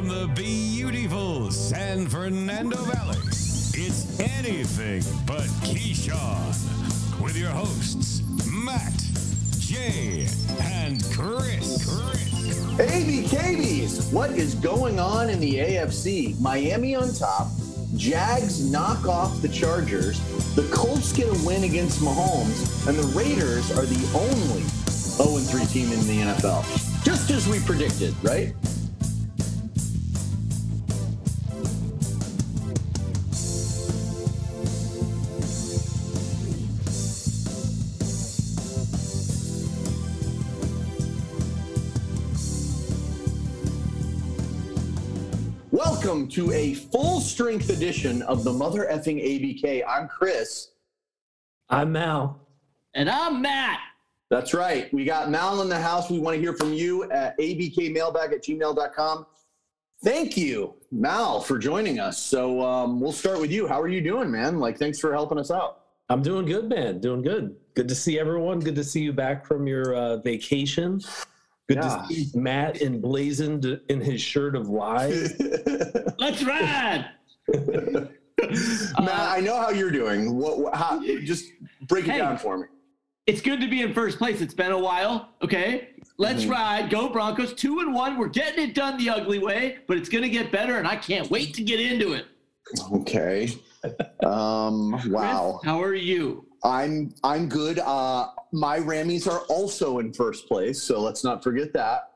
from the beautiful San Fernando Valley, it's anything but Keyshawn with your hosts, Matt, Jay, and Chris. Chris. ABKBs, what is going on in the AFC? Miami on top. Jags knock off the Chargers. The Colts get a win against Mahomes. And the Raiders are the only 0 3 team in the NFL. Just as we predicted, right? To a full strength edition of the mother effing ABK. I'm Chris. I'm Mal. And I'm Matt. That's right. We got Mal in the house. We want to hear from you at abkmailbag at gmail.com. Thank you, Mal, for joining us. So um, we'll start with you. How are you doing, man? Like, thanks for helping us out. I'm doing good, man. Doing good. Good to see everyone. Good to see you back from your uh, vacation. Good Yeah. to see Matt emblazoned in his shirt of lies. Let's ride. Matt, I know how you're doing. What, what how, just break it Hey. down for me. It's good to be in first place. It's been a while. Okay. Let's Mhm. ride. Go Broncos. Two and one. We're getting it done the ugly way, but it's going to get better, and I can't wait to get into it. Okay. Um, Chris, wow. how are you? I'm I'm good. Uh, my Rammies are also in first place, so let's not forget that.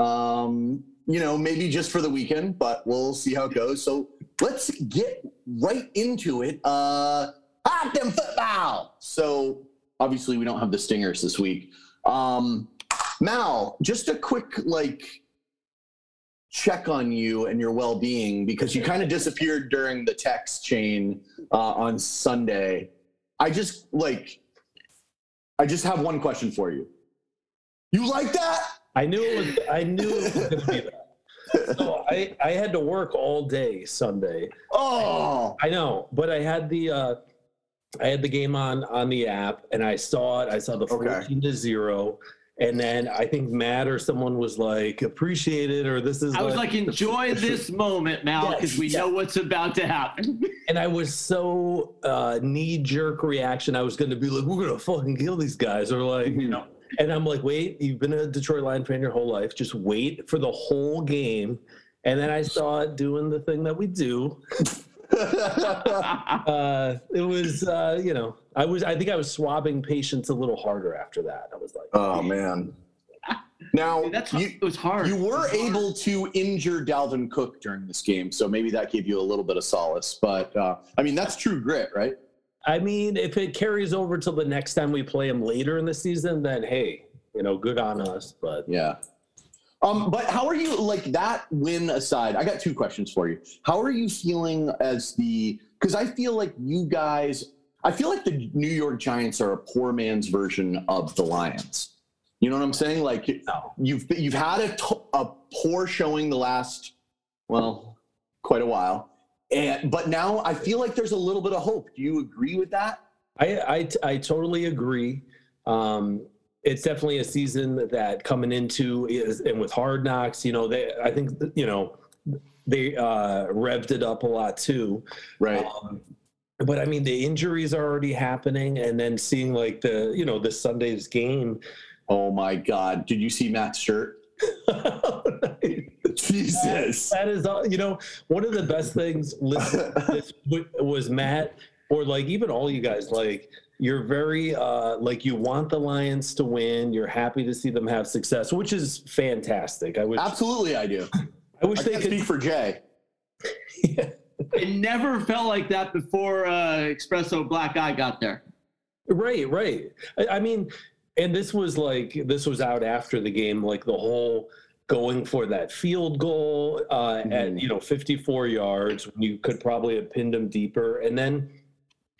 Um, you know, maybe just for the weekend, but we'll see how it goes. So let's get right into it. Uh, hot them football. So obviously we don't have the stingers this week. Um, Mal, just a quick like check on you and your well-being because you kind of disappeared during the text chain uh, on Sunday. I just like I just have one question for you. You like that? I knew it was. I knew it was going to be that. So I I had to work all day Sunday. Oh, I know, but I had the uh, I had the game on on the app, and I saw it. I saw the Okay. fourteen to zero. And then I think Matt or someone was like, appreciate it, or this is I was like, enjoy this moment, Mal, because Yes, we know what's about to happen. And I was so uh, knee jerk reaction. I was going to be like, we're going to fucking kill these guys. Or like, you know. And I'm like, wait, you've been a Detroit Lion fan your whole life. Just wait for the whole game. And then I saw it doing the thing that we do. Uh, it was, uh, you know, I was, I think I was swabbing patients a little harder after that. I was like, oh man. Now That's you it was hard. you were was hard. able to injure Dalvin Cook during this game, so maybe that gave you a little bit of solace. But uh, I mean, that's true grit, right? I mean, if it carries over till the next time we play him later in the season, then hey, you know, good on us. But Yeah. Um, but how are you like that win aside? I got two questions for you. How are you feeling as the because I feel like you guys I feel like the New York Giants are a poor man's version of the Lions. You know what I'm saying? Like you've you've had a, a poor showing the last well quite a while, and but now I feel like there's a little bit of hope. Do you agree with that? I, I, I totally agree. Um, it's definitely a season that coming into is, and with hard knocks, you know, they, I think, you know, they uh, revved it up a lot too. Right. Um, but I mean, the injuries are already happening, and then seeing like the, you know, this Sunday's game. Oh my God! Did you see Matt's shirt? Jesus. that is, all you know, one of the best things listening to this w- was Matt, or like even all you guys, like you're very uh like you want the Lions to win. You're happy to see them have success, which is fantastic. I wish Absolutely, I do. I wish I they could. speak for Jay. It never felt like that before uh, Espresso Black Eye got there. Right, right. I, I mean, and this was like this was out after the game, like the whole going for that field goal uh, at Mhm. you know 54 yards when you could probably have pinned them deeper, and then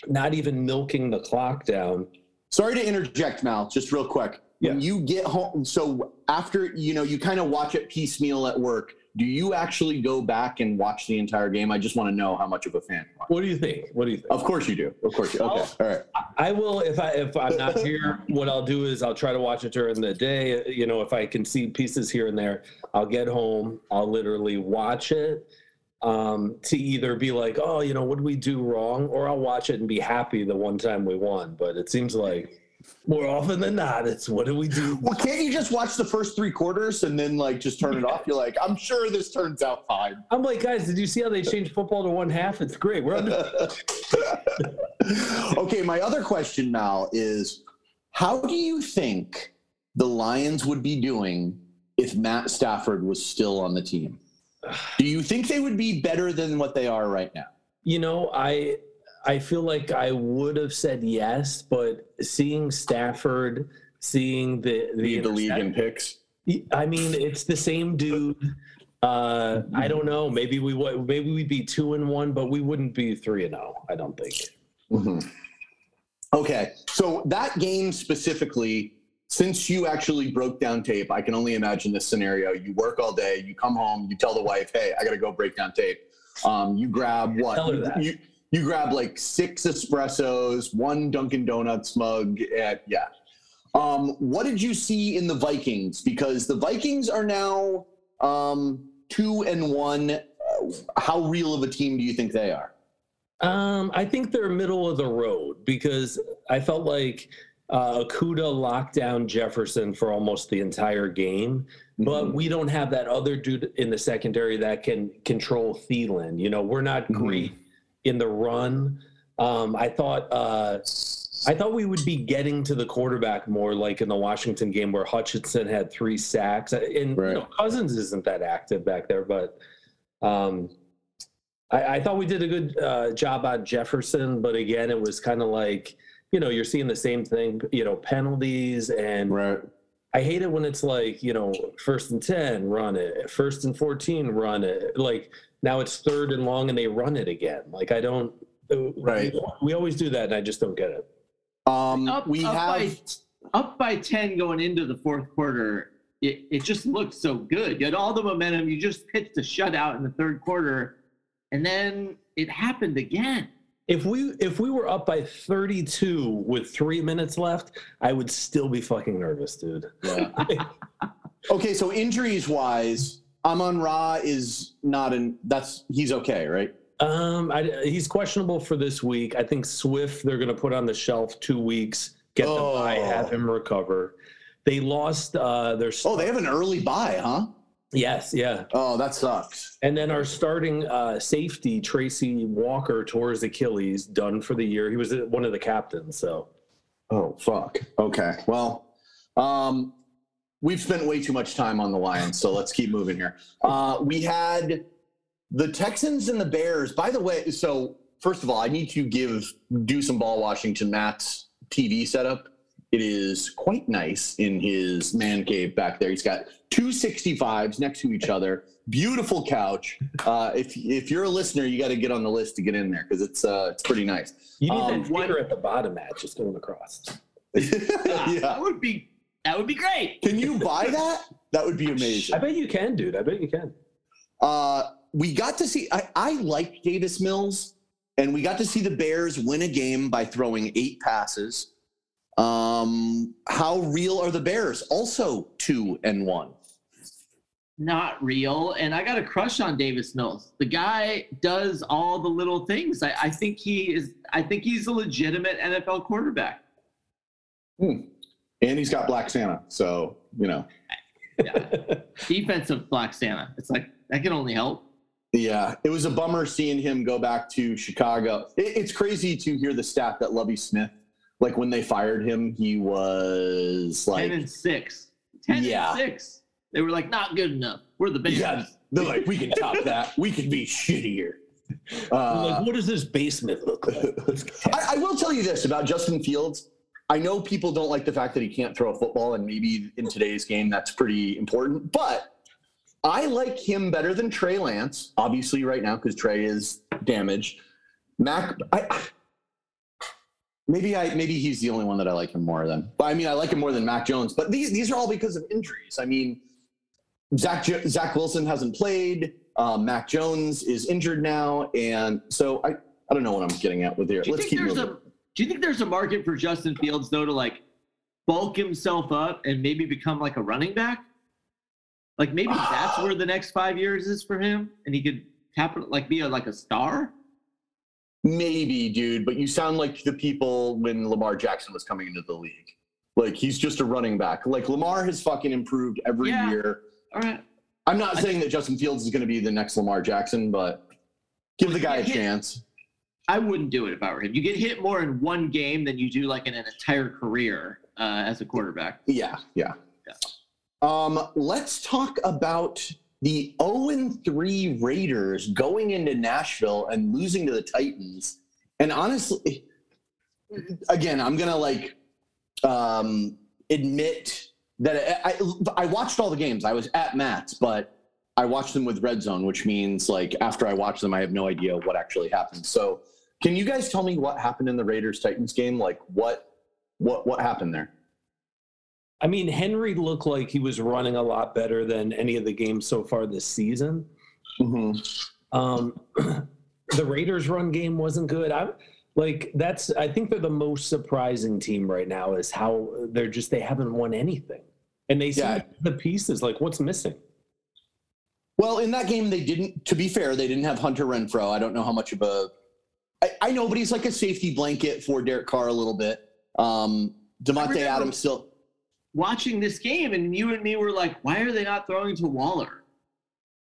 not even milking the clock down. Sorry to interject, Mal, just real quick. When Yeah. you get home, so after, you know, you kind of watch it piecemeal at work. do you actually go back and watch the entire game? I just want to know how much of a fan you are. What do you think? What do you think? Of course you do. Of course you. Okay. All right. I will if I if I'm not here. What I'll do is I'll try to watch it during the day. You know, if I can see pieces here and there, I'll get home. I'll literally watch it um, to either be like, oh, you know, what did we do wrong, or I'll watch it and be happy the one time we won. But it seems like more often than not, it's what do we do? Well, can't you just watch the first three quarters and then like just turn it off? You're like, I'm sure this turns out fine. I'm like, guys, did you see how they changed football to one half? It's great. We're on. okay, my other question now is, how do you think the Lions would be doing if Matt Stafford was still on the team? Do you think they would be better than what they are right now? You know, I I feel like I would have said yes, but seeing Stafford, seeing the the, Lead the league in picks. I mean, it's the same dude. Uh, I don't know. Maybe we would. Maybe we'd be two and one, but we wouldn't be three and zero. I don't think. Mhm. Okay, so that game specifically, since you actually broke down tape, I can only imagine this scenario. You work all day, you come home, you tell the wife, "Hey, I got to go break down tape." Um, you grab what? Tell her that. You you grab like six espressos, one Dunkin' Donuts mug, and yeah. Um, what did you see in the Vikings? Because the Vikings are now um, two and one. How real of a team do you think they are? Um, I think they're middle of the road because I felt like uh, Okudah locked down Jefferson for almost the entire game, but Mhm. we don't have that other dude in the secondary that can control Thielen. You know, we're not great in the run. Um, I thought uh, I thought we would be getting to the quarterback more, like in the Washington game where Hutchinson had three sacks, and you know, Cousins isn't that active back there, but. Um, I, I thought we did a good uh, job on Jefferson, but again, it was kind of like, you know, you're seeing the same thing, you know, penalties. And Right. I hate it when it's like, you know, first and 10, run it, first and 14, run it. Like now it's third and long and they run it again. Like I don't, Right. We always do that and I just don't get it. Um, Up, we up have. by, up by 10 going into the fourth quarter. It, it just looked so good. You had all the momentum. You just pitched a shutout in the third quarter, and then it happened again. If we if we were up by 32 with three minutes left, I would still be fucking nervous, dude. Yeah. okay, so injuries wise, Amon Ra is not in. That's he's okay, right? Um, I, he's questionable for this week. I think Swift they're going to put on the shelf two weeks, get the bye, Oh. have him recover. They lost uh, their Oh, they have an early bye, huh? Yes, yeah, Oh, that sucks. and then our starting uh, safety Tracy Walker tore his Achilles, done for the year. He was uh, one of the captains, so Oh, fuck. Okay. Well, um, we've spent way too much time on the Lions, so let's keep moving here. Uh, we had the Texans and the Bears. By the way, so first of all, I need to give do some ball watching to Matt's TV setup. It is quite nice in his man cave back there. He's got two 65s next to each other. Beautiful couch. Uh, if if you're a listener, you got to get on the list to get in there because it's uh, it's pretty nice. you need Um, that sticker at the bottom, Matt, just going across. yeah. That would be that would be great. Can you buy that? That would be amazing. I bet you can, dude. I bet you can. Uh, we got to see. I, I like Davis Mills, and we got to see the Bears win a game by throwing eight passes. Um, how real are the Bears? Also two and one. Not real. And I got a crush on Davis Mills. The guy does all the little things. I, I think he is I think he's a legitimate NFL quarterback. And he's got Black Santa, so you know. Defensive Black Santa. It's like that can only help. Yeah, it was a bummer seeing him go back to Chicago. It, it's crazy to hear the stat that Lovie Smith, like when they fired him, he was like, Ten and six. Ten Yeah. and six. They were like not good enough. We're the Bears. yeah, they're like, we can top that. We can be shittier. Uh, like, what does this basement look like? I, I will tell you this about Justin Fields. I know people don't like the fact that he can't throw a football, and maybe in today's game that's pretty important. But I like him better than Trey Lance, obviously, right now because Trey is damaged. Mac, I, maybe I maybe he's the only one that I like him more than. But I mean, I like him more than Mac Jones. But these these are all because of injuries. I mean, Zach Zach Wilson hasn't played. Um, Mac Jones is injured now, and so I I don't know what I'm getting at with here. Do you Let's think keep there's moving. a Do you think there's a market for Justin Fields though to like bulk himself up and maybe become like a running back? Like maybe that's where the next five years is for him, and he could happen like be a, like a star. Maybe, dude, but you sound like the people when Lamar Jackson was coming into the league. Like he's just a running back. Like Lamar has fucking improved every Yeah. year. All right. I'm not I- saying that Justin Fields is going to be the next Lamar Jackson, but give the guy a yeah. chance. I wouldn't do it if I were him. You get hit more in one game than you do like in an entire career uh, as a quarterback. Yeah, yeah. Yeah. Um, let's talk about the 0 3 Raiders going into Nashville and losing to the Titans. And honestly, again, I'm gonna like um, admit that I, I I watched all the games. I was at Matt's, but I watched them with Red Zone, which means like after I watch them, I have no idea what actually happened. So, can you guys tell me what happened in the Raiders Titans game? Like what what what happened there? I mean, Henry looked like he was running a lot better than any of the games so far this season. Mm-hmm. Um, the Raiders' run game wasn't good. I'm like that's. I think they're the most surprising team right now. Is how they're just they haven't won anything, and they see Yeah. the pieces. Like what's missing? Well, in that game, they didn't. To be fair, they didn't have Hunter Renfrow. I don't know how much of a. I, I know, but he's like a safety blanket for Derek Carr a little bit. Um, Davante Adams still. Watching this game, and you and me were like, "Why are they not throwing to Waller?"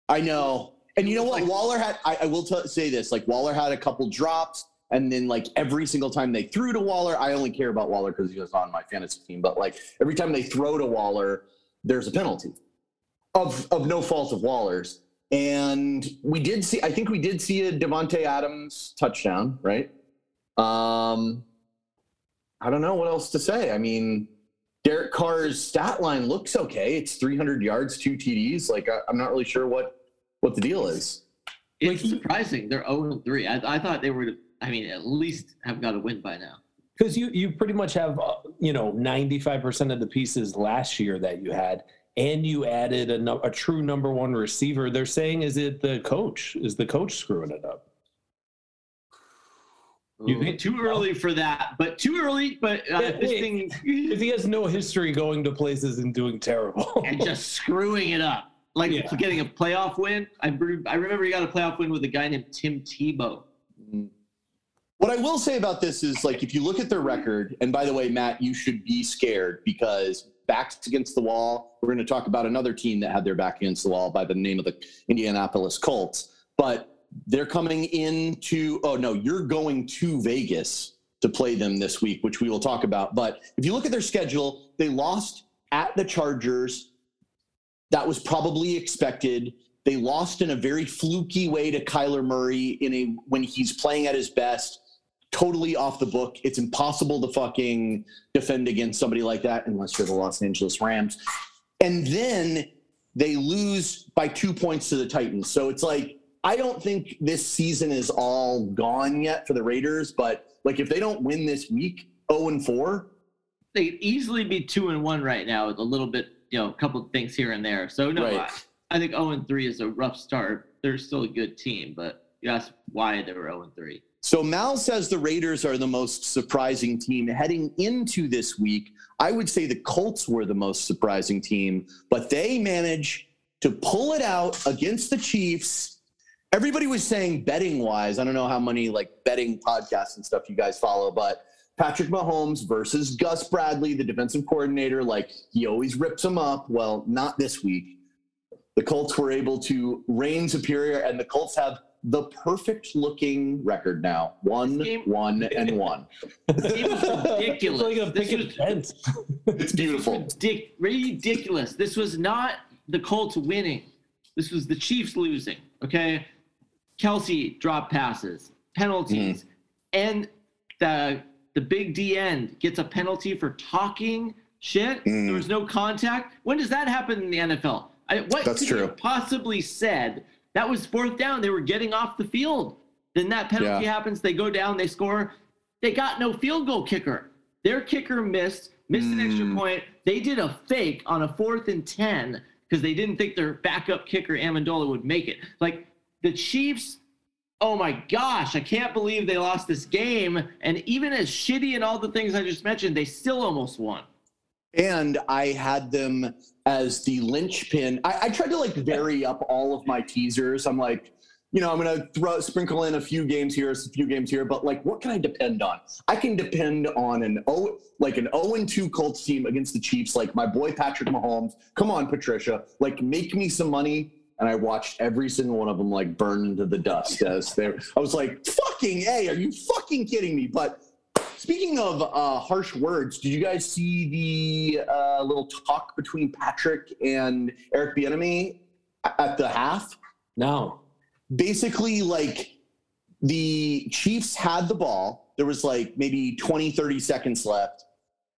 I know, and you know what? Like- Waller had. I, I will t- say this: like Waller had a couple drops, and then like every single time they threw to Waller, I only care about Waller because he was on my fantasy team. But like every time they throw to Waller, there's a penalty of of no fault of Waller's. And we did see. I think we did see a Davante Adams touchdown, right? Um, I don't know what else to say. I mean. Derek Carr's stat line looks okay. It's 300 yards, two TDs. Like I, I'm not really sure what what the deal is. It's Like, surprising. They're 0 3. I, I thought they were, I mean, at least have got a win by now. Because you you pretty much have uh, you know ninety five percent of the pieces last year that you had, and you added a, a true number one receiver. They're saying is it the coach? Is the coach screwing it up? You think too early for that, but too early. But uh, Yeah, this thing If he has no history going to places and doing terrible, and just screwing it up, like Yeah. getting a playoff win. I, I remember he got a playoff win with a guy named Tim Tebow. What I will say about this is like if you look at their record, and by the way, Matt, you should be scared because backs against the wall. We're going to talk about another team that had their back against the wall by the name of the Indianapolis Colts. But they're coming into oh no, you're going to Vegas to play them this week, which we will talk about. But if you look at their schedule, they lost at the Chargers. That was probably expected. They lost in a very fluky way to Kyler Murray in a when he's playing at his best. Totally off the book. It's impossible to fucking defend against somebody like that unless you're the Los Angeles Rams. And then they lose by two points to the Titans. So it's like I don't think this season is all gone yet for the Raiders, but like if they don't win this week, 0 and 4, They could easily be two and one right now with a little bit, you know, a couple of things here and there. So no, Right. I, I think 0 and 3 is a rough start. They're still a good team, but you asked why they were 0 and 3. So Mal says the Raiders are the most surprising team heading into this week. I would say the Colts were the most surprising team, but they managed to pull it out against the Chiefs. Everybody was saying betting wise, I don't know how many like betting podcasts and stuff you guys follow, but Patrick Mahomes versus Gus Bradley, the defensive coordinator, like he always rips him up. Well, not this week. The Colts were able to reign superior, and the Colts have the perfect looking record now one, game- one, and one. This was it's ridiculous. like a This was- fence. It's beautiful. ridic- ridiculous. This was not the Colts winning. This was the Chiefs losing. Okay, Kelce drop passes, penalties, and the the big D end gets a penalty for talking shit. Mm. There was no contact. When does that happen in the NFL? I, what That's could true. you possibly said? That was fourth down. They were getting off the field. Then that penalty Yeah. happens. They go down. They score. They got no field goal kicker. Their kicker missed, missed an extra Mm. point. They did a fake on a fourth and 10 because they didn't think their backup kicker Amendola would make it. Like the Chiefs, oh my gosh, I can't believe they lost this game. And even as shitty and all the things I just mentioned, they still almost won. And I had them as the linchpin. I, I tried to like vary up all of my teasers. I'm like, you know, I'm gonna throw sprinkle in a few games here, a few games here, but like, what can I depend on? I can depend on an O, like an 0 and 2 Colts team against the Chiefs, like my boy Patrick Mahomes. Come on, Patricia, like make me some money. And I watched every single one of them like burn into the dust as they. I was like, fucking a, are you fucking kidding me? But Speaking of uh, harsh words, did you guys see the uh, little talk between Patrick and Eric Bieniemy at the half? No. Basically, like the Chiefs had the ball. There was like maybe 20, 30 seconds left.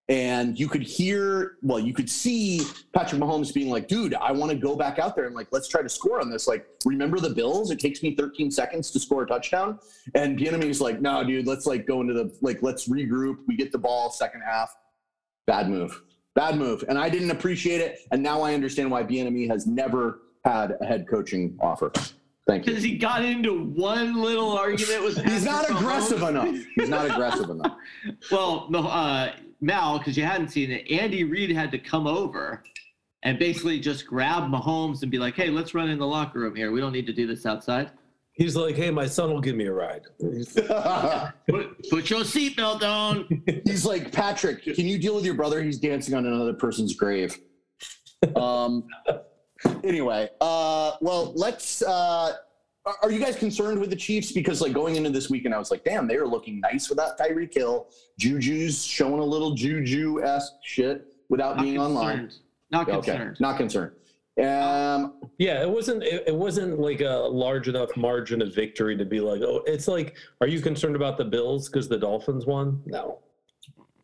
And you could hear, well, you could see Patrick Mahomes being like, dude, I want to go back out there and like, let's try to score on this. Like, remember the Bills? It takes me 13 seconds to score a touchdown. And Bieniemy's like, no, dude, let's like go into the, like, let's regroup. We get the ball second half. Bad move. Bad move. And I didn't appreciate it. And now I understand why Bieniemy has never had a head coaching offer. Thank you. Because he got into one little argument with. He's not aggressive enough. He's not aggressive enough. Well, no, uh, Mal, because you hadn't seen it, Andy Reid had to come over and basically just grab Mahomes and be like, "Hey, let's run in the locker room here. We don't need to do this outside. He's like, hey, my son will give me a ride. Put, put your seatbelt on." He's like, Patrick, can you deal with your brother? He's dancing on another person's grave. Um, anyway, uh, well, let's. Uh, are- are you guys concerned with the Chiefs? Because like going into this weekend, I was like, damn, they are looking nice without Tyreek Hill. Juju's showing a little Juju esque shit without Not being online. Not Okay, concerned. not concerned. Um, Yeah, it wasn't. It, it wasn't like a large enough margin of victory to be like, oh, it's like, are you concerned about the Bills because the Dolphins won? No.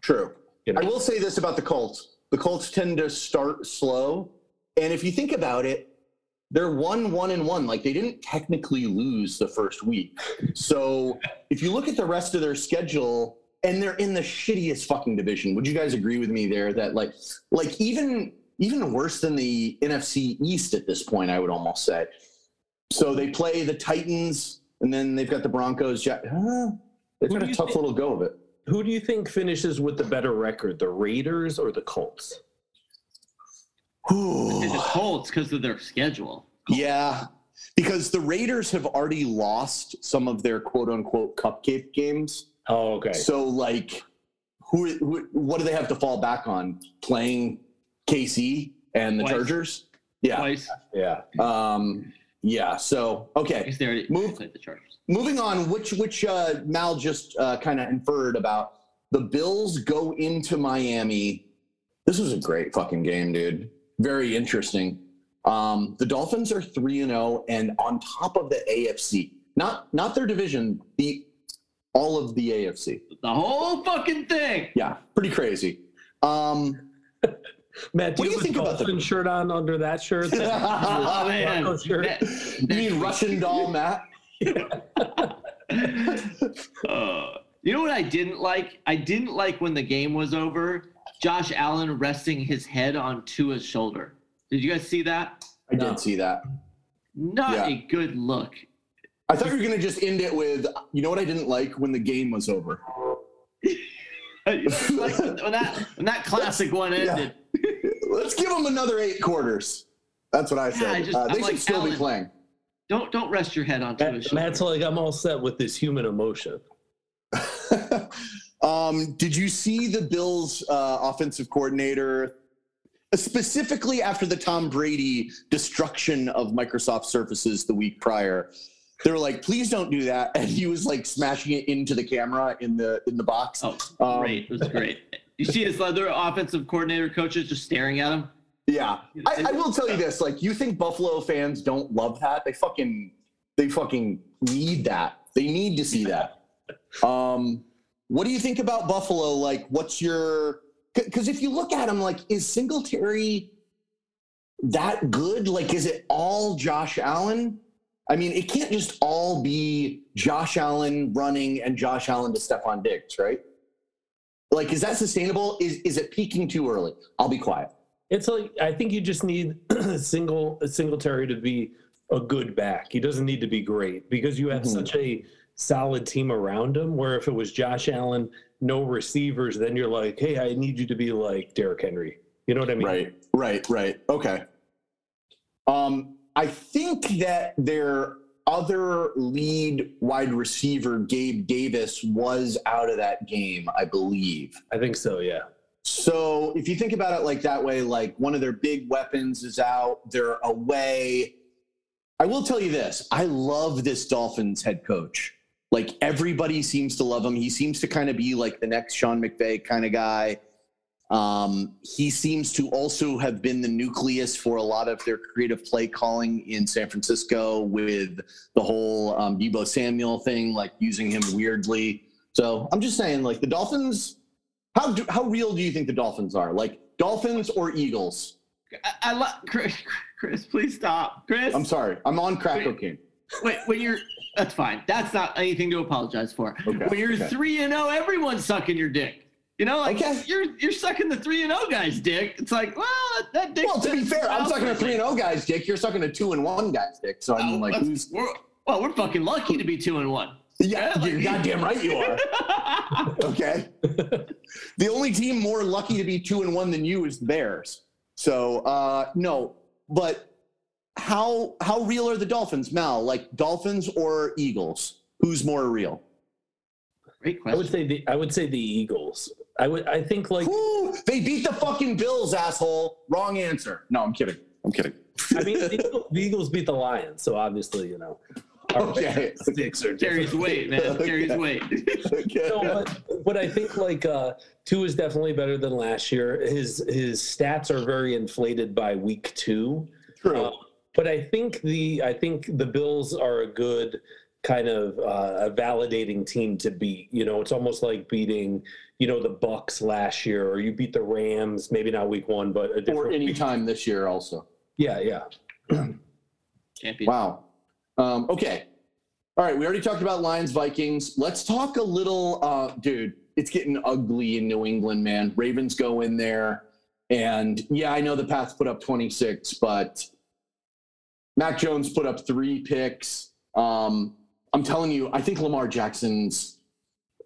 True. You know? I will say this about the Colts. The Colts tend to start slow. And if you think about it, they're one, one, and one. Like they didn't technically lose the first week. So if you look at the rest of their schedule, and they're in the shittiest fucking division, would you guys agree with me there that like like even even worse than the NFC East at this point, I would almost say. So they play the Titans, and then they've got the Broncos. Huh? They've got a tough think- little go of it. Who do you think finishes with the better record, the Raiders or the Colts? It's the Colts because of their schedule. Yeah, because the Raiders have already lost some of their quote unquote cupcake games. Oh, okay. So, like, who, who what do they have to fall back on? Playing KC and the Twice. Chargers? Yeah. Twice. Yeah. Um, yeah. So, okay. guess they already Move. the Chargers. Moving on, which which uh, Mal just uh, kind of inferred about the Bills go into Miami. This was a great fucking game, dude. Very interesting. Um, the Dolphins are three and zero, and on top of the AFC, not not their division, the all of the AFC. The whole fucking thing. Yeah, pretty crazy. Um, Matt, do What do you you a think about the- Dolphin shirt on under that shirt? Oh man. Broncos shirt. Ne- you mean. Russian doll, Matt? Uh, you know what I didn't like? I didn't like when the game was over. Josh Allen resting his head on Tua's shoulder. Did you guys see that? I No. did see that. Not Yeah. a good look. I thought you were gonna just end it with, you know what I didn't like when the game was over. like when that when that classic one Yeah. ended. Let's give them another eight quarters. That's what I Yeah, said. I just- uh, they I'm should like, still be playing. Don't don't rest your head on Tua's Matt, shoulder. Matt's like, I'm all set with this human emotion. Um, did you see the Bills' uh, offensive coordinator, specifically after the Tom Brady destruction of Microsoft Surfaces the week prior? They were like, "Please don't do that," and he was like smashing it into the camera in the in the box. oh, Um, great! It was great. You see his other offensive coordinator coaches just staring at him. Yeah, I, I will tell you this: like, you think Buffalo fans don't love that? They fucking, they fucking need that. They need to see that. Um, what do you think about Buffalo? Like, what's your? Because if you look at him, like, is Singletary that good? Like, is it all Josh Allen? I mean, it can't just all be Josh Allen running and Josh Allen to Stefon Diggs, right? Like, is that sustainable? Is is it peaking too early? I'll be quiet. It's like I think you just need a single a Singletary to be a good back. He doesn't need to be great because you have Mhm. such a solid team around him. Where if it was Josh Allen, no receivers, then you're like, hey, I need you to be like Derrick Henry. You know what I mean? Right, right, right. Okay. Um, I think that their other lead wide receiver, Gabe Davis, was out of that game, I believe. I think so. Yeah. So if you think about it like that way, like one of their big weapons is out, they're away. I will tell you this I love this Dolphins head coach. Like everybody seems to love him. He seems to kind of be like the next Sean McVay kind of guy. Um, he seems to also have been the nucleus for a lot of their creative play calling in San Francisco with the whole um, Deebo Samuel thing, like using him weirdly. So I'm just saying, like the Dolphins, how do, how real do you think the Dolphins are? Like Dolphins or Eagles? I, I love Chris, Chris. Please stop, Chris. I'm sorry, I'm on crack Wait. cocaine. Wait, when you're that's fine. That's not anything to apologize for. Okay, When you're okay. three and zero, everyone's sucking your dick. You know, like Okay. you're you're sucking the three and zero guy's dick. It's like, well, that, dick. Well, to be fair, I'm sucking a three and zero guy's dick. You're sucking a two and one guy's dick. So I mean, like, who's? We're, well, we're fucking lucky to be two and one. Yeah, like- you're goddamn right you are. Okay. the only team more lucky to be two and one than you is the Bears. So uh no, but how how real are the Dolphins, Mal? Like Dolphins or Eagles? Who's more real? Great question. I would say the I would say the Eagles. I would I think like Who? They beat the fucking Bills, asshole. Wrong answer. No, I'm kidding. I'm kidding. I mean the Eagles, the Eagles beat the Lions, so obviously you know. our Okay. Sticks are Carries weight, man. Carries Okay. weight. Okay. No, but, but I think like uh, Tua is definitely better than last year. His his stats are very inflated by week two. True. Uh, but I think the I think the Bills are a good kind of uh, a validating team to beat. You know, it's almost like beating you know the Bucs last year, or you beat the Rams. Maybe not week one, but a or different. any time this year also. yeah, yeah. Champion. Wow. Um, okay. All right. We already talked about Lions Vikings. Let's talk a little, uh, dude. It's getting ugly in New England, man. Ravens go in there, and yeah, I know the Pats put up 26, but Mac Jones put up three picks. Um, I'm telling you, I think Lamar Jackson's.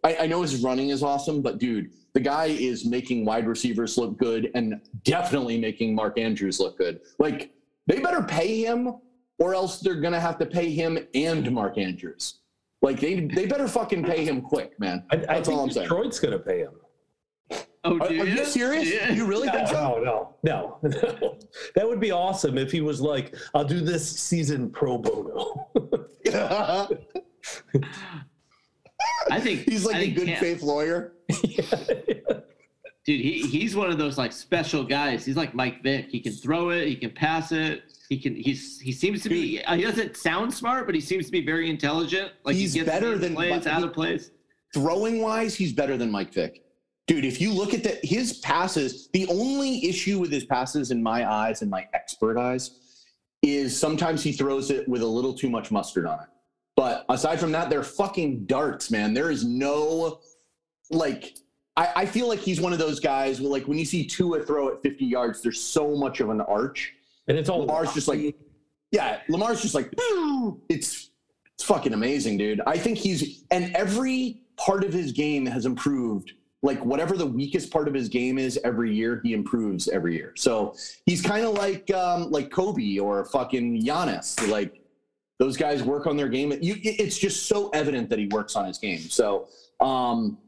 I, I know his running is awesome, but dude, the guy is making wide receivers look good and definitely making Mark Andrews look good. Like they better pay him or else they're gonna have to pay him and Mark Andrews. Like they they better fucking pay him quick, man. I, I That's think all I'm saying. Detroit's going to pay him. Oh, Are, are you serious? Yeah. You really think so? No, no, no, no. That would be awesome if he was like, "I'll do this season pro bono." I think He's like I a think good Cam- faith lawyer. dude. He he's one of those like special guys. He's like Mike Vick. He can throw it. He can pass it. He can. He's he seems to be. He doesn't sound smart, but he seems to be very intelligent. Like He's he gets better than- plays out of plays. Throwing wise, he's better than Mike Vick. Dude, if you look at the his passes, the only issue with his passes in my eyes and my expert eyes is sometimes he throws it with a little too much mustard on it. But aside from that, they're fucking darts, man. There is no like I, I feel like he's one of those guys where like when you see Tua throw at 50 yards, there's so much of an arch. and it's all Lamar's just like, yeah, Lamar's just like, it's it's fucking amazing, dude. I think he's and every part of his game has improved. Like whatever the weakest part of his game is, every year he improves every year. So he's kind of like um, like Kobe or fucking Giannis. Like those guys work on their game. You, it's just so evident that he works on his game. So um,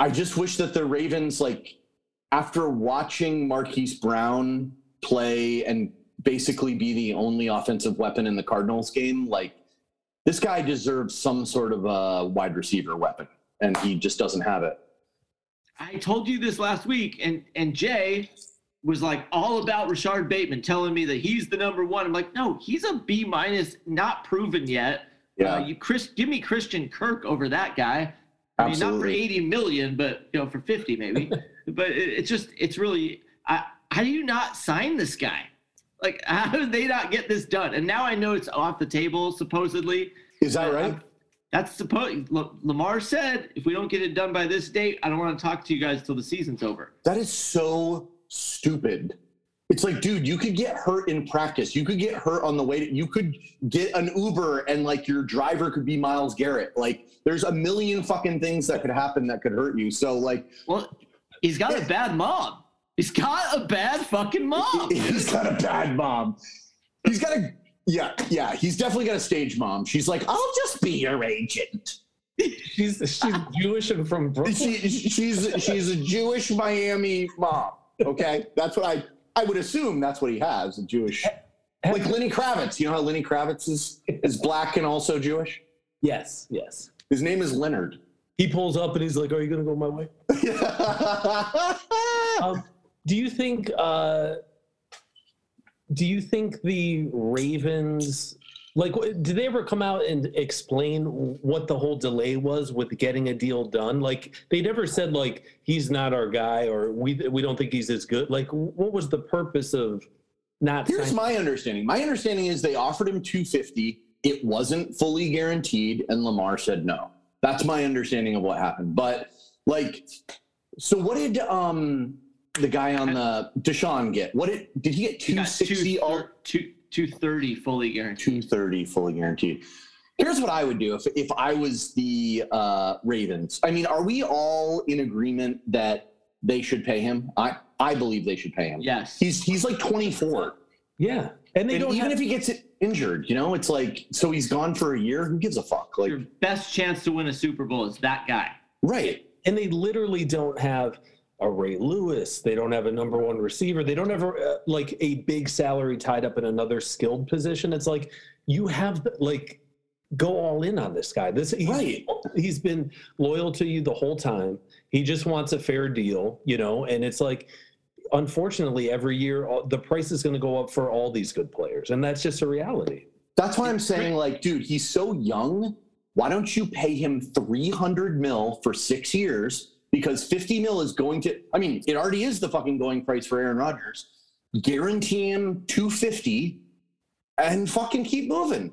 I just wish that the Ravens, like after watching Marquise Brown play and basically be the only offensive weapon in the Cardinals game, like this guy deserves some sort of a wide receiver weapon, and he just doesn't have it. I told you this last week, and and Jay was like all about Rashod Bateman, telling me that he's the number one. I'm like, no, he's a B minus, not proven yet. Yeah, Uh, you Chris, give me Christian Kirk over that guy. I mean, not for 80 million, but you know, for 50 maybe. but it, it's just, it's really. I, how do you not sign this guy? Like, how did they not get this done? And now I know it's off the table, supposedly. Is that right? I'm- That's supposed. Lamar said, if we don't get it done by this date, I don't want to talk to you guys till the season's over. That is so stupid It's like, dude, you could get hurt in practice. You could get hurt on the way. To, you could get an Uber and like your driver could be Myles Garrett. Like, there's a million fucking things that could happen that could hurt you. So, like, Well, he's got a bad mom. He's got a bad fucking mom. he's got a bad mom. He's got a yeah, yeah. He's definitely got a stage mom. She's like, I'll just be your agent. She's she's Jewish and from Brooklyn. She, she's she's a Jewish Miami mom. Okay, that's what I I would assume that's what he has a Jewish like Lenny Kravitz. You know how Lenny Kravitz is is black and also Jewish. Yes, yes. His name is Leonard. He pulls up and he's like, "Are you gonna go my way?" Um, do you think? Uh, do you think the Ravens? Like, did they ever come out and explain what the whole delay was with getting a deal done? Like, they never said like he's not our guy or we we don't think he's as good. Like, what was the purpose of not? Here's signing- my understanding. My understanding is they offered him 250. It wasn't fully guaranteed, and Lamar said no. That's my understanding of what happened. But like, so what did um the guy on the Deshaun get? What did did he get? He 260 two, all two, 230 fully guaranteed. 230 fully guaranteed. Here's what I would do if if I was the uh, Ravens. I mean, are we all in agreement that they should pay him? I I believe they should pay him. Yes. He's he's like 24. Yeah, and they And don't even have, if he gets injured, you know, it's like so he's gone for a year. Who gives a fuck? Like, Your best chance to win a Super Bowl is that guy. right? and they literally don't have a Ray Lewis. They don't have a number one receiver. They don't have a, uh, like a big salary tied up in another skilled position. It's like you have like go all in on this guy. This he's, Right. he's been loyal to you the whole time. He just wants a fair deal, you know. And it's like, unfortunately, every year the price is going to go up for all these good players, and that's just a reality. That's why I'm saying, like, dude, he's so young. Why don't you pay him 300 mil for six years? Because 50 mil is going to, I mean, it already is the fucking going price for Aaron Rodgers. Guarantee him 250 and fucking keep moving.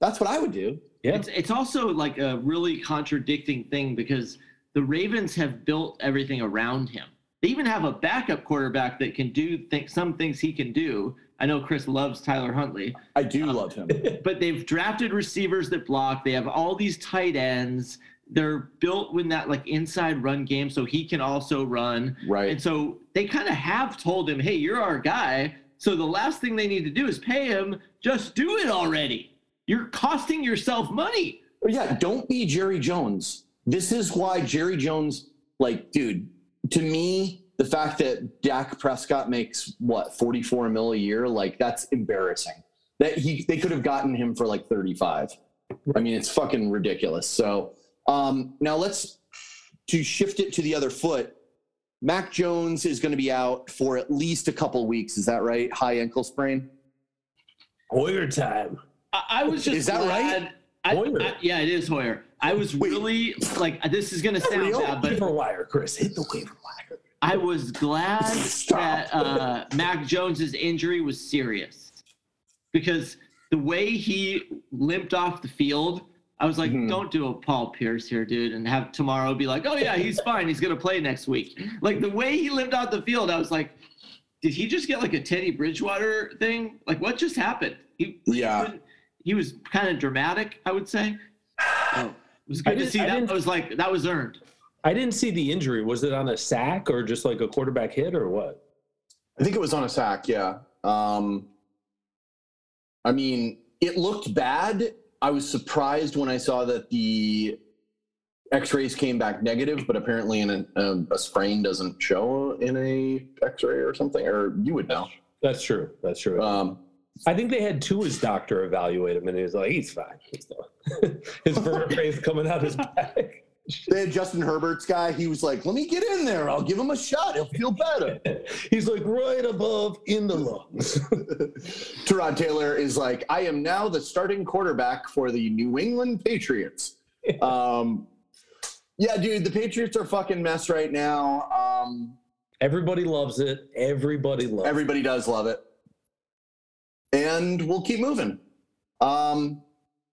That's what I would do. Yeah. It's, it's also like a really contradicting thing because the Ravens have built everything around him. They even have a backup quarterback that can do th- some things he can do. I know Chris loves Tyler Huntley, I do love him. but they've drafted receivers that block. They have all these tight ends. They're built with that like inside run game, so he can also run. Right. And so they kind of have told him, "Hey, you're our guy." So the last thing they need to do is pay him. Just do it already. You're costing yourself money. Oh, yeah, don't be Jerry Jones. This is why Jerry Jones, like, dude, to me, the fact that Dak Prescott makes what 44 mil a year, like that's embarrassing. That he they could have gotten him for like 35. I mean, it's fucking ridiculous. So um now let's to shift it to the other foot. Mac Jones is going to be out for at least a couple weeks. Is that right? High ankle sprain. Hoyer time. I, I was just Is that right? glad- I, Hoyer. I- yeah, it is Hoyer. I was Wait. really like this is gonna sound real? bad, but Waiver wire, Chris. Hit the waiver wire. I was glad that uh, Mac Jones's injury was serious because the way he limped off the field, I was like, Mhm. "Don't do a Paul Pierce here, dude," and have tomorrow be like, "Oh yeah, he's fine. He's gonna play next week." Like the way he limped out the field, I was like, "Did he just get like a Teddy Bridgewater thing? Like what just happened?" He, Yeah. he was kind of dramatic, I would say. So, it was I good to see I that. I was like, that was earned. I didn't see the injury. Was it on a sack or just like a quarterback hit or what? I think it was on a sack, yeah. Um, I mean, it looked bad. I was surprised when I saw that the X-rays came back negative, but apparently, in a, a, a sprain doesn't show in a X-ray or something, or you would know. That's true. That's true. Um, I think they had Tua's doctor evaluate him, and he was like, "He's fine." He's fine." his vertebrae is coming out his back. They had Justin Herbert's guy. He was like, "Let me get in there. I'll give him a shot. He'll feel better." He's like right above in the lungs. Tyrod Taylor is like, I am now the starting quarterback for the New England Patriots. Um, yeah, dude, the Patriots are fucking mess right now. Um, Everybody loves it. Everybody loves. everybody does love it, and we'll keep moving. Um,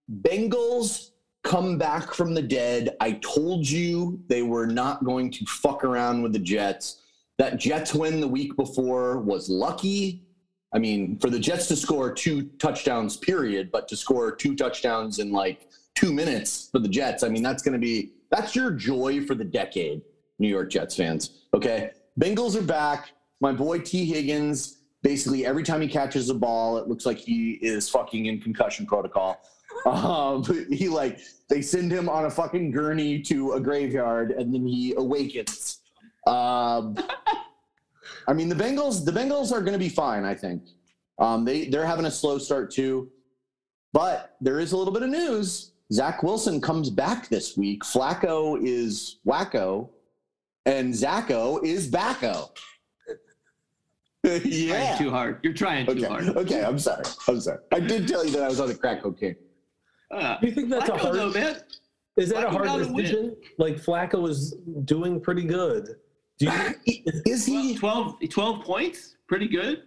Bengals come back from the dead. I told you they were not going to fuck around with the Jets. That Jets win the week before was lucky. I mean, for the Jets to score two touchdowns, period, but to score two touchdowns in like two minutes for the Jets, I mean, that's going to be that's your joy for the decade, New York Jets fans. Okay, Bengals are back. My boy Tee Higgins. Basically, every time he catches the ball, it looks like he is fucking in concussion protocol. Um, he like they send him on a fucking gurney to a graveyard, and then he awakens. Um, I mean, the Bengals, the Bengals are going to be fine. I think um, they they're having a slow start too, but there is a little bit of news. Zach Wilson comes back this week. Flacco is wacko, and Zacho is backo. yeah. Trying too hard. You're trying too Okay. hard. Okay. I'm sorry. I'm sorry. I did tell you that I was on the crack cocaine. Uh, you think that's a hard? though, man. Is that a hard gotta decision? Like Flacco is doing pretty good. Do you? Is he? 12, 12 points? Pretty good.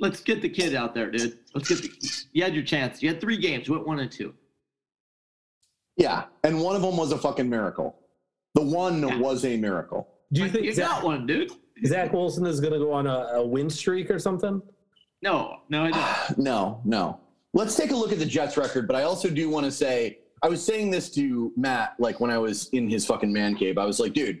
Let's get the kid out there, dude. Let's get the. You had your chance. You had three games. You went one and two. Yeah. And one of them was a fucking miracle. The one Yeah. was a miracle. Do you Like, think you Zach, got one, dude? Zach Wilson is going to go on a, a win streak or something? No, no, I don't. No, no. Let's take a look at the Jets record, but I also do want to say I was saying this to Matt like when I was in his fucking man cave. I was like, dude,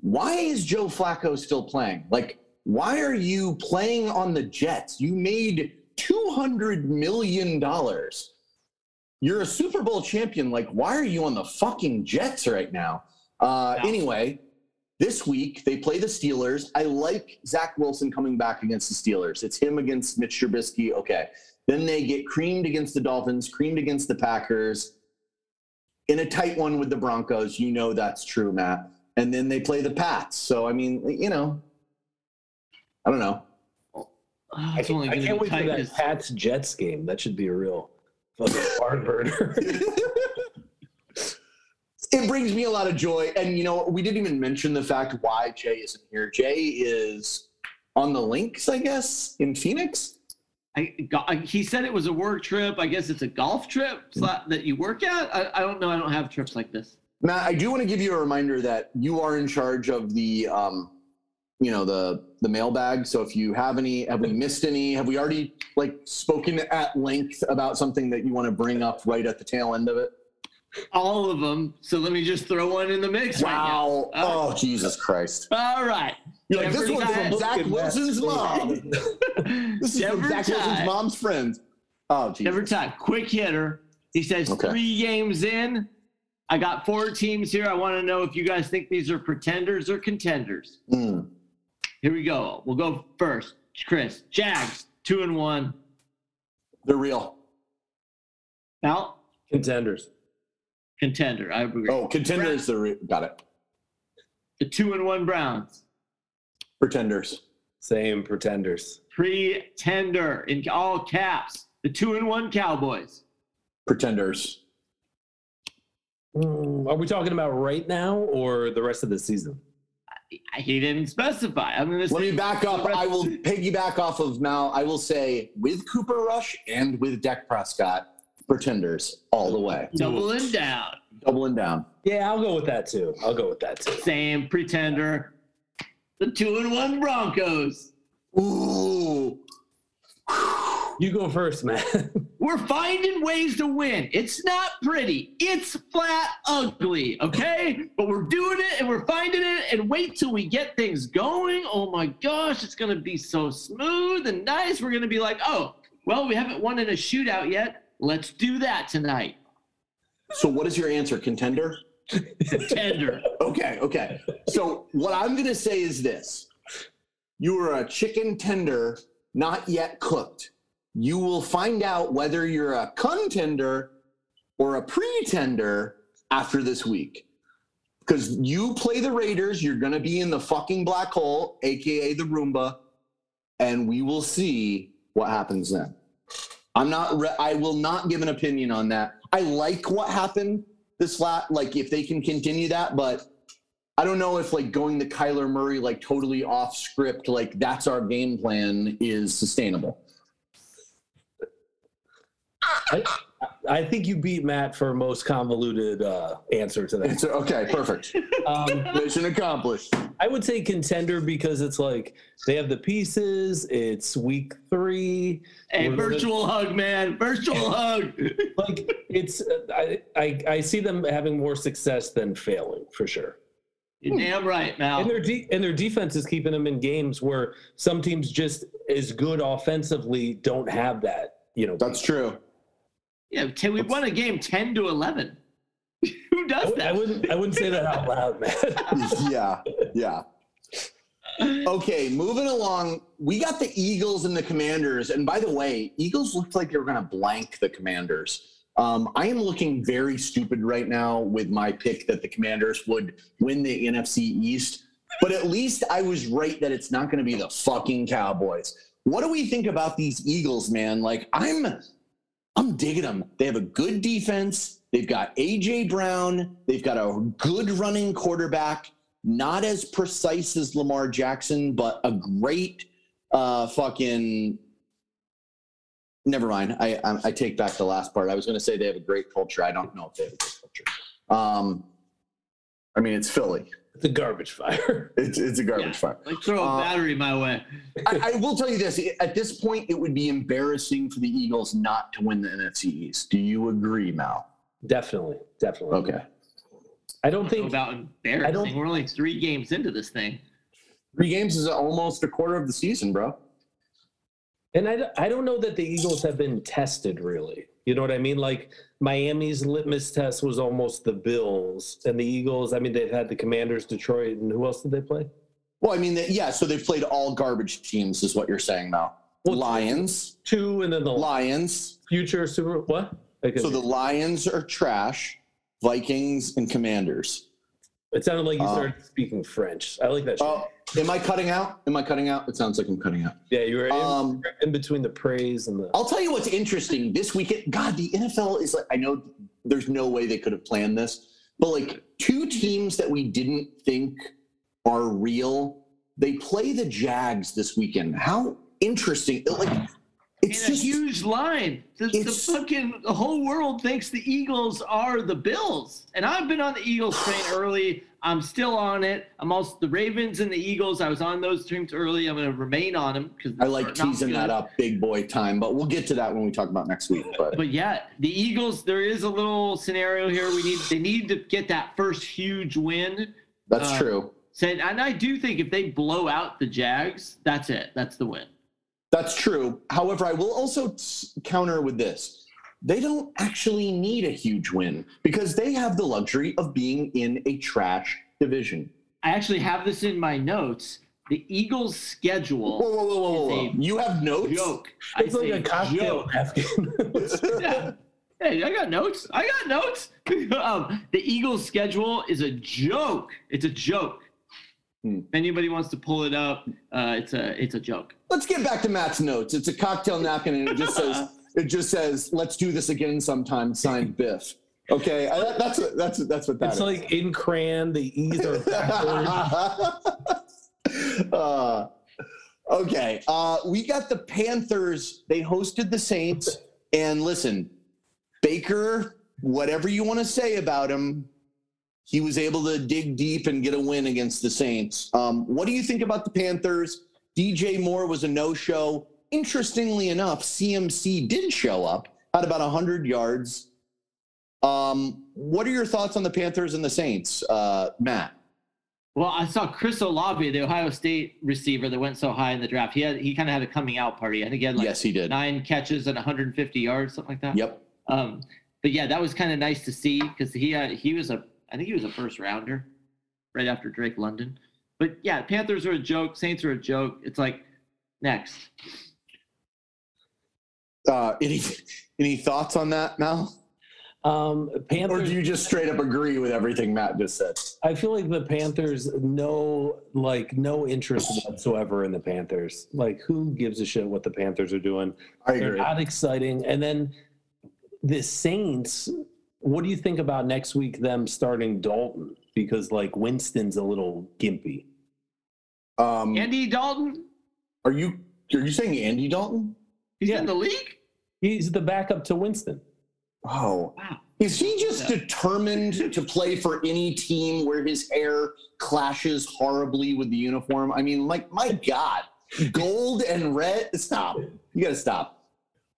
why is Joe Flacco still playing? Like, why are you playing on the Jets? You made $200 million. You're a Super Bowl champion. Like, why are you on the fucking Jets right now? Uh. Anyway, this week they play the Steelers. I like Zach Wilson coming back against the Steelers. It's him against Mitch Trubisky. Okay. Then they get creamed against the Dolphins, creamed against the Packers. In a tight one with the Broncos, you know that's true, Matt. And then they play the Pats. So I mean, you know, I don't know. Oh, I, can't- I can't wait for tight that 'cause- Pats Jets game. That should be a real fucking barn burner. it brings me a lot of joy. And you know, we didn't even mention the fact why Jay isn't here. Jay is on the links, I guess, in Phoenix. I, go- I- he said it was a work trip. I guess it's a golf trip sla- that you work at. I, I don't know. I don't have trips like this. Matt, I do want to give you a reminder that you are in charge of the, um, you know, the the mailbag. So if you have any, have we missed any? Have we already like spoken at length about something that you want to bring up right at the tail end of it? All of them. So let me just throw one in the mix right now. Wow! Oh Jesus Christ! All right. You're like this Every one's from Zach Wilson's mom. This is from Every Zach Wilson's mom's friend. Oh Jesus! Every time. Quick hitter. He says Okay. three games in. I got four teams here. I want to know if you guys think these are pretenders or contenders. Mm. Here we go. We'll go first. Chris. Jags, two and one. They're real. Now, Contenders. contender. I agree. Oh, contenders. They're re- got it. The two and one Browns. Pretenders. Same pretenders. Pretender in all caps. The two and one Cowboys. Pretenders. Mm, Are we talking about right now or the rest of the season? He didn't specify. I'm going to Let me back up. I will piggyback off of Mal. I will say with Cooper Rush and with Dak Prescott, pretenders all the way. doubling down. Doubling down. Yeah, I'll go with that too. I'll go with that too. Same pretender. The two and one Broncos. Ooh. You go first, man. We're finding ways to win. It's not pretty. It's flat ugly, okay? But we're doing it and we're finding it. And wait till we get things going. Oh my gosh, it's going to be so smooth and nice. We're going to be like, oh, well, we haven't won in a shootout yet. Let's do that tonight. So what is your answer? Contender? Tender. Okay, okay. So what I'm gonna say is this. You are a chicken tender, not yet cooked. You will find out whether you're a contender or a pretender after this week. Because you play the Raiders, you're gonna be in the fucking black hole, aka the Roomba, and we will see what happens then. I'm not. Re- I will not give an opinion on that. I like what happened this flat. Like if they can continue that, but I don't know if like going to Kyler Murray like totally off script, like that's our game plan is sustainable. I, I think you beat Matt for most convoluted uh, answer to that. It's okay, perfect. Um, Mission accomplished. I would say contender because it's like they have the pieces. It's week three. Hey, We're- virtual hug, man. Virtual hug. Like it's, I, I, I see them having more success than failing for sure. You're damn right, Mal. And their de- and their defense is keeping them in games where some teams just as good offensively don't have that. You know, That's true. Yeah, ten, we won a game ten to eleven. Who does w- I that? wouldn't I wouldn't say that out loud, man. yeah, yeah. Okay, moving along. We got the Eagles and the Commanders. And by the way, Eagles looked like they were going to blank the Commanders. Um, I am looking very stupid right now with my pick that the Commanders would win the NFC East. But at least I was right that it's not going to be the fucking Cowboys. What do we think about these Eagles, man? Like I'm I'm digging them. They have a good defense. They've got AJ Brown. They've got a good running quarterback. Not as precise as Lamar Jackson, but a great uh, fucking. Never mind. I, I I take back the last part. I was going to say they have a great culture. I don't know if they have a great culture. Um, I mean, it's Philly. It's a garbage fire. It's it's a garbage Yeah. fire. Like throw a Uh, battery my way. I, I will tell you this: at this point, it would be embarrassing for the Eagles not to win the NFC East. Do you agree, Mal? Definitely, definitely. Okay. I don't Know think about embarrassing. don't- We're only three games into this thing. Three games is almost a quarter of the season, bro. And I, I don't know that the Eagles have been tested really. You know what I mean? Like Miami's litmus test was almost the Bills and the Eagles. I mean, they've had the Commanders, Detroit, and who else did they play? Well, I mean, yeah. So they've played all garbage teams, is what you're saying, now. Well, Lions, Two, and then the Lions. future Super. What? Okay. So the Lions are trash. Vikings and Commanders. It sounded like you uh, started speaking French. I like that. Oh, am I cutting out? Am I cutting out? It sounds like I'm cutting out. yeah, you were in, Um, in between the praise and the. I'll tell you what's interesting this weekend. God, the NFL is like, I know there's no way they could have planned this, but like two teams that we didn't think are real, they play the Jags this weekend. How interesting. Like, it's just a huge line. The, the fucking the whole world thinks the Eagles are the Bills, and I've been on the Eagles train early. I'm still on it. I'm also the Ravens and the Eagles. I was on those teams early. I'm going to remain on them because I like teasing that up big boy time, but we'll get to that when we talk about next week. But But yeah, the Eagles. There is a little scenario here. We need they need to get that first huge win. that's uh, true. Said, and I do think if they blow out the Jags, that's it. That's the win. That's true. However, I will also t- counter with this. They don't actually need a huge win because they have the luxury of being in a trash division. I actually have this in my notes. The Eagles' schedule whoa, whoa, whoa, whoa, whoa. You have notes? joke. I it's like a cocktail napkin. Yeah. Hey, I got notes. I got notes. um, the Eagles' schedule is a joke. It's a joke. Hmm. If anybody wants to pull it up, uh, it's a it's a joke. Let's get back to Matt's notes. It's a cocktail napkin and it just says it just says let's do this again sometime signed Biff. Okay, I, that's what that's what that's what that it's is. like in crayon, the E's are backwards. uh, okay, uh, we got the Panthers. They hosted the Saints, and listen, Baker. Whatever you want to say about him, he was able to dig deep and get a win against the Saints. Um, what do you think about the Panthers? DJ Moore was a no-show. Interestingly enough, CMC did show up at about 100 yards. Um, what are your thoughts on the Panthers and the Saints, uh, Matt? Well, I saw Chris Olave, the Ohio State receiver that went so high in the draft. He had he kind of had a coming out party. I think he had like yes, he did. nine catches and 150 yards, something like that. Yep. Um, but yeah, that was kind of nice to see because he had, he was a I think he was a first rounder right after Drake London. But yeah, Panthers are a joke. Saints are a joke. It's like next. Uh, any any thoughts on that, Mal? Um, Or do you just straight up agree with everything Matt just said? I feel like the Panthers no like no interest whatsoever in the Panthers. Like who gives a shit what the Panthers are doing? I They're agree. not exciting. And then the Saints, what do you think about next week them starting Dalton? Because like Winston's a little gimpy. Um, Andy Dalton, are you are you saying Andy Dalton? he's Yeah. in the league. He's the backup to Winston. Oh, Wow. is he just determined to play for any team where his hair clashes horribly with the uniform? I mean, like, my God, gold and red. Stop. You got to stop.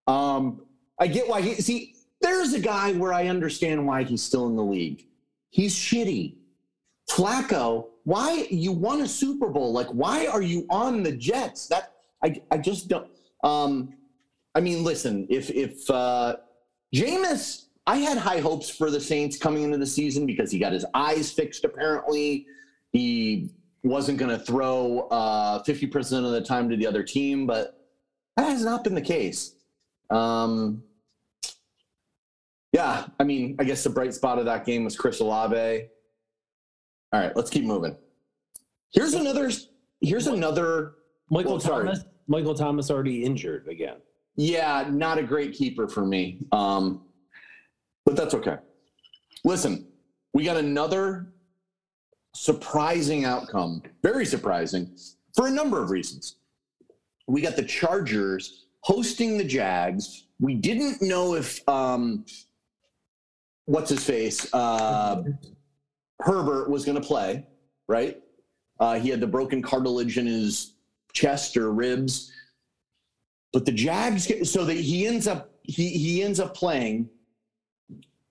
Um, I get why he see. There's a guy where I understand why he's still in the league. He's shitty. Flacco, why you won a Super Bowl? Like, why are you on the Jets? That I I just don't. Um, I mean, listen, if if uh, Jameis, I had high hopes for the Saints coming into the season because he got his eyes fixed. Apparently, he wasn't going to throw uh, 50% of the time to the other team, but that has not been the case. Um, yeah, I mean, I guess the bright spot of that game was Chris Olave. All right, let's keep moving. Here's another. Here's another. Michael Well, sorry. Thomas. Michael Thomas already injured again. Yeah, not a great keeper for me. Um, but that's okay. Listen, we got another surprising outcome. Very surprising for a number of reasons. We got the Chargers hosting the Jags. We didn't know if um, what's his face uh, Herbert was going to play, right? Uh, he had the broken cartilage in his chest or ribs but the Jags so that he ends up he he ends up playing.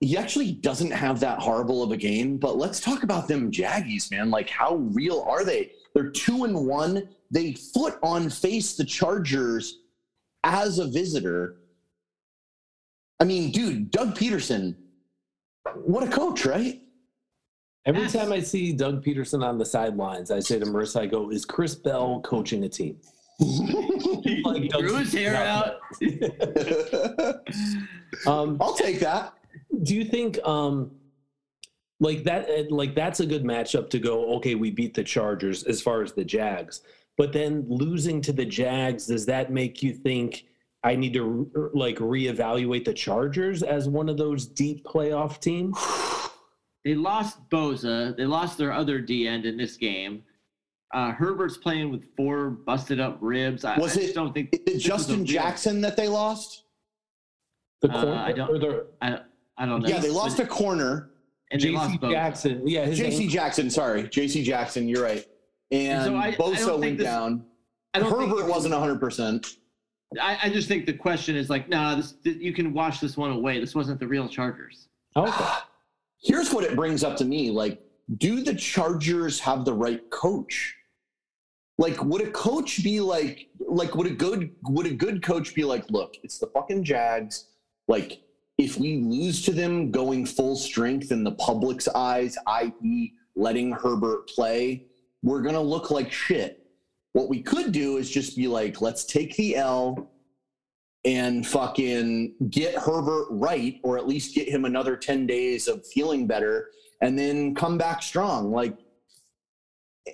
He actually doesn't have that horrible of a game, but let's talk about them Jaggies, man. Like how real are they? They're two and one. They foot on face the Chargers as a visitor. I mean, dude, Doug Pederson, what a coach, right? Every Yes. time I see Doug Pederson on the sidelines, I say to Marissa, I go, "Is Chris Bell coaching a team?" Like Doug's- Grew his hair out. Um, I'll take that. do you think um like that uh, like that's a good matchup to go okay we beat the chargers as far as the jags but then losing to the jags does that make you think i need to re- like reevaluate the chargers as one of those deep playoff teams They lost Bosa. They lost their other D end in this game. Uh, Herbert's playing with four busted up ribs. I, Was I just it- don't think Is it this was a Justin Jackson that they lost? the Uh, corner I don't- or the I, I don't know. Yeah, they lost But- a corner. and they jc lost Bosa. jackson yeah his JC ankle- Jackson, sorry. JC Jackson, you're right. And, so I- I Bosa don't went this- down. I don't think you Herbert wasn't 100%. I, I just think the question is like, nah, this, th- you can wash this one away. This wasn't the real Chargers. okay Here's what it brings up to me. Like, do the Chargers have the right coach? Like, would a coach be like, like, would a good, would a good coach be like, look, it's the fucking Jags. Like, if we lose to them going full strength in the public's eyes, i.e., letting Herbert play, we're going to look like shit. What we could do is just be like, let's take the L and fucking get Herbert right, or at least get him another 10 days of feeling better and then come back strong. Like,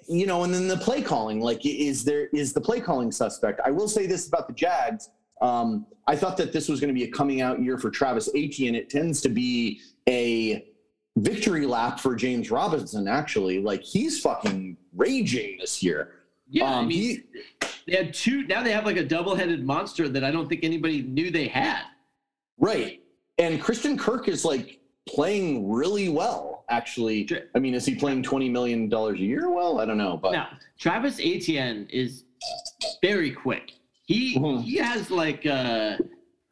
you know, and then the play calling, like, is there is the play calling suspect? I will say this about the Jags. Um, I thought that this was going to be a coming out year for Travis Etienne. It tends to be a victory lap for James Robinson, actually. Like, he's fucking raging this year. Yeah, I Um, mean, he- they had two. Now they have like a double-headed monster that I don't think anybody knew they had. Right. And Christian Kirk is like playing really well, actually. I mean, is he playing $20 million a year? Well, I don't know. But Now, Travis Etienne is very quick. He Mhm. he has like uh,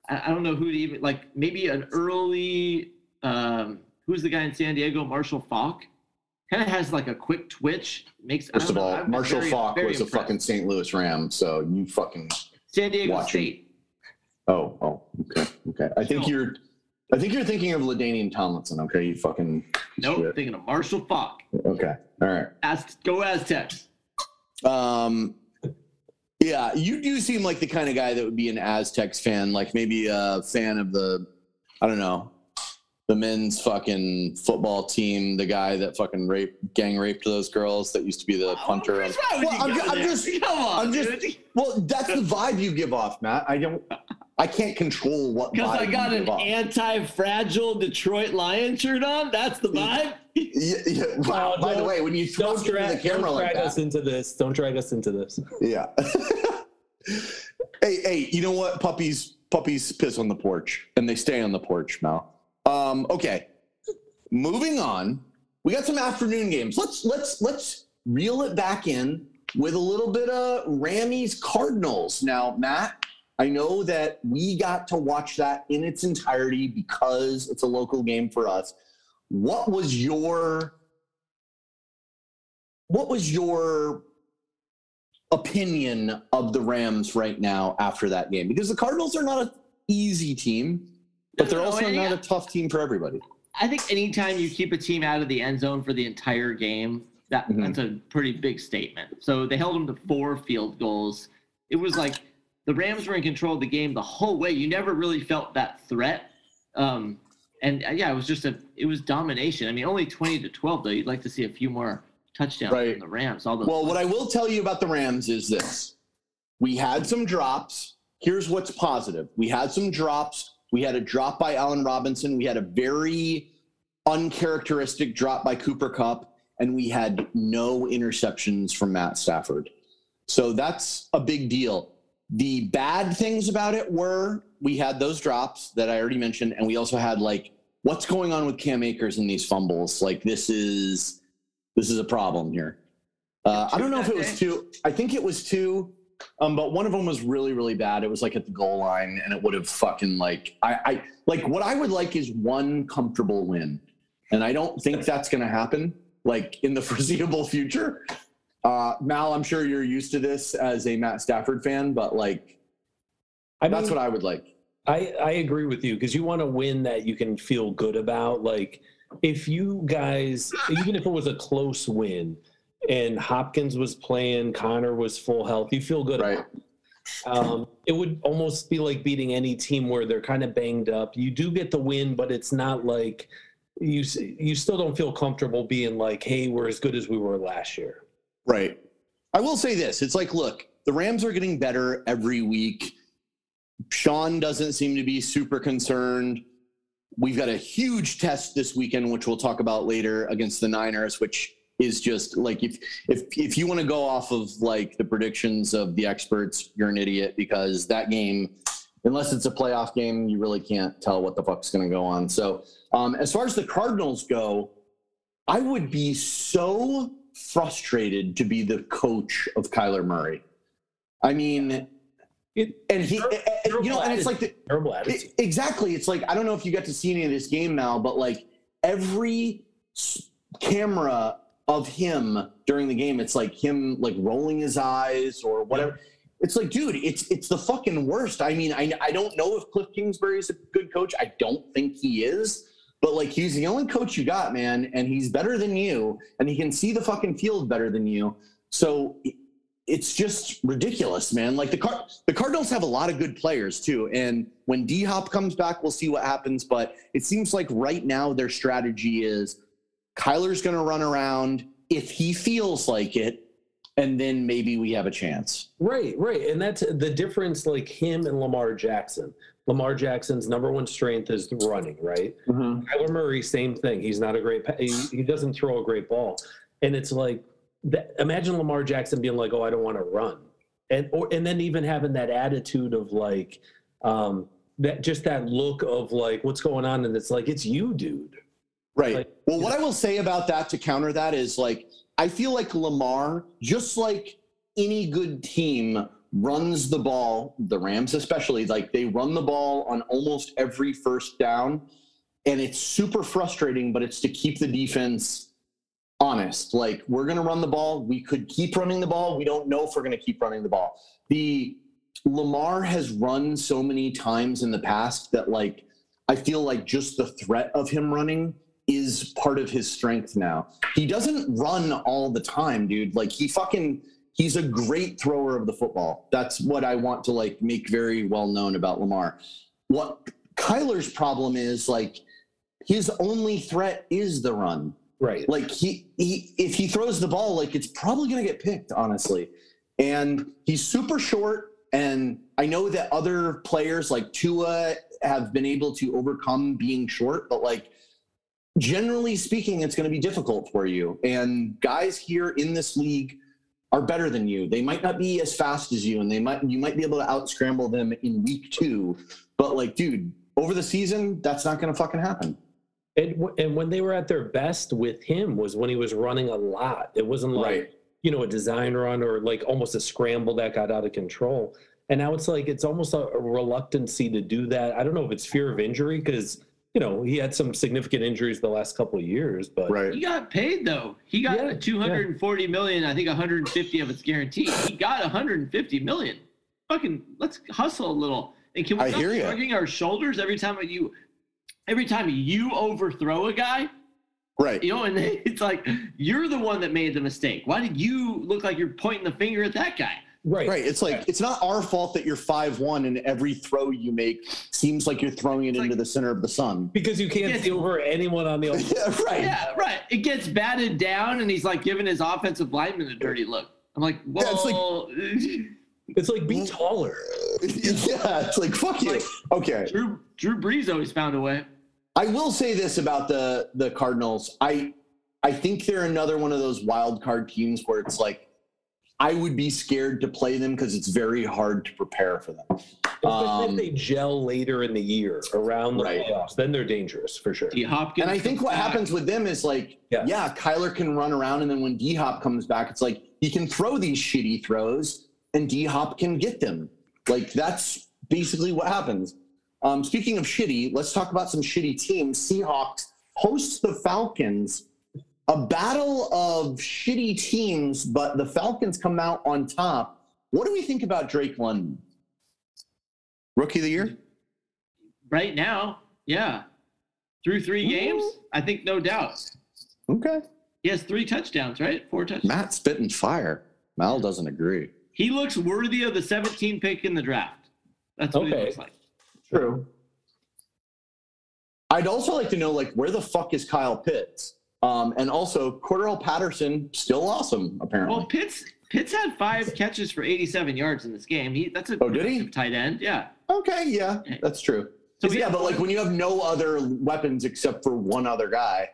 I, I don't know who to even like maybe an early um, who's the guy in San Diego, Marshall Faulk. Kind of has like a quick twitch. Makes first of know, all, I'm Marshall very- Faulk very was a fucking St. Louis Ram. So you fucking. San Diego watch him. State. Oh, oh, okay. Okay. I think No. you're. I think you're thinking of LaDainian Tomlinson. Okay. You fucking. Nope, shit. thinking of Marshall Faulk. Okay. All right. Az- go Aztecs. Um, yeah, you do seem like the kind of guy that would be an Aztecs fan, like maybe a fan of the, I don't know, the men's fucking football team, the guy that fucking raped, gang raped those girls that used to be the punter. Chris, why Well, I'm ju- I'm just- come on, I'm just- Well, that's the vibe you give off, Matt. I don't, I can't control what Because I got you an give off. anti-fragile Detroit Lion shirt on. That's the vibe. Yeah, yeah. Wow. Oh, By the way, when you don't thrust it in the camera don't like drag us that, into this don't drag us into this yeah. hey, hey, you know what? Puppies, puppies piss on the porch, and they stay on the porch, Mal. Um, okay. Moving on. We got some afternoon games. Let's let's let's reel it back in with a little bit of Rammies Cardinals. Now, Matt, I know that we got to watch that in its entirety because it's a local game for us. What was your what was your opinion of the Rams right now after that game? Because the Cardinals are not an easy team, but they're also not a tough team for everybody. I think anytime you keep a team out of the end zone for the entire game, that Mhm. that's a pretty big statement. So they held them to four field goals. It was like the Rams were in control of the game the whole way. You never really felt that threat. Um, and uh, yeah, it was just a it was domination. I mean, only twenty to twelve though. You'd like to see a few more touchdowns Right. from the Rams. All the Well, what I will tell you about the Rams is this. We had some drops. Here's what's positive. We had some drops. We had a drop by Allen Robinson. We had a very uncharacteristic drop by Cooper Kupp, and we had no interceptions from Matt Stafford. So that's a big deal. The bad things about it were we had those drops that I already mentioned, and we also had like what's going on with Cam Akers and these fumbles. Like this is this is a problem here. Uh, I don't know if it was two. I think it was two, um, but one of them was really, really bad. It was like at the goal line, and it would have fucking like I, I like what I would like is one comfortable win, and I don't think that's going to happen like in the foreseeable future. Uh, Mal, I'm sure you're used to this as a Matt Stafford fan, but like I that's mean, what I would like. I, I agree with you because you want to win that you can feel good about. Like, if you guys, even if it was a close win and Hopkins was playing, Connor was full health, you feel good. Right. Um, it would almost be like beating any team where they're kind of banged up. You do get the win, but it's not like you you still don't feel comfortable being like, hey, we're as good as we were last year. Right. I will say this. It's like, look, the Rams are getting better every week. Sean doesn't seem to be super concerned. We've got a huge test this weekend, which we'll talk about later against the Niners, which is just like if if if you want to go off of like the predictions of the experts, you're an idiot because that game, unless it's a playoff game, you really can't tell what the fuck's going to go on. So, um, as far as the Cardinals go, I would be so frustrated to be the coach of Kyler Murray. I mean, It, and he, Terrible- and- you know, and it's like the, terrible attitude. it- exactly. It's like I don't know if you got to see any of this game, Mal, but like every camera of him during the game, it's like him like rolling his eyes or whatever. It's like, dude, it's it's the fucking worst. I mean, I I don't know if Cliff Kingsbury is a good coach. I don't think he is. But like he's the only coach you got, man, and he's better than you, and he can see the fucking field better than you. So it's just ridiculous, man. Like the Car- the Cardinals have a lot of good players too, and when D Hop comes back, we'll see what happens. But it seems like right now their strategy is Kyler's going to run around if he feels like it, and then maybe we have a chance. Right, right. And that's the difference, like him and Lamar Jackson. Lamar Jackson's number one strength is the running, right? Kyler Murray, same thing. He's not a great, he, he doesn't throw a great ball. And it's like, that, imagine Lamar Jackson being like, oh, I don't want to run. And, or, and then even having that attitude of like, um, that just that look of like, what's going on? And it's like, it's you, dude. Right. Like, well, what I will say about that to counter that is like I feel like Lamar, just like any good team, runs the ball. The Rams, especially, like they run the ball on almost every first down, and it's super frustrating. But it's to keep the defense honest. Like we're going to run the ball. We could keep running the ball. We don't know if we're going to keep running the ball. The Lamar has run so many times in the past that like I feel like just the threat of him running is part of his strength now. He doesn't run all the time, dude. Like he fucking he's a great thrower of the football. That's what I want to like make very well known about Lamar. What Kyler's problem is like his only threat is the run. Right. Like he he if he throws the ball, like it's probably gonna get picked, honestly. And he's super short. And I know that other players like Tua have been able to overcome being short, but like generally speaking, it's going to be difficult for you. And guys here in this league are better than you. They might not be as fast as you, and they might you might be able to out scramble them in week two. But like, dude, over the season, that's not going to fucking happen. And, w- and when they were at their best with him was when he was running a lot. It wasn't like, Right. you know, a design run or like almost a scramble that got out of control. And now it's like, it's almost a, a reluctancy to do that. I don't know if it's fear of injury because, you know, he had some significant injuries the last couple of years, but Right. He got paid though. He got Yeah, a 240 million. I think 150 of it's guaranteed. He got 150 million. Fucking let's hustle a little. And can we I stop hear ya. shrugging our shoulders every time you every time you overthrow a guy? Right. You know, and it's like you're the one that made the mistake. Why did you look like you're pointing the finger at that guy? Right. Right. It's like it's not our fault that you're five one and every throw you make seems like you're throwing it It's into like- the center of the sun. Because you can't Yes. see over anyone on the other yeah, right. Yeah, right. It gets batted down, and he's like giving his offensive lineman a dirty look. I'm like, Yeah, it's like- well, It's like be taller. yeah, it's like fuck you. Like- Okay. Drew Drew Brees always found a way. I will say this about the the Cardinals. I I think they're another one of those wild card teams where it's like I would be scared to play them because it's very hard to prepare for them. Especially Um, if they gel later in the year around the Right. playoffs, then they're dangerous for sure. D Hopkins. And I think what back. happens with them is like, Yeah. yeah. Kyler can run around, and then when D Hop comes back, it's like he can throw these shitty throws, and D Hop can get them. Like that's basically what happens. Um, speaking of shitty, let's talk about some shitty teams. Seahawks host the Falcons. A battle of shitty teams, but the Falcons come out on top. What do we think about Drake London? Rookie of the year? right now, yeah, through three games, I think no doubt. Okay. He has three touchdowns, right? Four touchdowns. Matt spitting fire. Mal doesn't agree. He looks worthy of the 17 pick in the draft. That's what he looks like. True. I'd also like to know, like, where the fuck is Kyle Pitts? Um, and also, Cordarrelle Patterson, still awesome, apparently. Well, Pitts Pitts had five catches for 87 yards in this game. He that's a Oh, did he? tight end. Yeah. okay, yeah, that's true. So So, yeah, but like when you have no other weapons except for one other guy,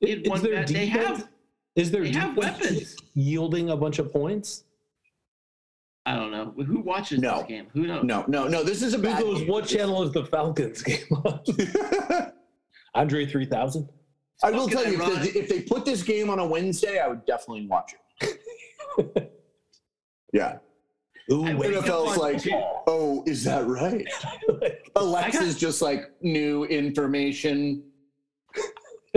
He had Is one their bad- they have Is there they have weapons. yielding a bunch of points? I don't know. Who watches No. this game? Who knows? no, no, no, this is a Who bad. goes, what channel is the Falcons game on? Andre 3000? I will tell you, if they, if they put this game on a Wednesday, I would definitely watch it. yeah. Ooh, I wait. wake up NFL's like, Tuesday- oh, is that right? Alexa's just like new information.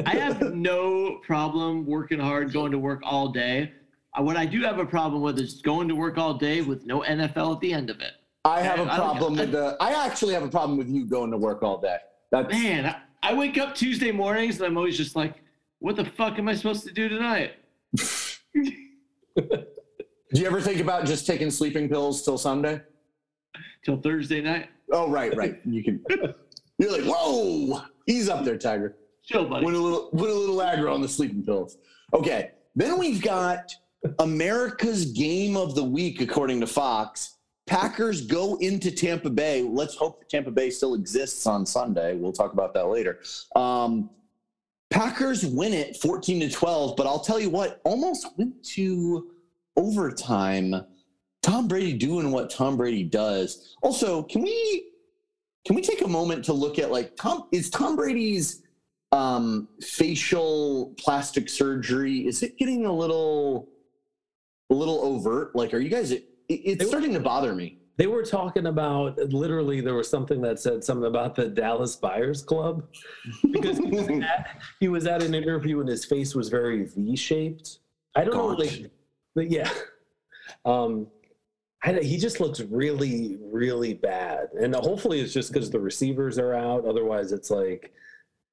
I have no problem working hard, going to work all day. Uh, What I do have a problem with is going to work all day with no NFL at the end of it. I have a I don't- problem with the. I actually have a problem with you going to work all day. That's Man, I, I wake up Tuesday mornings and I'm always just like, what the fuck am I supposed to do tonight? Do you ever think about just taking sleeping pills till Sunday? Till Thursday night? Oh, right, right. You can. You're like, whoa, he's up there, Tiger. Chill, buddy. Went a little, went a little aggro on the sleeping pills. Okay, then we've got America's game of the week, according to Fox. Packers go into Tampa Bay. Let's hope that Tampa Bay still exists on Sunday. We'll talk about that later. Um, Packers win it 14 to 12, but I'll tell you what, almost went to overtime. Tom Brady doing what Tom Brady does. Also, can we can we take a moment to look at like Tom is Tom Brady's um facial plastic surgery is it getting a little a little overt? Like are you guys it's starting to bother me. They were talking about literally. There was something that said something about the Dallas Buyers Club because he was, at, he was at an interview and his face was very V-shaped. I don't know, like, but yeah, um, I, he just looks really, really bad. And hopefully, it's just because the receivers are out. Otherwise, it's like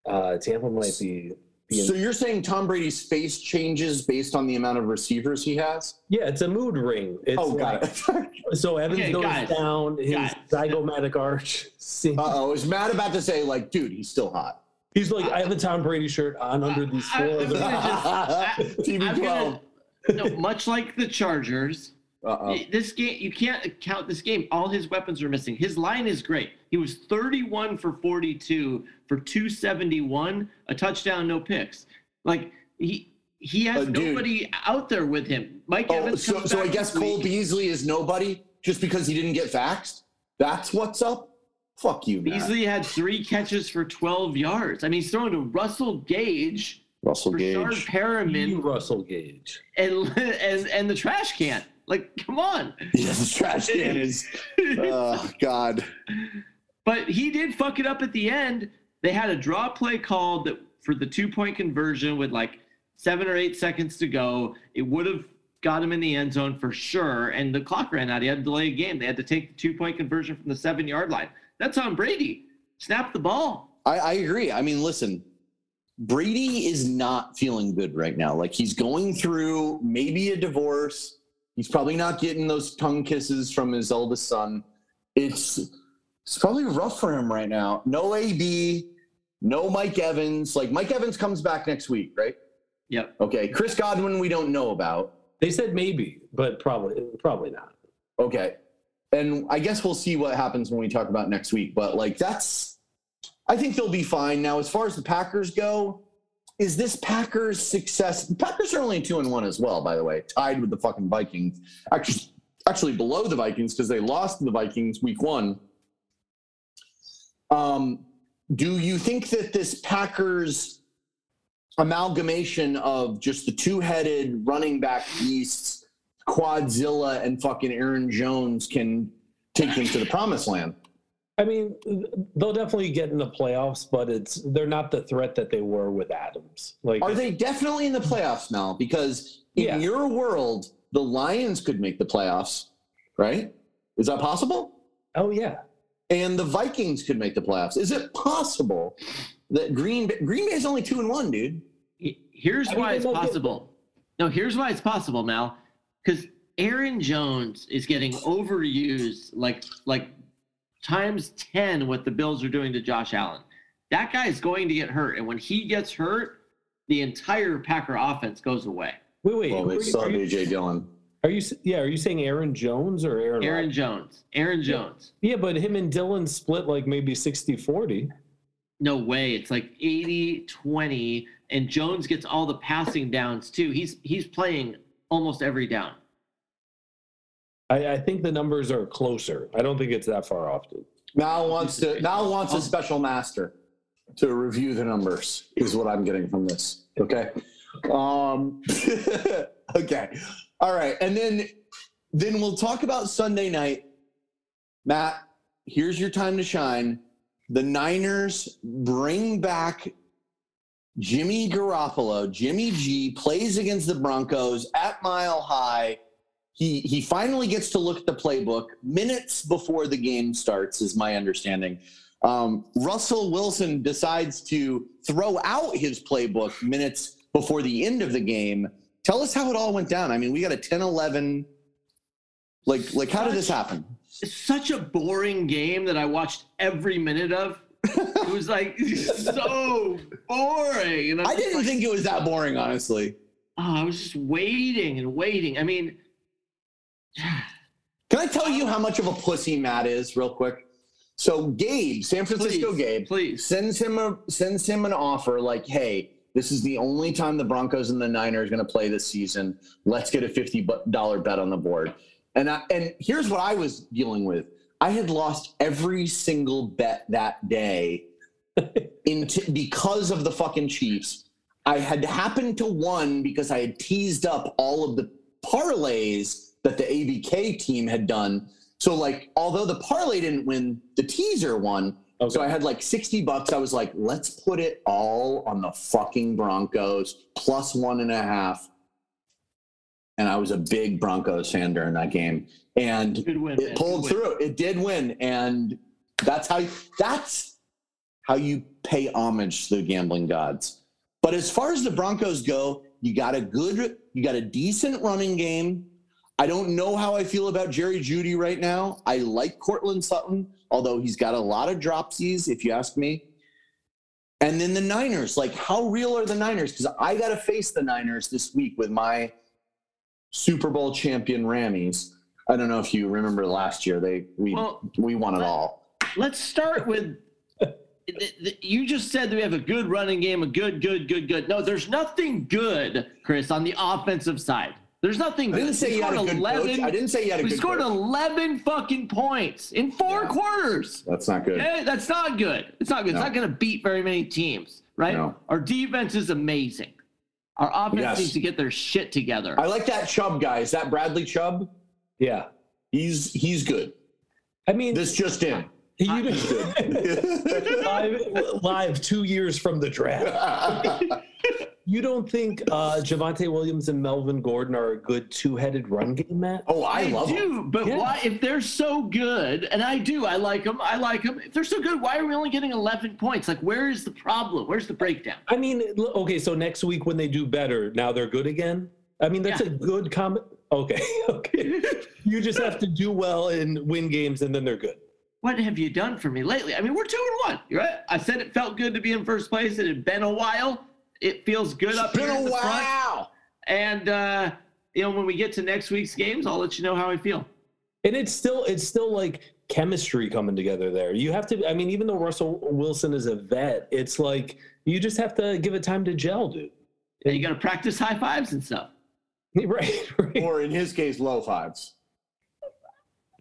uh, Tampa might be. Be So you're saying Tom Brady's face changes based on the amount of receivers he has? yeah, it's a mood ring. It's oh, like, it. so Evans Okay, goes down. His zygomatic arch. sinks. Uh oh, is Matt about to say like, dude, he's still hot? He's like, I have a Tom Brady shirt on under these I- four. Other- gonna TV I'm gonna- no, much like the Chargers, Uh-oh. this game you can't count this game. All his weapons are missing. His line is great. He was 31 for 42 for 271, a touchdown, no picks. Like he he has Uh, nobody out there with him. Mike Oh, Evans. so, comes so I guess Cole week. Beasley is nobody just because he didn't get vaxxed? That's what's up? Fuck you, Matt. Beasley had three catches for 12 yards. I mean, he's throwing to Russell Gage, Russell Rashard Gage. Perriman, Russell Gage. and, and and the trash can. Like, come on. Yeah, the trash can is. Oh God. But he did fuck it up at the end. They had a draw play called that for the two point conversion with like seven or eight seconds to go. It would have got him in the end zone for sure. And the clock ran out. He had to delay a game. They had to take the two point conversion from the seven yard line. That's on Brady. Snap the ball. I, I agree. I mean, listen, Brady is not feeling good right now. Like he's going through maybe a divorce. He's probably not getting those tongue kisses from his eldest son. It's it's probably rough for him right now. No AB, no Mike Evans. Like Mike Evans comes back next week, right? Yep. Okay. Chris Godwin, we don't know about. They said maybe, but probably probably not. Okay. And I guess we'll see what happens when we talk about next week. But like that's I think they'll be fine. Now, as far as the Packers go, is this Packers success? Packers are only two and one as well, by the way, tied with the fucking Vikings. Actually actually below the Vikings because they lost the Vikings week one. Um, do you think that this Packers amalgamation of just the two-headed running back beasts, Quadzilla and fucking Aaron Jones can take them to the promised land? I mean, they'll definitely get in the playoffs, but it's they're not the threat that they were with Adams. Like, Are they definitely in the playoffs now? Because in Yeah. your world, the Lions could make the playoffs, right? Is that possible? oh yeah, And the Vikings could make the playoffs. Is it possible that Green Bay, Green Bay is only two and one, dude? Here's I mean, why it's won't get- possible. No, here's why it's possible, Mal. Because Aaron Jones is getting overused like like times 10 what the Bills are doing to Josh Allen. That guy is going to get hurt. And when he gets hurt, the entire Packer offense goes away. wait, wait. Well, they saw are, you, AJ Dillon. are you? Yeah, are you saying Aaron Jones or Aaron? Aaron Rodgers? Jones. Aaron Jones. Yeah, but him and Dillon split like maybe 60-40. No way. It's like 80 20. And Jones gets all the passing downs too. He's he's playing almost every down. I, I think the numbers are closer. I don't think it's that far off. Dude. Now wants to now wants a special master to review the numbers is what I'm getting from this. Okay. Um okay. All right. And then then we'll talk about Sunday night. Matt, here's your time to shine. The Niners bring back Jimmy Garoppolo. Jimmy G plays against the Broncos at Mile High. He he finally gets to look at the playbook minutes before the game starts, is my understanding. Um, Russell Wilson decides to throw out his playbook minutes before the end of the game. Tell us how it all went down. I mean, we got a 10-11. Like, like how did this happen? It's such a boring game that I watched every minute of. It was like so boring. And I didn't like, think it was that boring, honestly. oh, I was just waiting and waiting. I mean, Can I tell you how much of a pussy Matt is, real quick? So Gabe, San Francisco please, Gabe, please. sends him a sends him an offer like, "Hey, this is the only time the Broncos and the Niners are going to play this season. Let's get a fifty dollar bet on the board." And I, and here's what I was dealing with: I had lost every single bet that day, into because of the fucking Chiefs. I had happened to one because I had teased up all of the parlays that the ABK team had done. So like, although the parlay didn't win, the teaser won. Okay. So I had like 60 bucks. I was like, let's put it all on the fucking Broncos plus one and a half. And I was a big Broncos fan during that game. And win. it man, pulled good win. through. It did win. And that's how that's how you pay homage to the gambling gods. But as far as the Broncos go, you got a good, you got a decent running game. I don't know how I feel about Jerry Jeudy right now. I like Courtland Sutton, although he's got a lot of dropsies, if you ask me. And then the Niners, like how real are the Niners? Because I got to face the Niners this week with my Super Bowl champion Rammies. I don't know if you remember last year; they we Well, we won it all. Let's start with. th- th- You just said that we have a good running game, a good, good, good, good. No, there's nothing good, Chris, on the offensive side. There's nothing I didn't say We you had a good 11 coach. I didn't say you had a we good scored coach. 11 fucking points in four Yeah. quarters. That's not good. Okay, that's not good. It's not good. No. It's not going to beat very many teams, right? No. Our defense is amazing. Our offense Yes. needs to get their shit together. I like that Chubb guy. Is that Bradley Chubb? Yeah. He's he's good. I mean, This just in. you just live, live two years from the draft. You don't think uh, Javonte Williams and Melvin Gordon are a good two-headed run game, Matt? oh, I, love him. do, but Yeah. why? If they're so good, and I do, I like them. I like them. If they're so good, why are we only getting 11 points? Like, where is the problem? Where's the breakdown? I mean, okay, so next week when they do better, now they're good again. I mean, that's Yeah. a good comment. Okay, okay. You just have to do well and win games, and then they're good. What have you done for me lately? I mean, we're two and one. You're right. I said it felt good to be in first place. It had been a while. It feels good up been here in a the front. And uh, you know, when we get to next week's games, I'll let you know how I feel. And it's still, it's still like chemistry coming together there. You have to. I mean, even though Russell Wilson is a vet, it's like you just have to give it time to gel, dude. And you got to practice high fives and stuff. Right, right. Or in his case, low fives.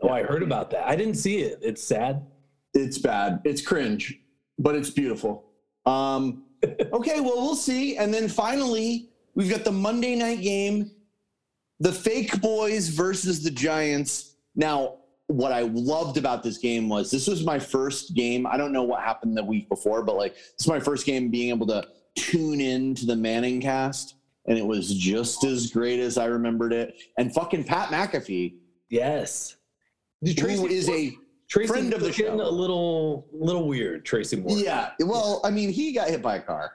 Oh, I heard about that. I didn't see it. It's sad. It's bad. It's cringe, but it's beautiful. Um, okay, well, we'll see. And then finally, we've got the Monday night game the fake boys versus the Giants. Now, what I loved about this game was this was my first game. I don't know what happened the week before, but like this is my first game being able to tune in to the Manning cast. And it was just as great as I remembered it. And fucking Pat McAfee, Yes. who is a Tracy friend of the show. A little, little weird. Tracy Moore. yeah. Well, I mean, he got hit by a car.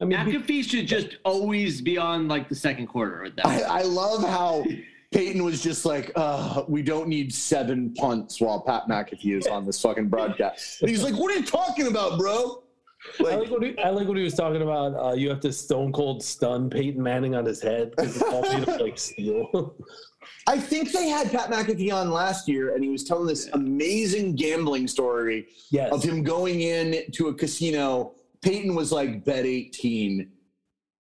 I mean, he- McAfee should just always be on like the second quarter with that. I, I love how Peyton was just like, uh, we don't need seven punts while Pat McAfee is on this fucking broadcast. And he's like, what are you talking about, bro? I Like, like, what he, I like what he was talking about. Uh, you have to stone cold stun Peyton Manning on his head because it's all made of like steel. I think they had Pat McAfee on last year, and he was telling this amazing gambling story yes. of him going in to a casino. Peyton was like, bet 18.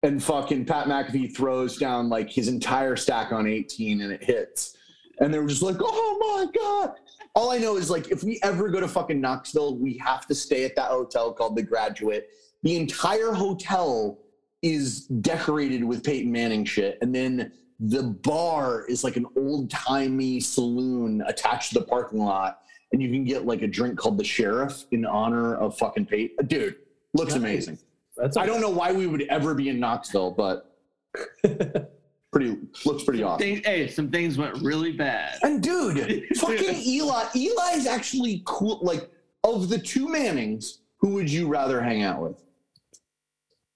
And fucking Pat McAfee throws down like his entire stack on 18 and it hits. And they were just like, oh my God. All I know is like, if we ever go to fucking Knoxville, we have to stay at that hotel called The Graduate. The entire hotel is decorated with Peyton Manning shit. And then the bar is like an old timey saloon attached to the parking lot. And you can get like a drink called the Sheriff in honor of fucking Peyton. Dude, looks Nice. amazing. That's I don't know why we would ever be in Knoxville, but pretty looks pretty awesome. Thing- hey, some things went really bad. And dude, fucking Eli. Eli's actually cool. Like of the two Mannings, who would you rather hang out with?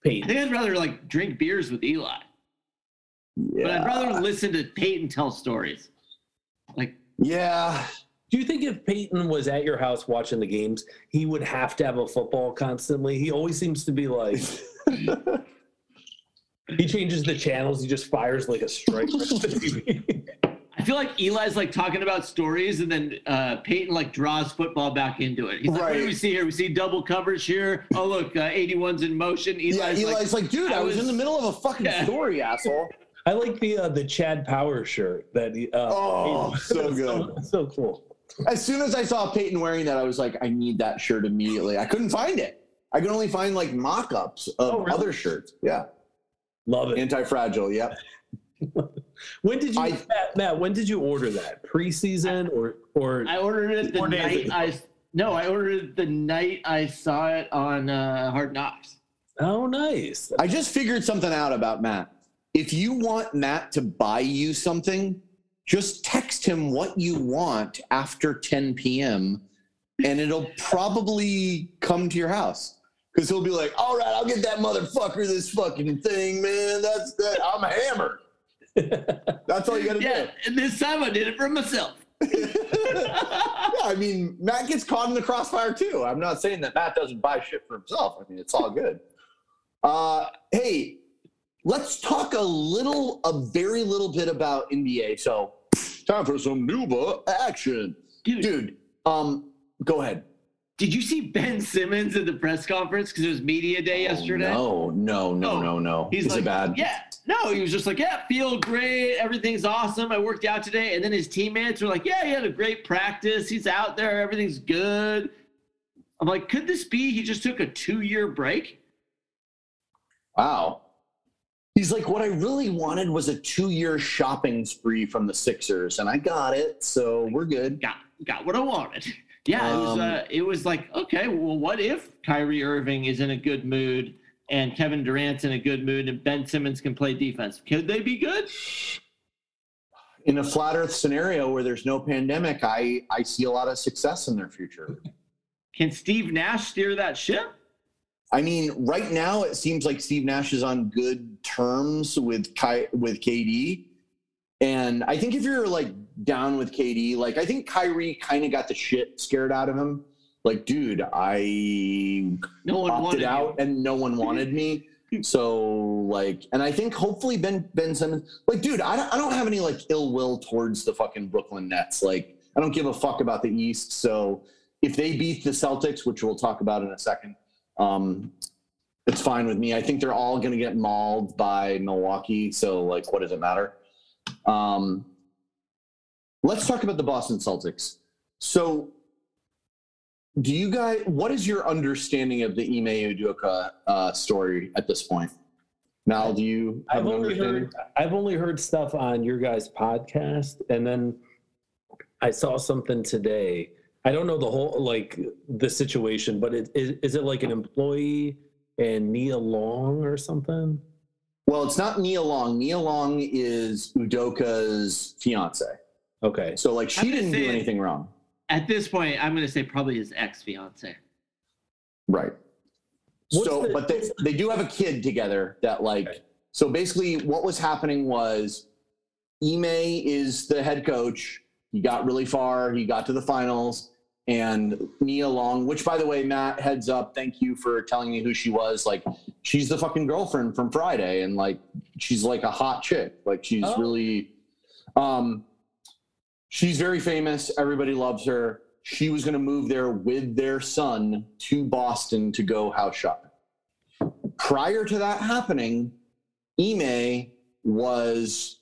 Peyton. I think I'd rather like drink beers with Eli, but I'd rather listen to Peyton tell stories. Like, Yeah. Do you think if Peyton was at your house watching the games, he would have to have a football constantly? He always seems to be like he changes the channels. He just fires like a strike. right to the TV. I feel like Eli's like talking about stories, and then uh, Peyton like draws football back into it. He's like, "What do Right. we see here? We see double coverage here. Oh look, uh, 81's in motion." Eli's yeah, like, Eli's like, dude, I, I was, in the middle of a fucking Yeah. story, asshole. I like the uh, the Chad Powers shirt that he. Uh, Oh, so so, so cool. As soon as I saw Peyton wearing that, I was like, I need that shirt immediately. I couldn't find it. I could only find like mock-ups of Oh, really? other shirts. Yeah. Love it. Anti-fragile. Yep. When did you, I- Matt, Matt? When did you order that? Preseason or or? I ordered it the night ago. I no, I ordered it the night I saw it on uh, Hard Knocks. oh, nice. I just figured something out about Matt. If you want Matt to buy you something, just text him what you want after 10 p.m. and it'll probably come to your house. Because he'll be like, all right, I'll get that motherfucker this fucking thing, man. That's that. I'm hammered. That's all you got to do. Yeah, and this time I did it for myself. yeah, I mean, Matt gets caught in the crossfire too. I'm not saying that Matt doesn't buy shit for himself. I mean, it's all good. Uh, hey, let's talk a little, a very little bit about NBA. So, time for some Nuba action, Dude, dude. Um, go ahead. Did you see Ben Simmons at the press conference because it was media day Oh, yesterday? no, no, no, Oh, no, no. He's like, bad? yeah, no, he was just like, yeah, feel great, everything's awesome. I worked out today, and then his teammates were like, yeah, he had a great practice. He's out there, everything's good. I'm like, could this be he just took a two-year break? Wow. He's like, what I really wanted was a two-year shopping spree from the Sixers, and I got it, so we're good. Got got what I wanted. Yeah, it was. Um, Uh, it was like, okay, well, what if Kyrie Irving is in a good mood and Kevin Durant's in a good mood and Ben Simmons can play defense? Could they be good? In a flat Earth scenario where there's no pandemic, I I see a lot of success in their future. Can Steve Nash steer that ship? I mean, right now it seems like Steve Nash is on good terms with Ky- with KD, and I think if you're like down with KD, like I think Kyrie kind of got the shit scared out of him. Like, dude, I No one opted wanted out you. and no one wanted me. So like, and I think hopefully Ben Ben Simmons, like, dude, I don't, I don't have any like ill will towards the fucking Brooklyn Nets. Like, I don't give a fuck about the East. So if they beat the Celtics, which we'll talk about in a second, um, it's fine with me. I think they're all going to get mauled by Milwaukee. So like, what does it matter? Um, let's talk about the Boston Celtics. So do you guys what is your understanding of the Ime Udoka uh, story at this point Mal, do you have I've only heard I've only heard stuff on your guys' podcast, and then I saw something today. I don't know the whole like the situation, but it, is, is it like an employee and Nia Long or something? Well, it's not Nia Long. Nia Long is Udoka's fiance. Okay, So like she didn't do anything wrong. At this point, I'm going to say probably his ex fiance. Right. What's so the- but they they do have a kid together that like Okay. so basically what was happening was Ime is the head coach. He got really far, he got to the finals, and Nia Long, which by the way, Matt, heads up, thank you for telling me who she was. Like she's the fucking girlfriend from Friday, and like she's like a hot chick. Like she's Oh. really um she's very famous, everybody loves her. She was gonna move there with their son to Boston to go house shopping prior to that happening, Ime was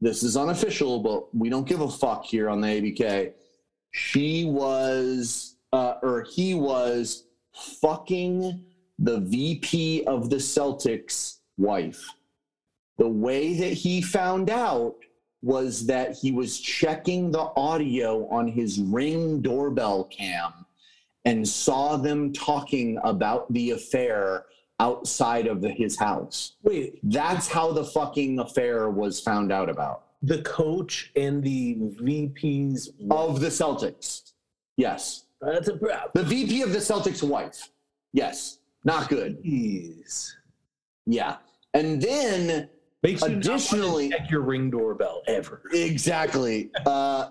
this is unofficial, but we don't give a fuck here on the ABK. She was uh, or he was fucking the VP of the Celtics wife. The way that he found out was that he was checking the audio on his ring doorbell cam and saw them talking about the affair outside of the- his house. wait, That's how the fucking affair was found out about the coach and the VP's of the Celtics. Yes. That's a problem. The VP of the Celtics wife. Yes. Not good. Jeez. Yeah. And then Makes you not want to Additionally- check your ring doorbell ever. exactly. Uh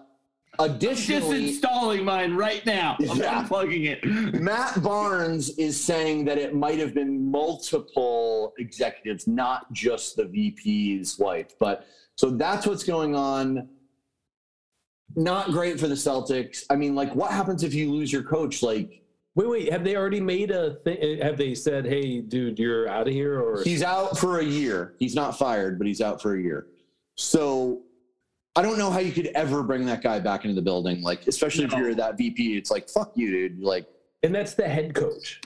additionally Disinstalling mine right now. I'm Yeah. unplugging it. Matt Barnes is saying that it might have been multiple executives, not just the VP's wife. But so that's what's going on. Not great for the Celtics. I mean, like, what happens if you lose your coach? Like, Wait, wait. Have they already made a thing? Uh, have they said, "Hey, dude, you're out of here"? Or he's out for a year. He's not fired, but he's out for a year. So I don't know how you could ever bring that guy back into the building. Like, especially if you're that VP, it's like, fuck you, dude. Like, and that's the head coach.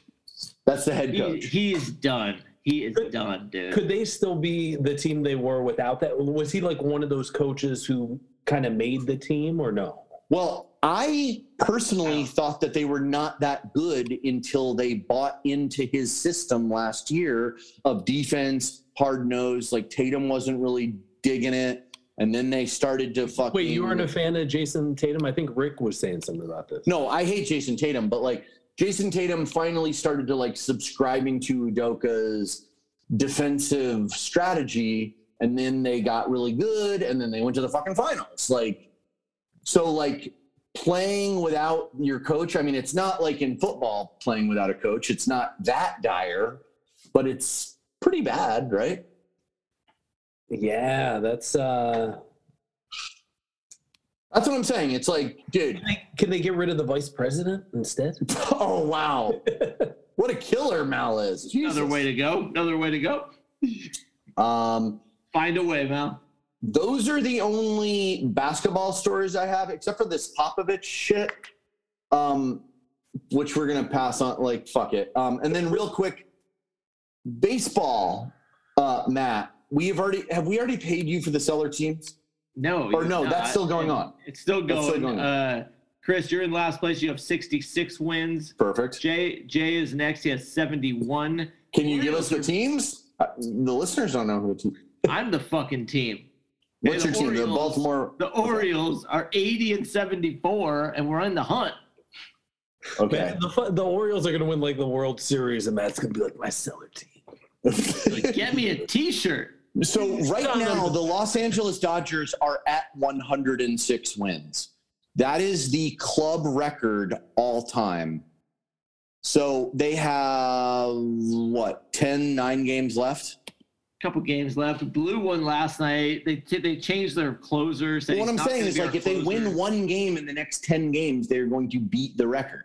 that's the head He, coach. he is done. He is Could- done, dude. Could they still be the team they were without that? Was he like one of those coaches who kind of made the team, or no? Well, I personally thought that they were not that good until they bought into his system last year of defense, hard nose. Like Tatum wasn't really digging it, and then they started to fucking. Wait, you weren't a fan of Jayson Tatum? I think Rick was saying something about this. No, I hate Jayson Tatum, but like Jayson Tatum finally started to like subscribing to Udoka's defensive strategy, and then they got really good, and then they went to the fucking finals. Like, so like playing without your coach. I mean, it's not like in football playing without a coach. It's not that dire, but it's pretty bad, right? Yeah, that's uh That's what I'm saying. It's like, dude. Can they, can they get rid of the vice president instead? Oh wow, what a killer Mal is. Jesus. Another way to go. Another way to go. Um, Find a way, Mal. Those are the only basketball stories I have, except for this Popovich shit, um, which we're gonna pass on. Like, fuck it. Um, and then real quick, baseball, uh, Matt. We have already have we already paid you for the seller teams? No. Or no, not. that's still going on. It's still That's still going. going Uh, Chris, you're in last place. You have 66 wins. Perfect. Jay Jay is next. He has 71. Can you give us the teams? Uh, the listeners don't know who the team. I'm the fucking team. What's your the team? The Orioles- Baltimore. The Orioles are 80 and 74, and we're in the hunt. Okay. Man, the, the Orioles are going to win like the World Series, and Matt's going to be like my seller team. Like, get me a T-shirt. So right now, the Los Angeles Dodgers are at 106 wins. That is the club record all time. So they have what 10, 9 games left. Couple games left. Blew one last night. They they changed their closers. said what I'm saying is like if they win one game in the next 10 games, they're going to beat the record.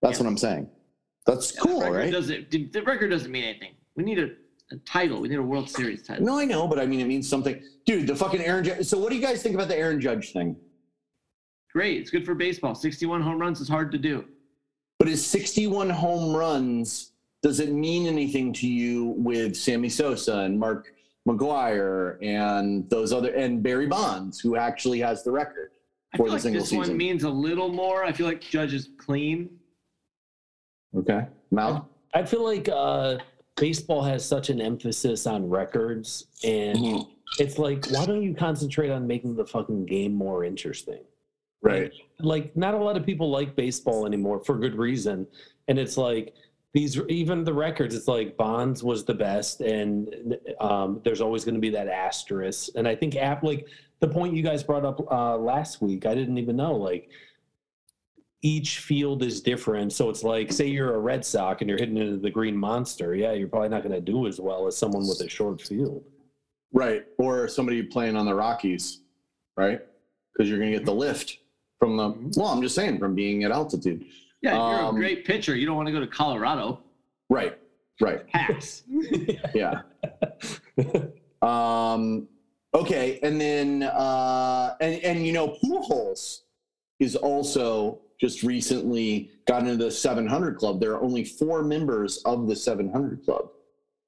That's Yeah. what I'm saying. That's The cool, right? Doesn't the record doesn't mean anything. We need a, a title. We need a World Series title. No, I know, but I mean it means something. Dude, the fucking Aaron Judge. So what do you guys think about the Aaron Judge thing? Great. It's good for baseball. 61 home runs is hard to do. But is 61 home runs, does it mean anything to you with Sammy Sosa and Mark McGwire and those other and Barry Bonds, who actually has the record I for feel the like single this season? This one means a little more. I feel like Judge is clean. okay. Mal? I feel like uh, baseball has such an emphasis on records, and Mhm. it's like, why don't you concentrate on making the fucking game more interesting? Right. Like, not a lot of people like baseball anymore for good reason, and it's like these even the records. It's like Bonds was the best, and um, there's always going to be that asterisk. And I think app like the point you guys brought up uh, last week, I didn't even know like each field is different. So it's like, say you're a Red Sox and you're hitting into the Green Monster. Yeah, you're probably not going to do as well as someone with a short field. Right. Or somebody playing on the Rockies, right? Because you're going to get the lift from the, well, I'm just saying, from being at altitude. Yeah, if you're Um, a great pitcher. You don't want to go to Colorado. Right. Right. Pass. Yeah. um, okay. And then, uh, and, and, you know, Pujols is also just recently got into the 700 club. There are only four members of the 700 club.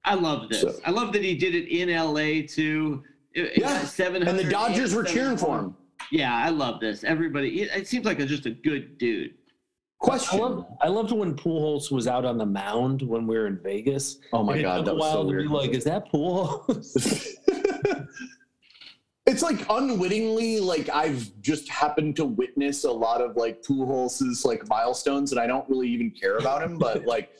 I love this. So- I love that he did it in LA too. It- Yeah, got 700 And the Dodgers were cheering for him. Yeah, I love this. Everybody, it, it seems like a, just a good dude. I, Question. I loved when Pujols was out on the mound when we were in Vegas. Oh my God, that was so weird. Like, is that Pujols? it's like unwittingly, like I've just happened to witness a lot of like Pujols' like milestones, and I don't really even care about him, but like,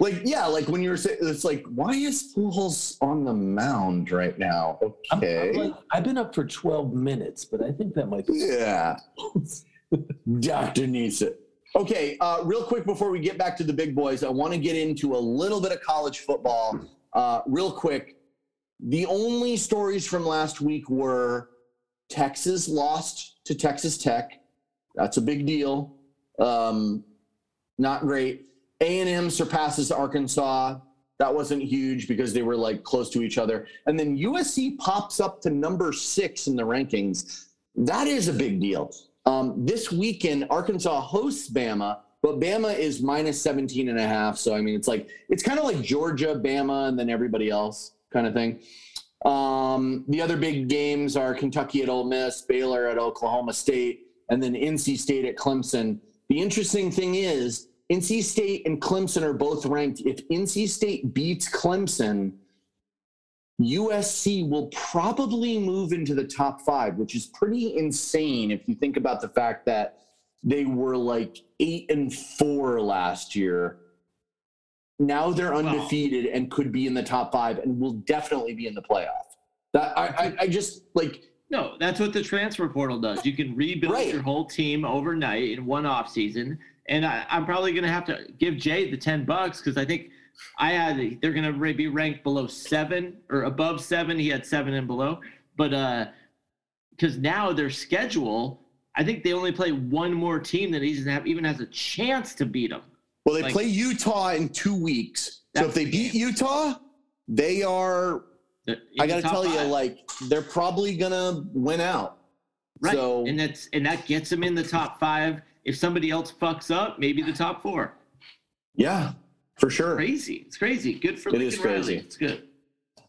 like yeah, like when you were saying, it's like, why is Pujols on the mound right now? I'm- I'm Okay, like, I've been up for 12 minutes, but I think that might be. yeah, Doctor needs it. Okay, uh, real quick before we get back to the big boys, I want to get into a little bit of college football. Uh, real quick, the only stories from last week were Texas lost to Texas Tech. That's a big deal. Um, not great. A and M surpasses Arkansas. That wasn't huge because they were like close to each other. And then USC pops up to number six in the rankings. That is a big deal. Um, this weekend, Arkansas hosts Bama, but Bama is minus 17 and a half. So, I mean, it's like, it's kind of like Georgia, Bama, and then everybody else kind of thing. Um, the other big games are Kentucky at Ole Miss, Baylor at Oklahoma State, and then NC State at Clemson. The interesting thing is, NC State and Clemson are both ranked. If NC State beats Clemson, USC will probably move into the top five, which is pretty insane if you think about the fact that they were like eight and four last year. Now they're undefeated and could be in the top five and will definitely be in the playoff. That I, I, I just like No, that's what the transfer portal does. You can rebuild Right. your whole team overnight in one off season. And I, I'm probably going to have to give Jay the 10 bucks because I think I had, they're going to be ranked below seven or above seven. He had seven and below. But, uh, because now their schedule, I think they only play one more team that even have even has a chance to beat them. Well, they Like- play Utah in two weeks. So if they beat. Utah, they are. I got to tell you, like they're probably gonna win out. right, so- and that's and that gets them in the top five. If somebody else fucks up, maybe the top four. Yeah, for sure. Crazy, it's crazy. Good for It Lincoln is Riley. crazy. It's good.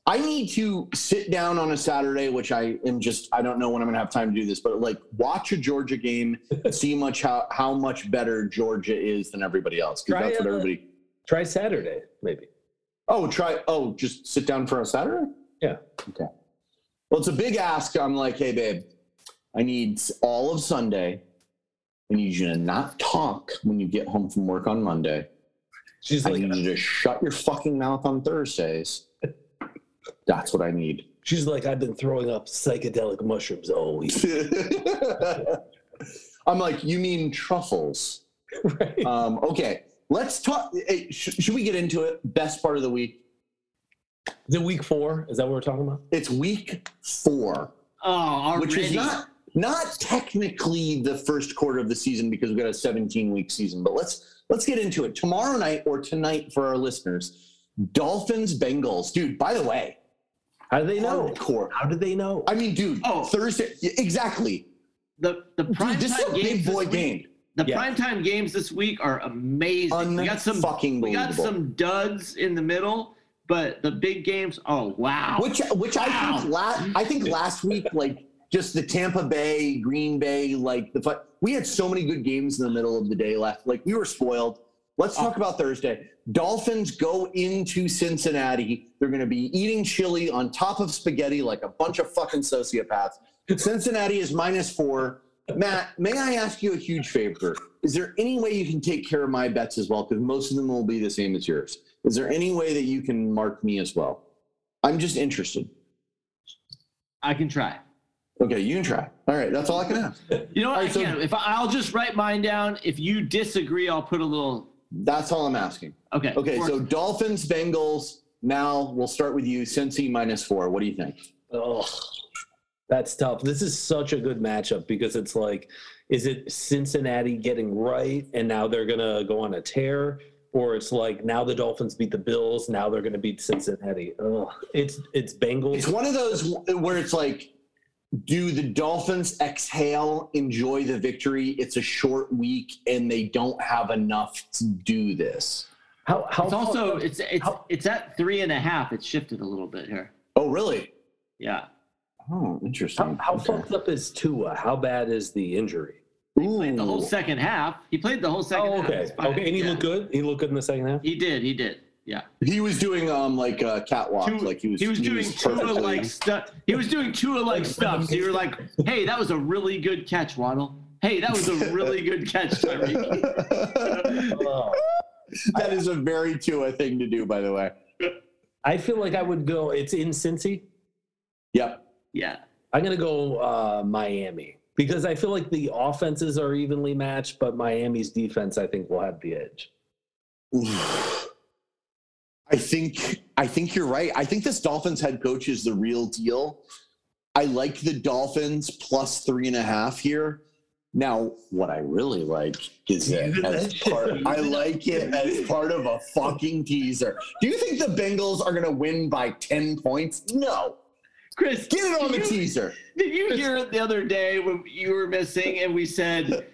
I need to sit down on a Saturday, which I am just I don't know when I'm gonna have time to do this, but like watch a Georgia game, see much how how much better Georgia is than everybody else. Because that's what uh, everybody Try Saturday, maybe. Oh, try oh, just sit down for a Saturday? Yeah. Okay. Well, it's a big ask. I'm like, hey babe, I need all of Sunday. I need you to not talk when you get home from work on Monday. She's like, I like, need you to shut your fucking mouth on Thursdays. That's what I need. she's like, I've been throwing up psychedelic mushrooms all week. I'm like, you mean truffles? right. Um, okay, let's talk. Hey, sh- should we get into it? Best part of the week. Is it week four? Is that what we're talking about? It's week four, Oh, already. which is not not technically the first quarter of the season because we've got a 17 week season. But let's let's get into it tomorrow night or tonight for our listeners. Dolphins Bengals, dude. By the way, How do they know? hardcore. How do they know? I mean, dude. Oh. Thursday. Exactly. the the prime Dude, this is time a big games. boy this game. Week, the Yeah. primetime games this week are amazing. we got some Unfucking we got some duds in the middle, but the big games. Oh wow! Which which I think la- I think last week like just the Tampa Bay, Green Bay, like the we had so many good games in the middle of the day left. Like we were spoiled. Let's talk about Thursday. Dolphins go into Cincinnati. They're going to be eating chili on top of spaghetti like a bunch of fucking sociopaths. Cincinnati is minus four. Matt, may I ask you a huge favor? Is there any way you can take care of my bets as well? Because most of them will be the same as yours. Is there any way that you can mark me as well? I'm just interested. I can try. Okay, you can try. All right, that's all I can ask. You know what? All I right, so- can. If I, I'll just write mine down. If you disagree, I'll put a little. That's all I'm asking. Okay. Okay, so Dolphins, Bengals. Now we'll start with you. Cincy minus four. What do you think? Oh, that's tough. This is such a good matchup because it's like, is it Cincinnati getting right and now they're gonna go on a tear, or it's like now the Dolphins beat the Bills, now they're gonna beat Cincinnati. Oh, it's it's Bengals. It's one of those where it's like, do the Dolphins exhale, enjoy the victory? It's a short week and they don't have enough to do this. How how It's also it's it's how- it's at three and a half. It's shifted a little bit here. Oh, really? Yeah. Oh, interesting. how, how Okay. fucked up is Tua? How bad is the injury? He Played the whole second half. He played the whole second Oh, half. okay, okay, and he Yeah. looked good. He looked good in the second half. He did. He did. Yeah. He was doing um like a catwalk, Tua- like he was. he was doing Tua perfectly- like stuff. He was doing Tua like stuff. So you were like, "Hey, that was a really good catch, Waddle. Hey, that was a really good catch, Tyreek." Oh. that is a very Tua thing to do, by the way. I feel like I would go. It's in Cincy. Yep. Yeah. I'm gonna go uh, Miami because I feel like the offenses are evenly matched, but Miami's defense I think will have the edge. I think I think you're right. I think this Dolphins head coach is the real deal. I like the Dolphins plus three and a half here. Now, what I really like is it as part. I like it as part of a fucking teaser. Do you think the Bengals are going to win by ten points? No. Chris, Get it on the you- teaser. Did you hear it the other day when you were missing and we said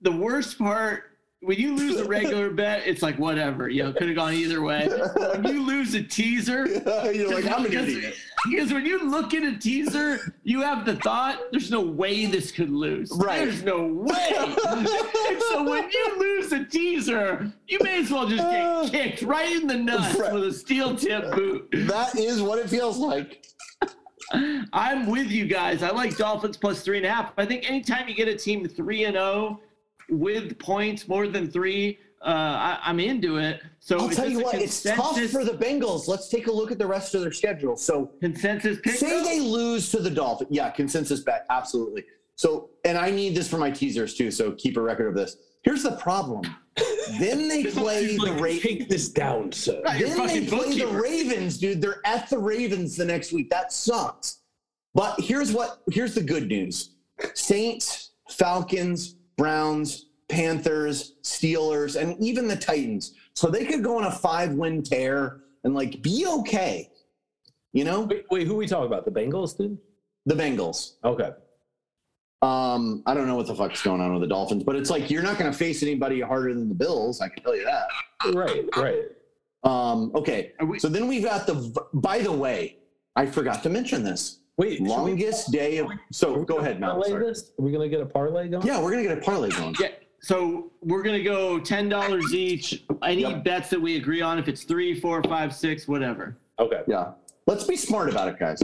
the worst part when you lose a regular bet, it's like whatever, you know, could have gone either way. When you lose a teaser, You're like, I'm an idiot. because when you look at a teaser, you have the thought, there's no way this could lose. Right. There's no way. and so when you lose a teaser, you may as well just get kicked right in the nuts Right. with a steel tip boot. That is what it feels like. I'm with you guys. I like Dolphins plus three and a half. I think anytime you get a team three and zero with points more than three, uh, I, I'm into it. So I'll tell you what, it's tough for the Bengals. Let's take a look at the rest of their schedule. So consensus pick. say though? they lose to the Dolphins. Yeah, consensus bet. Absolutely. So, and I need this for my teasers too. So keep a record of this. Here's the problem. then they play the Like, Ravens. take this down, sir. Right. Then they play the. Ravens, dude. They're at the Ravens the next week. That sucks. But here's what here's the good news. Saints Falcons, Browns, Panthers, Steelers, and even the Titans. So they could go on a five win tear and like be okay. You know, Wait, wait, who we talking about? The Bengals, dude? the Bengals. Okay. Um, I don't know what the fuck's going on with the Dolphins, but it's like you're not going to face anybody harder than the Bills. I can tell you that. Right, right. Um, okay. We- So then we've got the. By the way, I forgot to mention this. Wait, should we- Longest day of. So go gonna ahead, Mel. parlay Sorry. this? Are we gonna get a parlay going? Yeah, we're gonna get a parlay going. Yeah. So we're gonna go ten dollars each. Any Yep. bets that we agree on, if it's three, four, five, six, whatever. Okay. Yeah. Let's be smart about it, guys.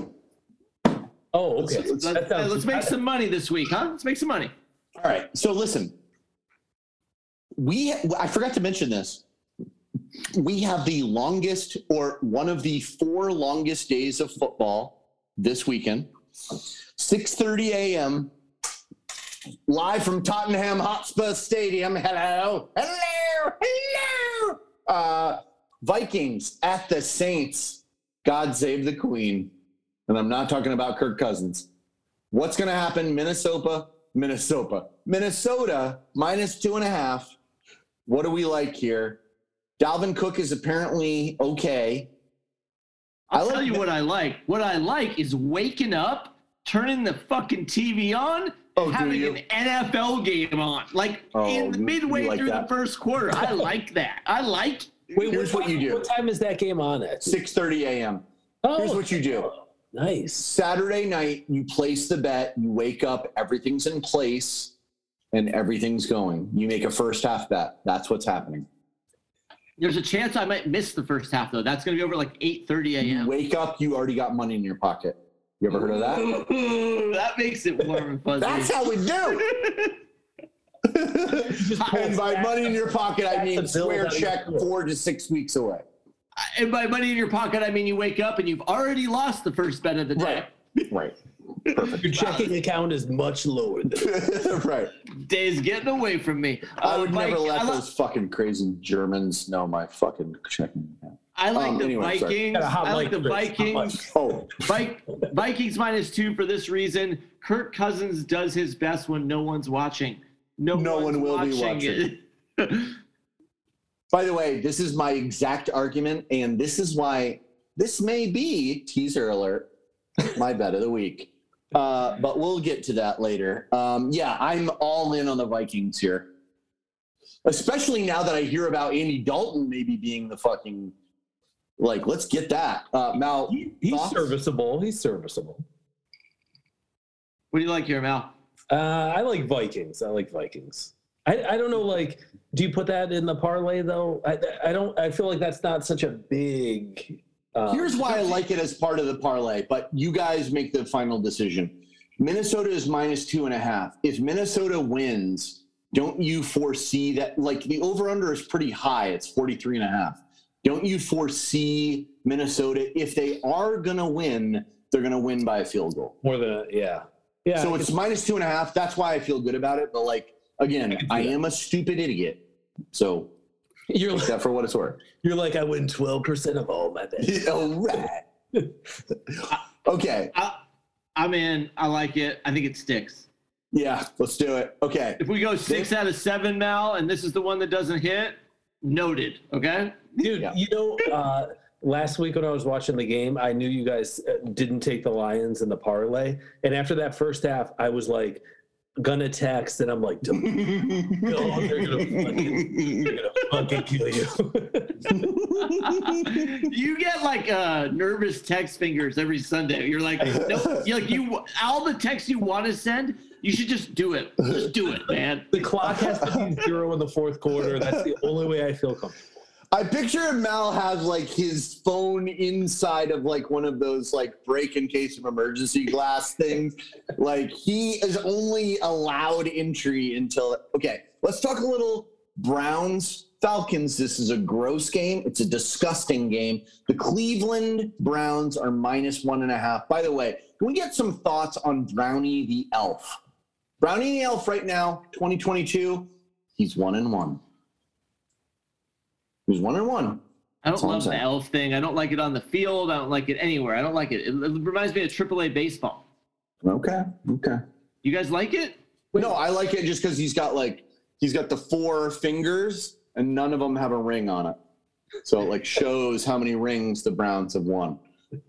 Oh, okay. Let's- Let's, let's make some money this week, huh? Let's make some money. All right. So listen, we I forgot to mention this. We have the longest or one of the four longest days of football this weekend. 6:30 a.m. live from Tottenham Hotspur Stadium. Hello. Hello. Hello. Uh, Vikings at the Saints. God save the Queen. And I'm not talking about Kirk Cousins. What's going to happen? Minnesota, Minnesota, Minnesota minus two and a half. What do we like here? Dalvin Cook is apparently okay. I'll tell you what I like. What I like is waking up, turning the fucking TV on, Oh, having an NFL game on, like Oh, in you- midway like through that? the first quarter. I like that. I like. Wait, Here's what time- you do. What time is that game on at? 6:30 a.m. Oh, Here's what you do. Nice. Saturday night, you place the bet, you wake up, everything's in place, and everything's going. You make a first half bet. That's what's happening. There's a chance I might miss the first half though. That's gonna be over like 8:30 You a.m. wake up, you already got money in your pocket. You ever heard of that? Ooh, that makes it warm and fuzzy. That's how we do. and by money in your pocket, I mean square check four to six weeks away. and by money in your pocket, I mean you wake up and you've already lost the first bet of the day. Right. Right. Perfect. Your checking account is much lower than right. Day's getting away from me. I Uh, would Mike, never let I, li- those fucking crazy Germans know my fucking checking account. I like um, the anyway. Vikings. Got a hot I like the Chris. Hot mic. Vikings. Oh, Vi- Vikings minus two for this reason. Kirk Cousins does his best when no one's watching. No, No one's one will be watching it. by the way, this is my exact argument, and this is why this may be teaser alert, my bet of the week. Uh, but we'll get to that later. Um, yeah, I'm all in on the Vikings here, especially now that I hear about Andy Dalton maybe being the fucking like. Let's get that. Uh, Mal, He- he's thoughts? serviceable. He's serviceable. what do you like here, Mal? Uh, I like Vikings. I like Vikings. I, I don't know. Like, do you put that in the parlay though? I I don't. I feel like that's not such a big. Um, Here's why I like it as part of the parlay, but you guys make the final decision. Minnesota is minus two and a half. If Minnesota wins, don't you foresee that? Like the over under is pretty high, it's 43 and a half. Don't you foresee Minnesota, if they are going to win, they're going to win by a field goal? more than a, yeah. Yeah. so I it's minus two and a half. That's why I feel good about it. But like, again, I am a stupid idiot. So you're take like, for what it's worth. you're like I win twelve percent of all my bets. all right. okay. I, I'm in. I like it. I think it sticks. Yeah, let's do it. Okay. If we go six out of seven, Mal, and this is the one that doesn't hit, noted. Okay. Dude, Yeah. you know, uh, last week when I was watching the game, I knew you guys uh, didn't take the Lions in the parlay, and after that first half, I was like, gonna text, and I'm like, "Don't- no, they're gonna fucking, they're gonna fucking kill you. you get like uh, nervous text fingers every Sunday. You're like, no, you're like you. All the texts you want to send, you should just do it. Just do it, man. the clock has to be zero in the fourth quarter. That's the only way I feel comfortable. I picture Mal has like his phone inside of like one of those like break in case of emergency glass things. Like he is only allowed entry until okay. Let's talk a little Browns Falcons. This is a gross game. It's a disgusting game. The Cleveland Browns are minus one and a half. By the way, can we get some thoughts on Brownie the Elf? Brownie the Elf right now, 2022. He's one and one. He's one and one. I don't love the elf thing. I don't like it on the field. I don't like it anywhere. I don't like it. It, it reminds me of AAA baseball. Okay. Okay. You guys like it? No, I like it just because he's got like he's got the four fingers and none of them have a ring on it. So it like shows how many rings the Browns have won.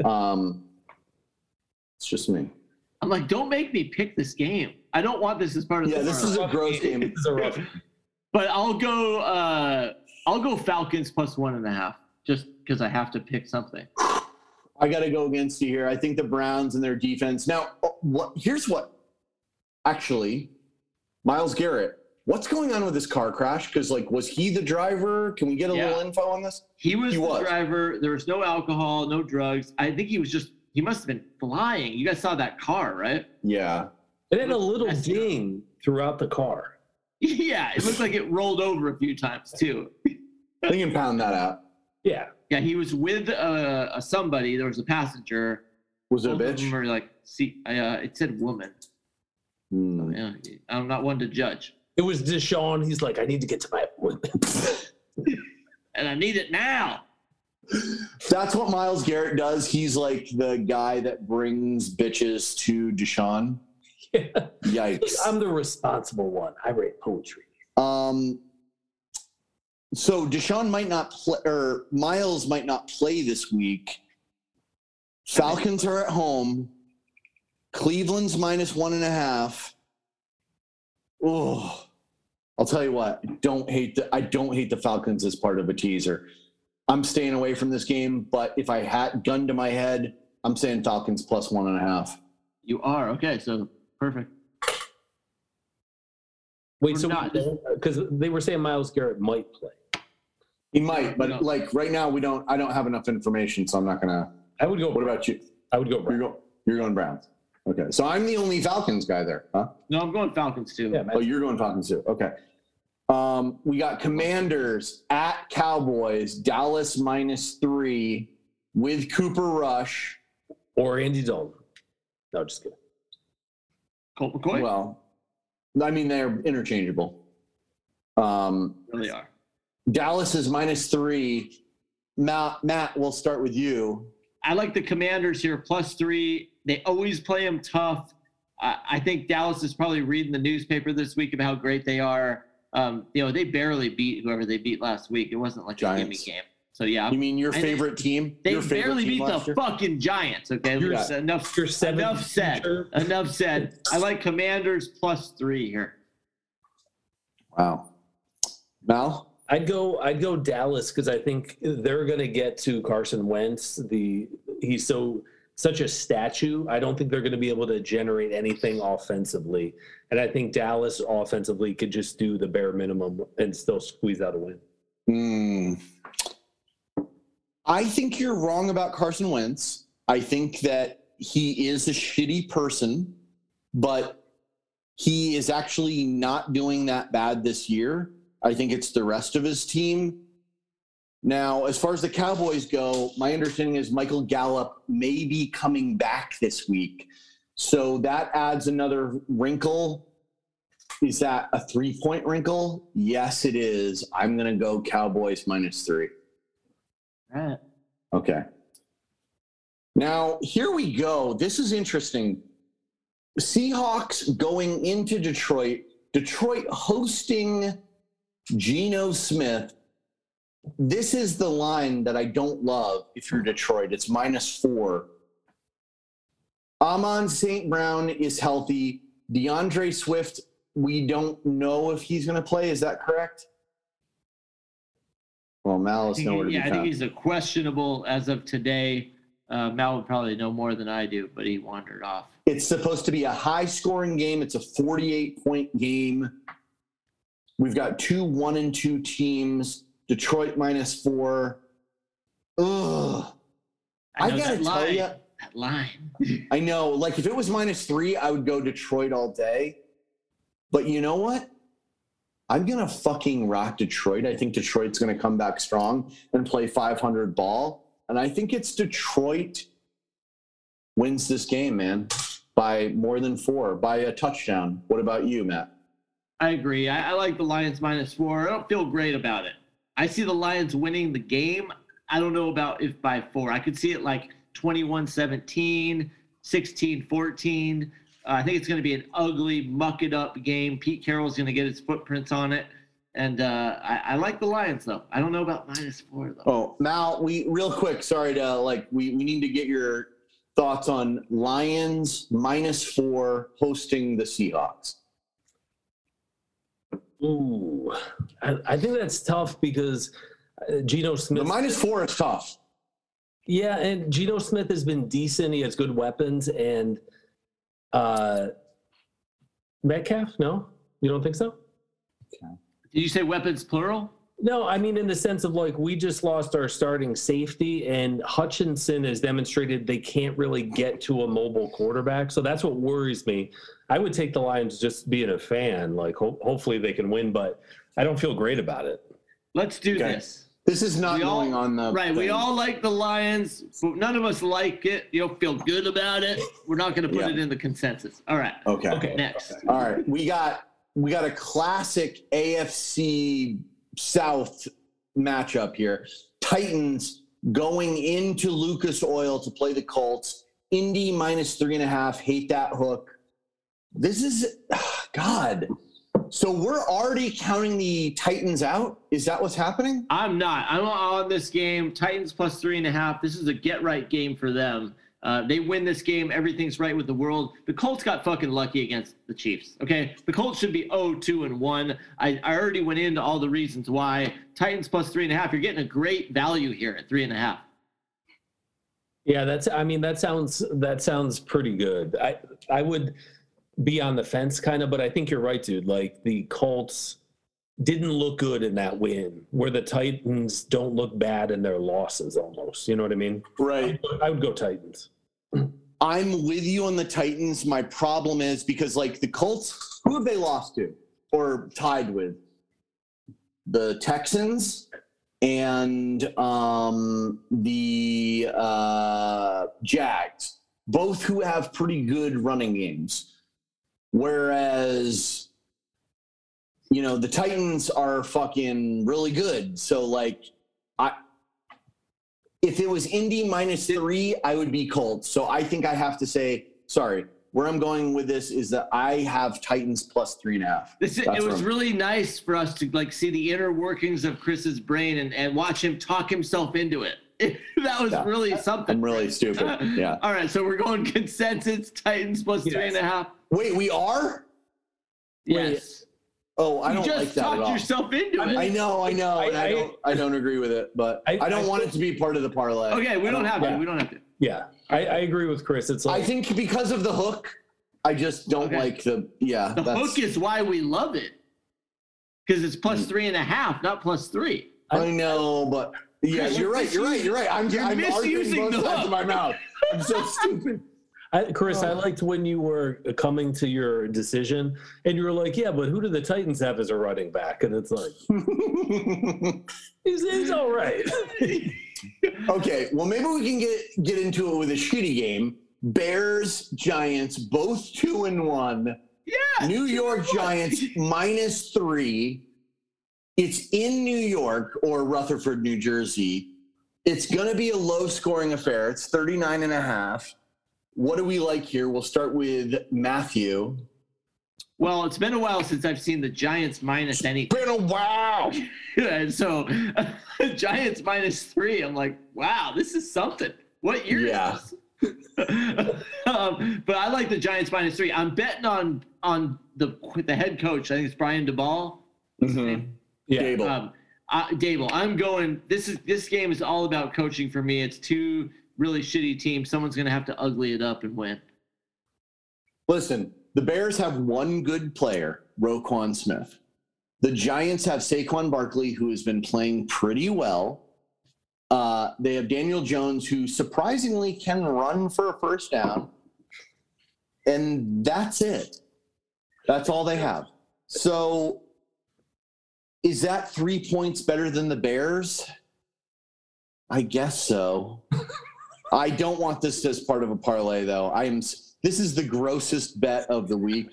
Um, it's just me. I'm like, don't make me pick this game. I don't want this as part of the Yeah, the this is a gross game. This is a rough. But I'll go. uh I'll go Falcons plus one and a half, just because I have to pick something. I got to go against you here. I think the Browns and their defense. Now, oh, what? Here's what. Actually, Myles Garrett. What's going on with this car crash? Because like, was he the driver? Can we get a Yeah. little info on this? He was He the was. driver. There was no alcohol, no drugs. I think he was just. He must have been flying. You guys saw that car, right? Yeah. It had a little ding throughout the car. yeah, it looks like it rolled over a few times too. We can pound that out. Yeah. Yeah, he was with uh, a somebody. There was a passenger. Was it a Both of bitch? them were like, see, uh, it said woman. Hmm. Yeah, I'm not one to judge, It was Deshaun. He's like, I need to get to my appointment. and I need it now. That's what Myles Garrett does. He's like the guy that brings bitches to Deshaun. Yeah. Yikes. I'm the responsible one. I write poetry. Um, so Deshaun might not play, or Myles might not play this week. Falcons are at home. Cleveland's minus one and a half. Oh, I'll tell you what. I Don't hate the. I don't hate the Falcons as part of a teaser. I'm staying away from this game, but if I had gun to my head, I'm saying Falcons plus one and a half. You are okay, so perfect. Wait, We're so not- because they were saying Myles Garrett might play. He might, but No. like right now, we don't. I don't have enough information, so I'm not gonna. I would go. What about you? I would go. You're Brown. going. You're going Browns. Okay, so I'm the only Falcons guy there, huh? No, I'm going Falcons too. Yeah, Oh, you're going Falcons too. Okay. Um, we got Commanders at Cowboys, Dallas minus three with Cooper Rush. or Andy Dalton. No, just kidding. Colt McCoy. Well, I mean they're interchangeable. Um, really are. Dallas is minus three. Matt, Matt, we'll start with you. I like the Commanders here plus three. They always play them tough. I, I think Dallas is probably reading the newspaper this week about how great they are. Um, you know, they barely beat whoever they beat last week. It wasn't like a gimme Giants. game. So yeah, You mean your I- favorite team? they your favorite barely team beat the year? fucking Giants. Okay, You're- enough. Your seventh Enough said. teacher. Enough said. I like Commanders plus three here. Wow. Mal. I'd go. I'd go Dallas because I think they're going to get to Carson Wentz. The he's so such a statue. I don't think they're going to be able to generate anything offensively, and I think Dallas offensively could just do the bare minimum and still squeeze out a win. Hmm. I think you're wrong about Carson Wentz. I think that he is a shitty person, but he is actually not doing that bad this year. I think it's the rest of his team. Now, as far as the Cowboys go, my understanding is Michael Gallup may be coming back this week. So that adds another wrinkle. Is that a three point wrinkle? Yes, it is. I'm going to go Cowboys minus three. All right. Okay. Now, here we go. This is interesting. Seahawks going into Detroit, Detroit hosting Geno Smith. This is the line that I don't love if you're Detroit. It's minus four. Amon St. Brown is healthy. D'Andre Swift, we don't know if he's going to play. Is that correct? Well, I Malice think, nowhere to yeah, I think he's a questionable as of today. Uh, Mal would probably know more than I do, but he wandered off. It's supposed to be a high scoring game. It's a 48 point game. We've got two one and two teams. Detroit minus four. Ugh. I, know gotta tell line, you, that line. I know. Like if it was minus three, I would go Detroit all day. But you know what? I'm gonna fucking rock Detroit. I think Detroit's gonna come back strong and play 500 ball. And I think it's Detroit wins this game, man, by more than four, by a touchdown. What about you, Matt? I agree. I, I like the Lions minus four. I don't feel great about it. I see the Lions winning the game. I don't know about if by four. I could see it like 21 17, 16 14. Uh, I think it's going to be an ugly, muck it up game. Pete Carroll's going to get his footprints on it. And uh, I, I like the Lions, though. I don't know about minus four, though. Oh, Mal, we real quick. Sorry to like. We we need to get your thoughts on Lions minus four hosting the Seahawks. Ooh, I, I think that's tough because uh, Geno Smith. The minus four is tough. Yeah, and Geno Smith has been decent. He has good weapons, and uh, Metcalf. No, you don't think so? Okay. Did you say weapons plural? No, I mean in the sense of like we just lost our starting safety, and Hutchinson has demonstrated they can't really get to a mobile quarterback. So that's what worries me. I would take the Lions just being a fan. Like ho- hopefully they can win, but I don't feel great about it. Let's do Okay. this. This is not We all- going on the Right, we all like the Lions, but none of us like it. You don't feel good about it. We're not going to put Yeah. it in the consensus. All right, Okay. Okay. next. All right. We got we got a classic AFC South matchup here. Titans going into Lucas Oil to play the Colts. Indy minus three and a half. Hate that hook. This is God. So we're already counting the Titans out. Is that what's happening? I'm not. I'm on this game. Titans plus three and a half. This is a get right game for them. Uh, they win this game. Everything's right with the world. The Colts got fucking lucky against the Chiefs. Okay. The Colts should be 0 2 and 1. I, I already went into all the reasons why. Titans plus three and a half. You're getting a great value here at three and a half. Yeah, that's. I mean, that sounds that sounds pretty good. I I would be on the fence kind of, but I think you're right, dude. Like the Colts didn't look good in that win, where the Titans don't look bad in their losses almost. You know what I mean? Right. I would go Titans. I'm with you on the Titans. My problem is because like the Colts, who have they lost to or tied with? The Texans and um, the uh, Jags, both who have pretty good running games. Whereas, you know, the Titans are fucking really good. So like, I if it was Indy minus three, I would be Colts. So I think I have to say, sorry, where I'm going with this is that I have Titans plus three and a half. This it was I'm- really nice for us to like see the inner workings of Chris's brain and, and watch him talk himself into it. that was Yeah. really something. I'm really stupid. Yeah. All right, so we're going consensus Titans plus three and a half. Wait, we are? Yes. Oh, I you don't like that at talked all. yourself into it. I know, I know, and I, I- don't, I don't agree with it, but I, I- don't I want it to be part of the parlay. okay, we I don't have yeah. to. We don't have to. Yeah, I, I agree with Chris. It's like I think because of the hook, I just don't Okay. like the. Yeah, The that's. hook is why we love it. Because it's Mm. plus three and a half, not plus three. I know, but yeah, you're you're right. You're right. You're right. I'm, You're I'm misusing the hook. of my mouth. I'm so stupid. I, Chris, I Oh. liked when you were coming to your decision, and you were like, "Yeah, but who do the Titans have as a running back?" And it's like, he's, he's all right. okay, well maybe we can get get into it with a shitty game. Bears Giants both two and one. Yeah. New York Giants minus three. It's in New York or Rutherford, New Jersey. It's going to be a low scoring affair. It's 39 and a half. What do we like here? We'll start with Matthew. Well, it's been a while since I've seen the Giants minus anything. Been a wow. and so Giants minus three. I'm like, wow, this is something. What year Yeah. is this? um, but I like the Giants minus three. I'm betting on on the the head coach. I think it's Brian Daboll. Mhm. Yeah, Gable. Um, uh, Dable, I'm going. This is this game is all about coaching for me. It's two really shitty team, Someone's going to have to ugly it up and win. Listen, the Bears have one good player, Roquan Smith. The Giants have Saquon Barkley, who has been playing pretty well. Uh, they have Daniel Jones, who surprisingly can run for a first down. And that's it. That's all they have. So, is that three points better than the Bears? I guess so. I don't want this as part of a parlay, though. I am. This is the grossest bet of the week.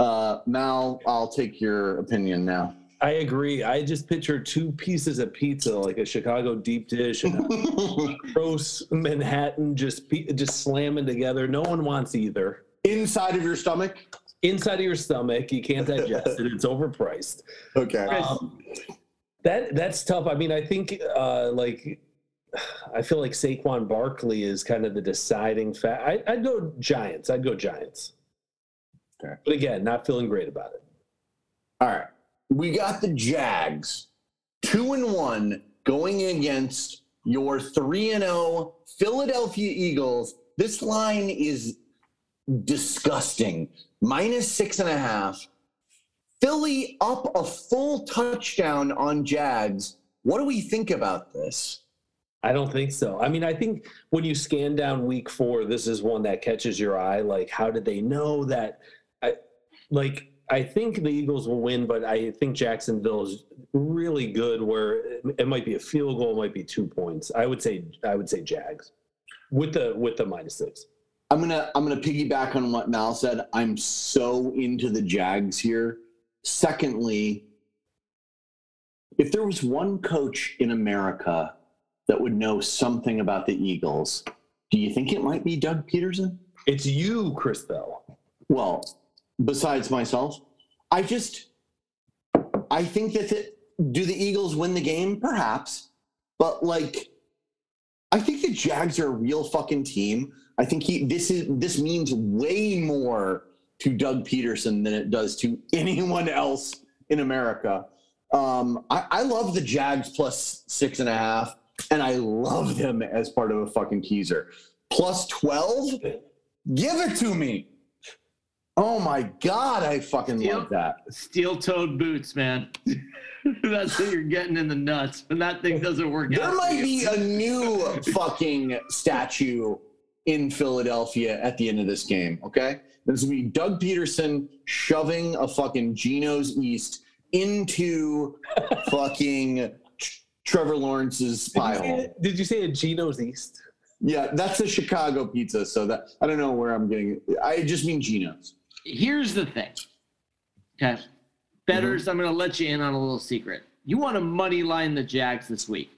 Uh, Mal, I'll take your opinion now. I agree. I just picture two pieces of pizza, like a Chicago deep dish and a gross Manhattan, just pe- just slamming together. No one wants either. Inside of your stomach. inside of your stomach. You can't digest it. It's overpriced. Okay. Um, that that's tough. I mean, I think uh, like I feel like Saquon Barkley is kind of the deciding fact. I, I'd go Giants. I'd go Giants. Okay. But again, not feeling great about it. All right. We got the Jags, two and one, going against your three and zero Philadelphia Eagles. This line is disgusting. Minus six and a half. Philly up a full touchdown on Jags. What do we think about this? I don't think so. I mean, I think when you scan down week four, this is one that catches your eye. Like, how did they know that? I like. I think the Eagles will win, but I think Jacksonville is really good. Where it, might be a field goal, might be two points. I would say. I would say Jags with the with the minus six. I'm gonna I'm gonna piggyback on what Mal said. I'm so into the Jags here. Secondly, if there was one coach in America that would know something about the Eagles, do you think it might be Doug Pederson? It's you, Chris Bell. Well, besides myself, I just I think that the, do the Eagles win the game? Perhaps, but like I think the Jags are a real fucking team. I think he this is this means way more to Doug Pederson than it does to anyone else in America. Um, I, I love the Jags plus six and a half, and I love them as part of a fucking teaser. Plus twelve, give it to me. Oh my god, I fucking Steel- love that. Steel-toed boots, man. That's what you're getting in the nuts. When that thing doesn't work There out. There might be a new fucking statue in Philadelphia at the end of this game, okay? This gonna be Doug Pederson shoving a fucking Gino's East into fucking Trevor Lawrence's Did pie hole. it- did you say a Gino's East? Yeah, that's a Chicago pizza, so that I don't know where I'm getting it. I just mean Geno's. Here's the thing. Okay. Betters, mm-hmm. I'm going to let you in on a little secret. You want to money line the Jags this week.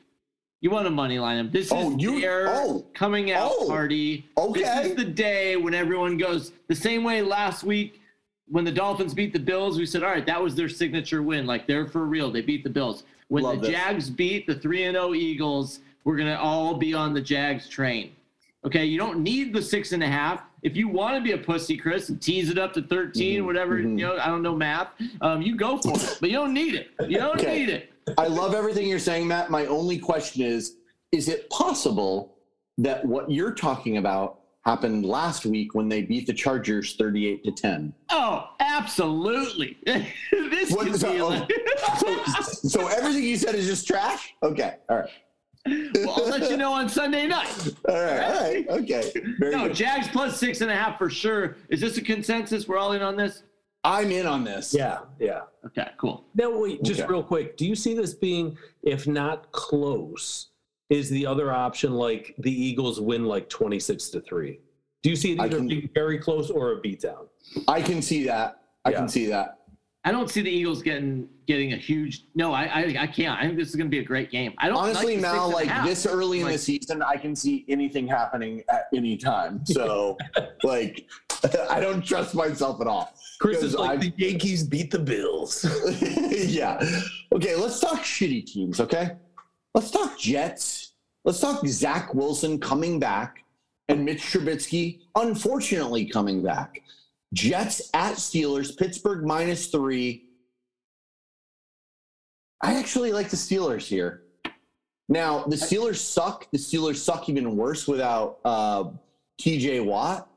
You want to money line them. This Oh, is you- their oh, coming out oh, party. okay. This is the day when everyone goes the same way last week when the Dolphins beat the Bills. We said, all right, that was their signature win. Like they're for real. They beat the Bills. When Love the this. Jags beat the 3 and 0 Eagles, we're going to all be on the Jags train. Okay. You don't need the six and a half. If you want to be a pussy, Chris, and tease it up to 13, Mhm, whatever, mhm. you know, I don't know math, um, you go for it. But you don't need it. You don't Okay. need it. I love everything you're saying, Matt. My only question is is it possible that what you're talking about happened last week when they beat the Chargers 38 to 10? Oh, absolutely. this What could is be like, oh. So, so everything you said is just trash? Okay. All right. well, I'll let you know on Sunday night. All right. All right. Okay. Very No, good. Jags plus six and a half for sure. Is this a consensus? We're all in on this? I'm in on this. Yeah, yeah. Okay, cool. Now, wait, just Okay. real quick. Do you see this being, if not close, is the other option like the Eagles win like 26 to 3? Do you see it I either can- being very close or a beatdown? I can see that. I Yeah. can see that. I don't see the Eagles getting getting a huge. No, I I, I can't. I think this is going to be a great game. I don't Honestly, like the Mal, six and a like this early in Like- the season, I can see anything happening at any time. So, like, I don't trust myself at all. Chris is like, I've- the Yankees beat the Bills. yeah. Okay, let's talk shitty teams, okay? Let's talk Jets. Let's talk Zach Wilson coming back and Mitch Trubisky unfortunately coming back. Jets at Steelers, Pittsburgh minus three. I actually like the Steelers here. Now, the Steelers suck. The Steelers suck even worse without uh, TJ Watt.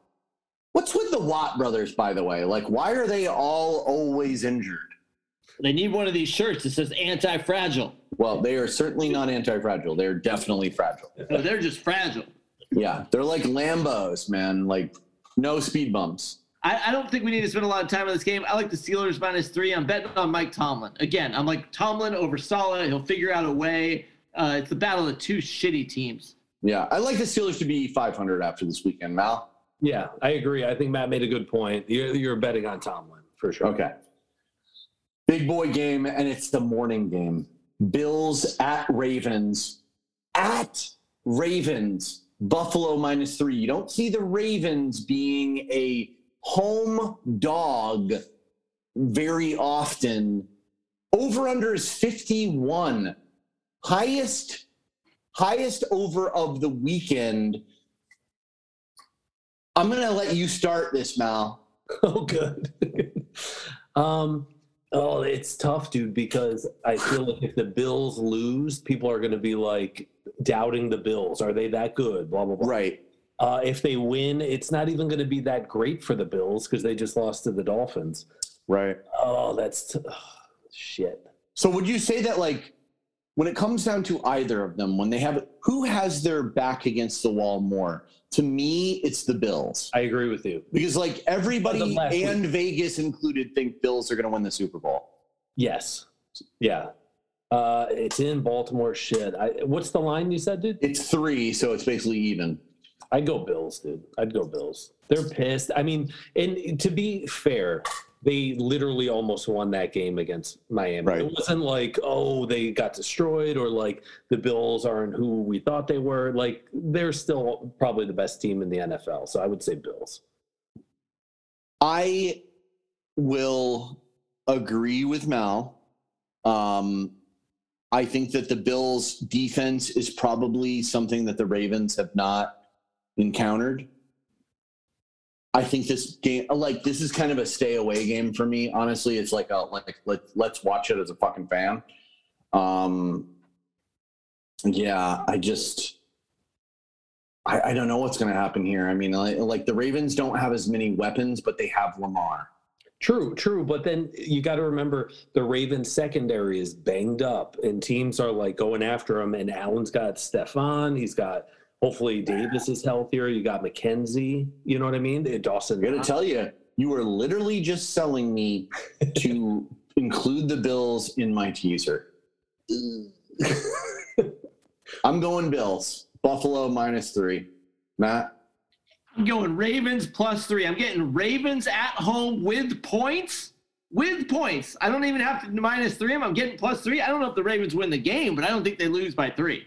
What's with the Watt brothers, by the way? Like, why are they all always injured? They need one of these shirts that says anti-fragile. Well, they are certainly not anti-fragile. They're definitely fragile. No, they're just fragile. Yeah, they're like Lambos, man. Like no speed bumps. I, I don't think we need to spend a lot of time on this game. I like the Steelers minus three. I'm betting on Mike Tomlin. Again, I'm like Tomlin over Saleh. He'll figure out a way. Uh, it's the battle of two shitty teams. Yeah, I like the Steelers to be 500 after this weekend, Mal. yeah, I agree. I think Matt made a good point. You're, you're betting on Tomlin for sure. Okay. Big boy game, and it's the morning game. Bills at Ravens. At Ravens. Buffalo minus three. You don't see the Ravens being a home dog very often. Over under is 51. Highest highest over of the weekend. I'm to let you start this, Mal. Oh, good. um, oh, it's tough, dude, because I feel like if the Bills lose, people are going to be like doubting the Bills. Are they that good? Blah, blah, blah. Right. Uh, if they win, it's not even going to be that great for the Bills because they just lost to the Dolphins. Right. Oh, that's t- oh, shit. So would you say that like when it comes down to either of them, when they have who has their back against the wall more? To me, it's the Bills. I agree with you. Because like everybody As of last and Vegas included think Bills are going to win the Super Bowl. Yes. Yeah. Uh, it's in Baltimore. Shit. I, what's the line you said, dude? It's three, so it's basically even. I'd go Bills, dude. I'd go Bills. They're pissed. I mean, and to be fair, they literally almost won that game against Miami. Right. It wasn't like, oh, they got destroyed or like the Bills aren't who we thought they were. Like they're still probably the best team in the NFL. So I would say Bills. I will agree with Mal. Um, I think that the Bills' defense is probably something that the Ravens have not encountered. I think this game, like this, is kind of a stay away game for me. Honestly, it's like a like let let's watch it as a fucking fan. Um, yeah, I just I, I don't know what's going to happen here. I mean, like, like the Ravens don't have as many weapons, but they have Lamar. True, true. But then you got to remember the Ravens secondary is banged up and teams are like going after him. And Allen's got Stephon. He's got hopefully Davis is healthier. You got McKenzie. You know what I mean? Dawson. I'm gonna tell you, you were literally just selling me to include the Bills in my teaser. I'm going Bills. Buffalo minus three. Matt? I'm going Ravens plus three. I'm getting Ravens at home with points. With points. I don't even have to minus three. I'm getting plus three. I don't know if the Ravens win the game, but I don't think they lose by three.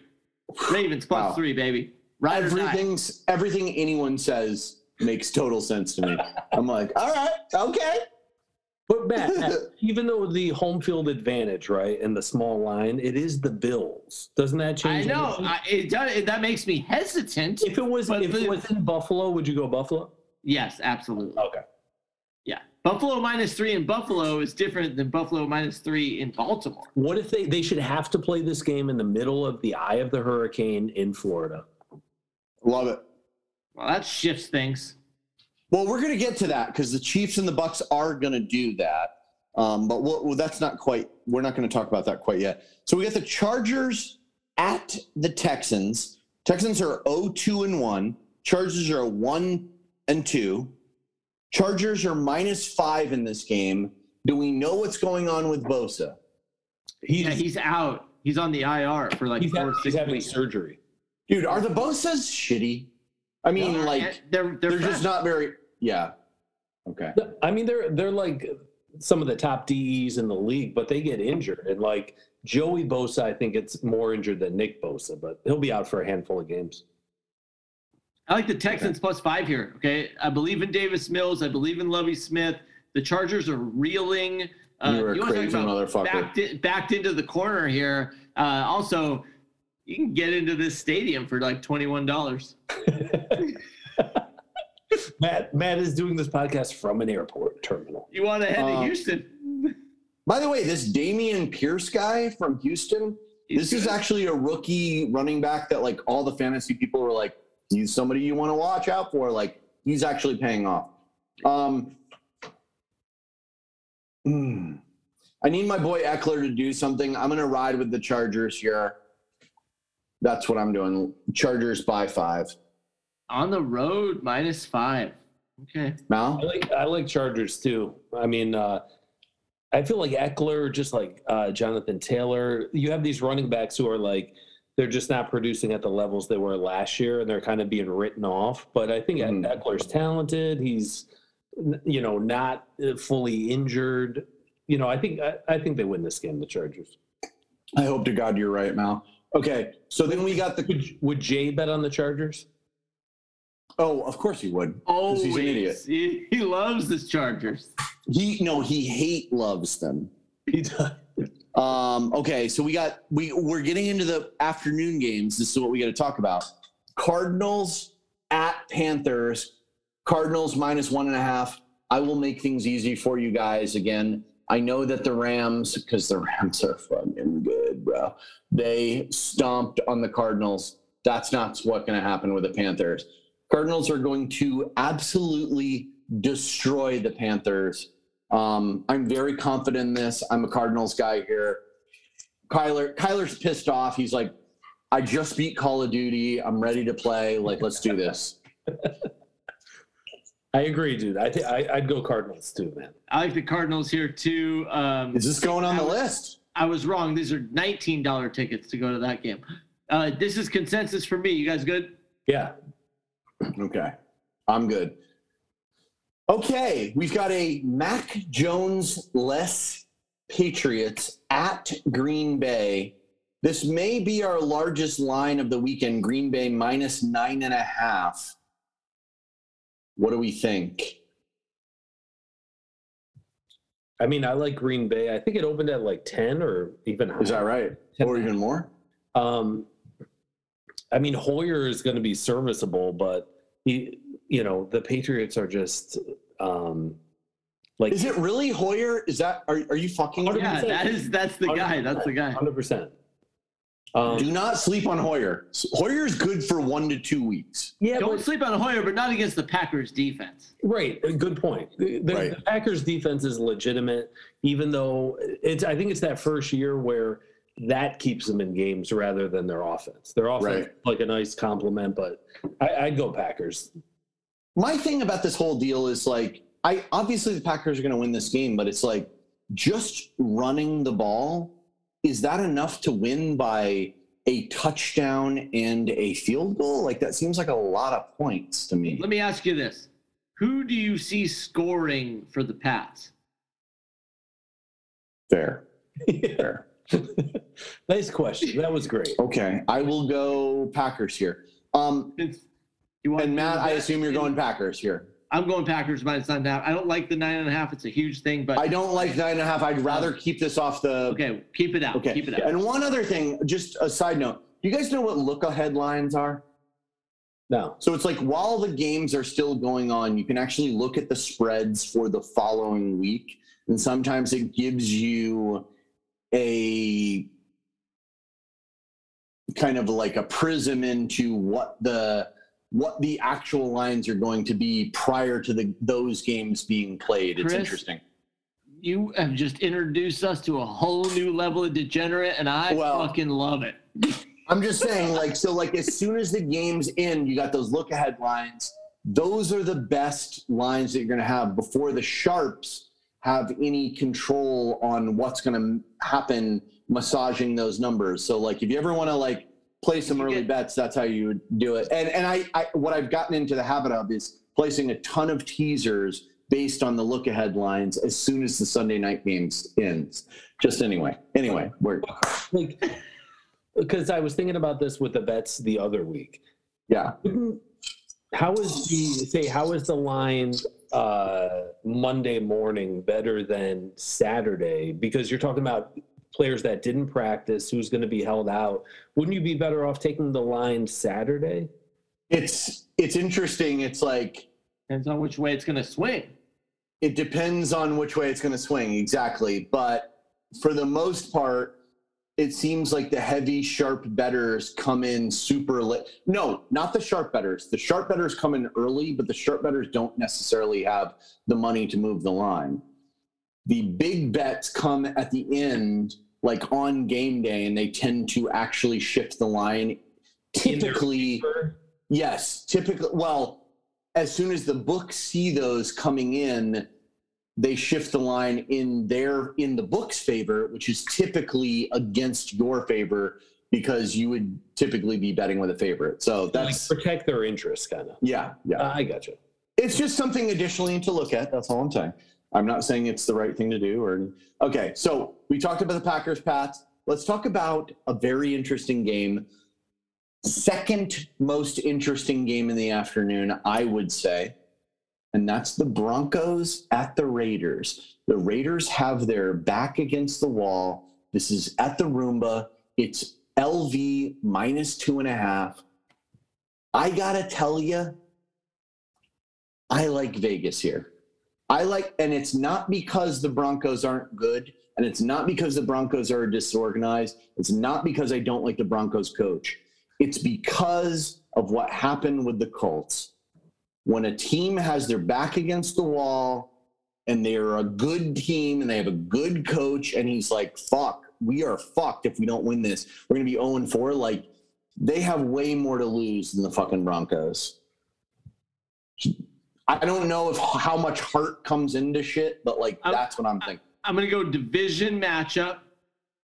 Ravens plus Wow. three, baby. Die. Everything's everything anyone says makes total sense to me. I'm like, all right, okay. But Matt, even though the home field advantage, right, and the small line, it is the Bills. Doesn't that change? I know. I, it does. It, that makes me hesitant. if it was if the- it was in Buffalo, would you go Buffalo? Yes, absolutely. Okay. Yeah. Buffalo minus three in Buffalo is different than Buffalo minus three in Baltimore. What if they they should have to play this game in the middle of the eye of the hurricane in Florida? Love it. Well, that shifts things. Well, we're going to get to that because the Chiefs and the Bucs are going to do that. Um, but we'll, well, that's not quite. We're not going to talk about that quite yet. So we got the Chargers at the Texans. Texans are 0-2 and one. Chargers are 1 and 2. Chargers are minus five in this game. Do we know what's going on with Bosa? He's Yeah, he's out. He's on the IR for like he's, four, having, six he's having weeks. surgery. Dude, are the Bosas shitty? I mean, Yeah, like they're they're, they're just not very. Yeah. Okay. I mean, they're they're like some of the top DEs in the league, but they get injured. And like Joey Bosa, I think it's more injured than Nick Bosa, but he'll be out for a handful of games. I like the Texans plus five here. Okay, I believe in Davis Mills. I believe in Lovie Smith. The Chargers are reeling. Uh, You're you wanna talk crazy about motherfucker. Backed, in- backed into the corner here. Uh, also, you can get into this stadium for like twenty one dollars. Matt Matt is doing this podcast from an airport terminal. You want to head Uh, to Houston? By the way, this Dameon Pierce guy from Houston, He's this is actually a rookie running back that like all the fantasy people were like, he's somebody you want to watch out for. Like he's actually paying off. Um, hmm. I need my boy Ekeler to do something. I'm gonna ride with the Chargers here. That's what I'm doing. Chargers by five. on the road minus five. Okay. Mal? I like I like Chargers too. I mean, uh, I feel like Ekeler, just like uh, Jonathan Taylor, you have these running backs who are like they're just not producing at the levels they were last year, and they're kind of being written off. But I think Mhm. Ekeler's talented. He's you know not uh, fully injured. You know, I think I, I think they win this game, the Chargers. I hope to God you're right, Mal. Okay, so then we got the Would would Jay bet on the Chargers? Oh, of course he would. Oh, He's an idiot. He, he loves his Chargers. He no, he hate loves them. He does. Um, okay, so we got we we're getting into the afternoon games. This is what we got to talk about. Cardinals at Panthers. Cardinals minus one and a half. I will make things easy for you guys again. I know that the Rams, because the Rams are fucking good, bro. They stomped on the Cardinals. That's not what's going to happen with the Panthers. Cardinals are going to absolutely destroy the Panthers. Um, I'm very confident in this. I'm a Cardinals guy here. Kyler, Kyler's pissed off. He's like, I just beat Call of Duty. I'm ready to play. Like, let's do this. I agree, dude. I think I'd go Cardinals too, man. I like the Cardinals here too. Um, Is this going on the list? I was wrong. These are $19 tickets to go to that game. Uh, this is consensus for me. You guys good? Yeah. Okay. I'm good. Okay. We've got a Mac Jones less Patriots at Green Bay. This may be our largest line of the weekend. Green Bay minus nine and a half. What do we think? I mean, I like Green Bay. I think it opened at like 10 or even higher. Is that right? Or even more? Um, I mean, Hoyer is going to be serviceable, but he, you know, the Patriots are just um, like Is it really Hoyer? Is that are, are you fucking? with me? Yeah, that is that's the guy. That's the guy. hundred percent. Um, Do not sleep on Hoyer. Hoyer is good for one to two weeks. yeah, Don't but, sleep on Hoyer, but not against the Packers defense. right. Good point. The, the- Right. the Packers' defense is legitimate, even though it's. I think it's that first year where that keeps them in games rather than their offense. Their offense, Right. like a nice compliment, but I, I'd go Packers. My thing about this whole deal is like, I obviously the Packers are going to win this game, but it's like just running the ball. Is that enough to win by a touchdown and a field goal? Like that seems like a lot of points to me. Let me ask you this: Who do you see scoring for the Pats? Fair, fair. nice question. That was great. Okay, I will go Packers here. Um, you want and Matt, I assume you're going Packers here. I'm going Packers minus nine and a half. I don't like the nine and a half. It's a huge thing, but I don't like nine and a half. I'd um, rather keep this off the okay, keep it out. Okay. Keep it out. And one other thing, just a side note. Do you guys know what look ahead lines are? No. So it's like while the games are still going on, you can actually look at the spreads for the following week. And sometimes it gives you a kind of like a prism into what the what the actual lines are going to be prior to the those games being played. It's interesting. you have just introduced us to a whole new level of degenerate, and I Well- fucking love it. I'm just saying, like, so, like, as soon as the game's in, you got those look ahead lines. Those are the best lines that you're going to have before the sharps have any control on what's going to happen massaging those numbers. So, like, if you ever want to, like, play some early bets, that's how you would do it. And, and I, I, what I've gotten into the habit of is placing a ton of teasers based on the look ahead lines as soon as the Sunday night games ends. Just anyway. Anyway, we're, Like, because I was thinking about this with the bets the other week. yeah. How is the say? How is the line uh, Monday morning better than Saturday? Because you're talking about players that didn't practice, who's going to be held out. Wouldn't you be better off taking the line Saturday? It's, it's interesting. It's like, Depends on which way it's going to swing. It depends on which way it's going to swing, exactly. But for the most part, it seems like the heavy, sharp betters come in super late. No, not the sharp betters. The sharp betters come in early, but the sharp betters don't necessarily have the money to move the line. The big bets come at the end, like on game day, and they tend to actually shift the line. Typically. Yes, typically. Well, as soon as the books see those coming in, they shift the line in their in the book's favor, which is typically against your favor because you would typically be betting with a favorite. So like that's protect their interests, kind of. yeah, yeah. I got you. It's just something additionally to look at. That's all I'm saying. I'm not saying it's the right thing to do. Or okay, so we talked about the Packers, Pats. Let's talk about a very interesting game. second most interesting game in the afternoon, I would say, and that's the Broncos at the Raiders. The Raiders have their back against the wall. This is at the Roomba. It's LV minus two and a half. I gotta tell you, I like Vegas here. I like, and it's not because the Broncos aren't good, and it's not because the Broncos are disorganized. It's not because I don't like the Broncos coach. It's because of what happened with the Colts. When a team has their back against the wall and they're a good team and they have a good coach, and he's like, fuck, we are fucked if we don't win this. We're going to be 0 4. Like, they have way more to lose than the fucking Broncos. I don't know if how much heart comes into shit, but like I'm- that's what I'm thinking. I'm gonna go division matchup.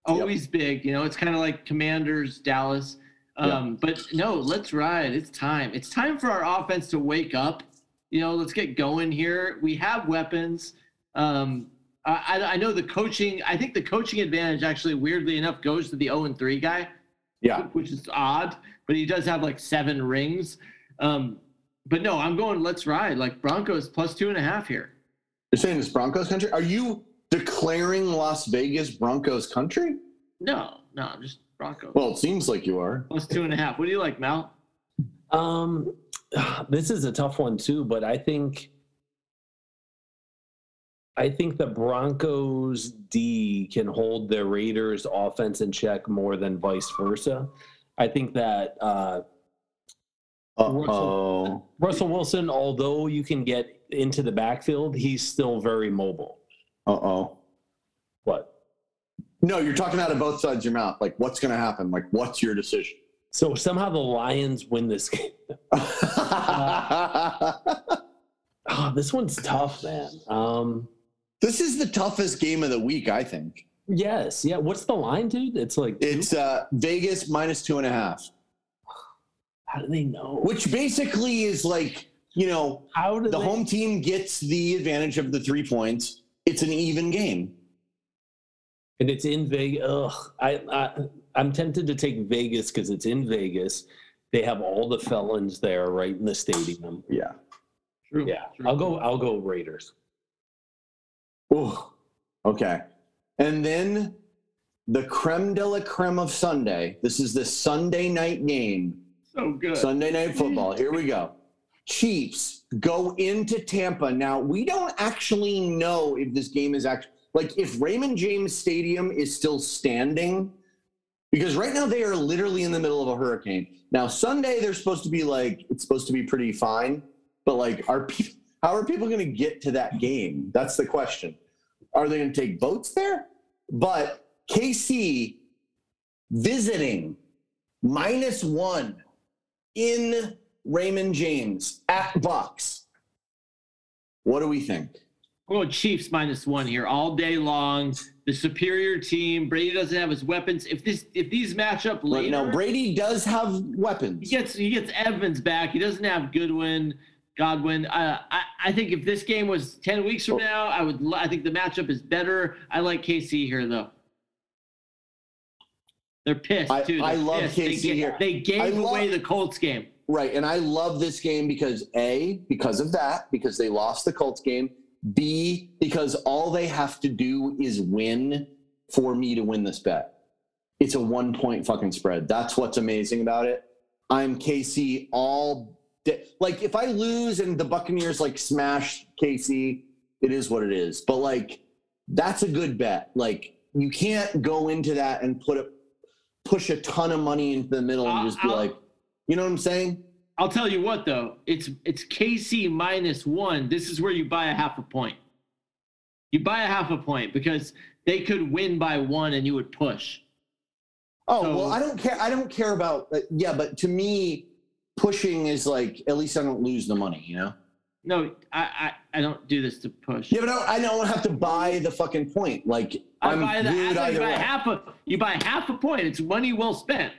Always big, you know. It's kind of like Commanders, Dallas. Um, But no, let's ride. It's time. It's time for our offense to wake up. You know, let's get going here. We have weapons. Um, I, I- I know the coaching. I think the coaching advantage actually, weirdly enough, goes to the 0 and 3 guy. Yeah. which is odd, but he does have like seven rings. Um, but no, I'm going. Let's ride. Like Broncos plus two and a half here. You're saying it's Broncos country? Are you declaring Las Vegas Broncos country? No, no, just Broncos. Well, it seems like you are. plus two and a half. What do you like, Mal? Um, this is a tough one too, but I think I think the Broncos D can hold the Raiders offense in check more than vice versa. I think that uh, Uh-oh. Russell Wilson, although you can get into the backfield, he's still very mobile. Uh-oh. What? No, you're talking out of both sides of your mouth. Like, what's going to happen? Like, what's your decision? So somehow the Lions win this game. Oh, this one's tough, man. Um, this is the toughest game of the week, I think. yes, yeah. What's the line, dude? It's like? It's uh, Vegas minus two and a half, how do they know? which basically is like, you know, How do the they, home team gets the advantage of the three points. It's an even game. and it's in Vegas. Ugh, I, I I'm tempted to take Vegas because it's in Vegas. They have all the felons there, right in the stadium. Yeah. True. Yeah, True. I'll go. I'll go Raiders. Ooh, okay. And then the creme de la creme of Sunday. This is the Sunday night game. So good. Sunday night football. Here we go. Chiefs go into Tampa. Now, we don't actually know if this game is actually like if Raymond James Stadium is still standing because right now they are literally in the middle of a hurricane. Now, Sunday they're supposed to be like it's supposed to be pretty fine, but like are how are people going to get to that game? That's the question. Are they going to take boats there? But KC visiting minus one in Raymond James at Bucs. What do we think? Well, Chiefs minus one here all day long. The superior team. Brady doesn't have his weapons. If this if these match up Right later, now, Brady does have weapons. he gets he gets Evans back. He doesn't have Goodwin, Godwin. Uh, I I think if this game was ten weeks Oh. from now, I would. I think the matchup is better. I like KC here though. They're pissed I- too. I They're love pissed. KC ga- here. They gave love- away the Colts game. Right. And I love this game because A, because of that, because they lost the Colts game. B, because all they have to do is win for me to win this bet. It's a one point fucking spread. That's what's amazing about it. I'm KC all day. Like, if I lose and the Buccaneers like smash KC, it is what it is. But like, that's a good bet. Like, you can't go into that and put a push a ton of money into the middle and I'll- just be I'll- like, you know what I'm saying? I'll tell you what though, it's it's KC minus one. This is where you buy a half a point. You buy a half a point because they could win by one and you would push. Oh So- well, I don't care. I don't care about uh, yeah, but to me, pushing is like at least I don't lose the money, you know. No, I I, I don't do this to push. Yeah, but I don't, I don't have to buy the fucking point. Like I I'm buy the good I either buy way. half a you buy half a point. It's money well spent.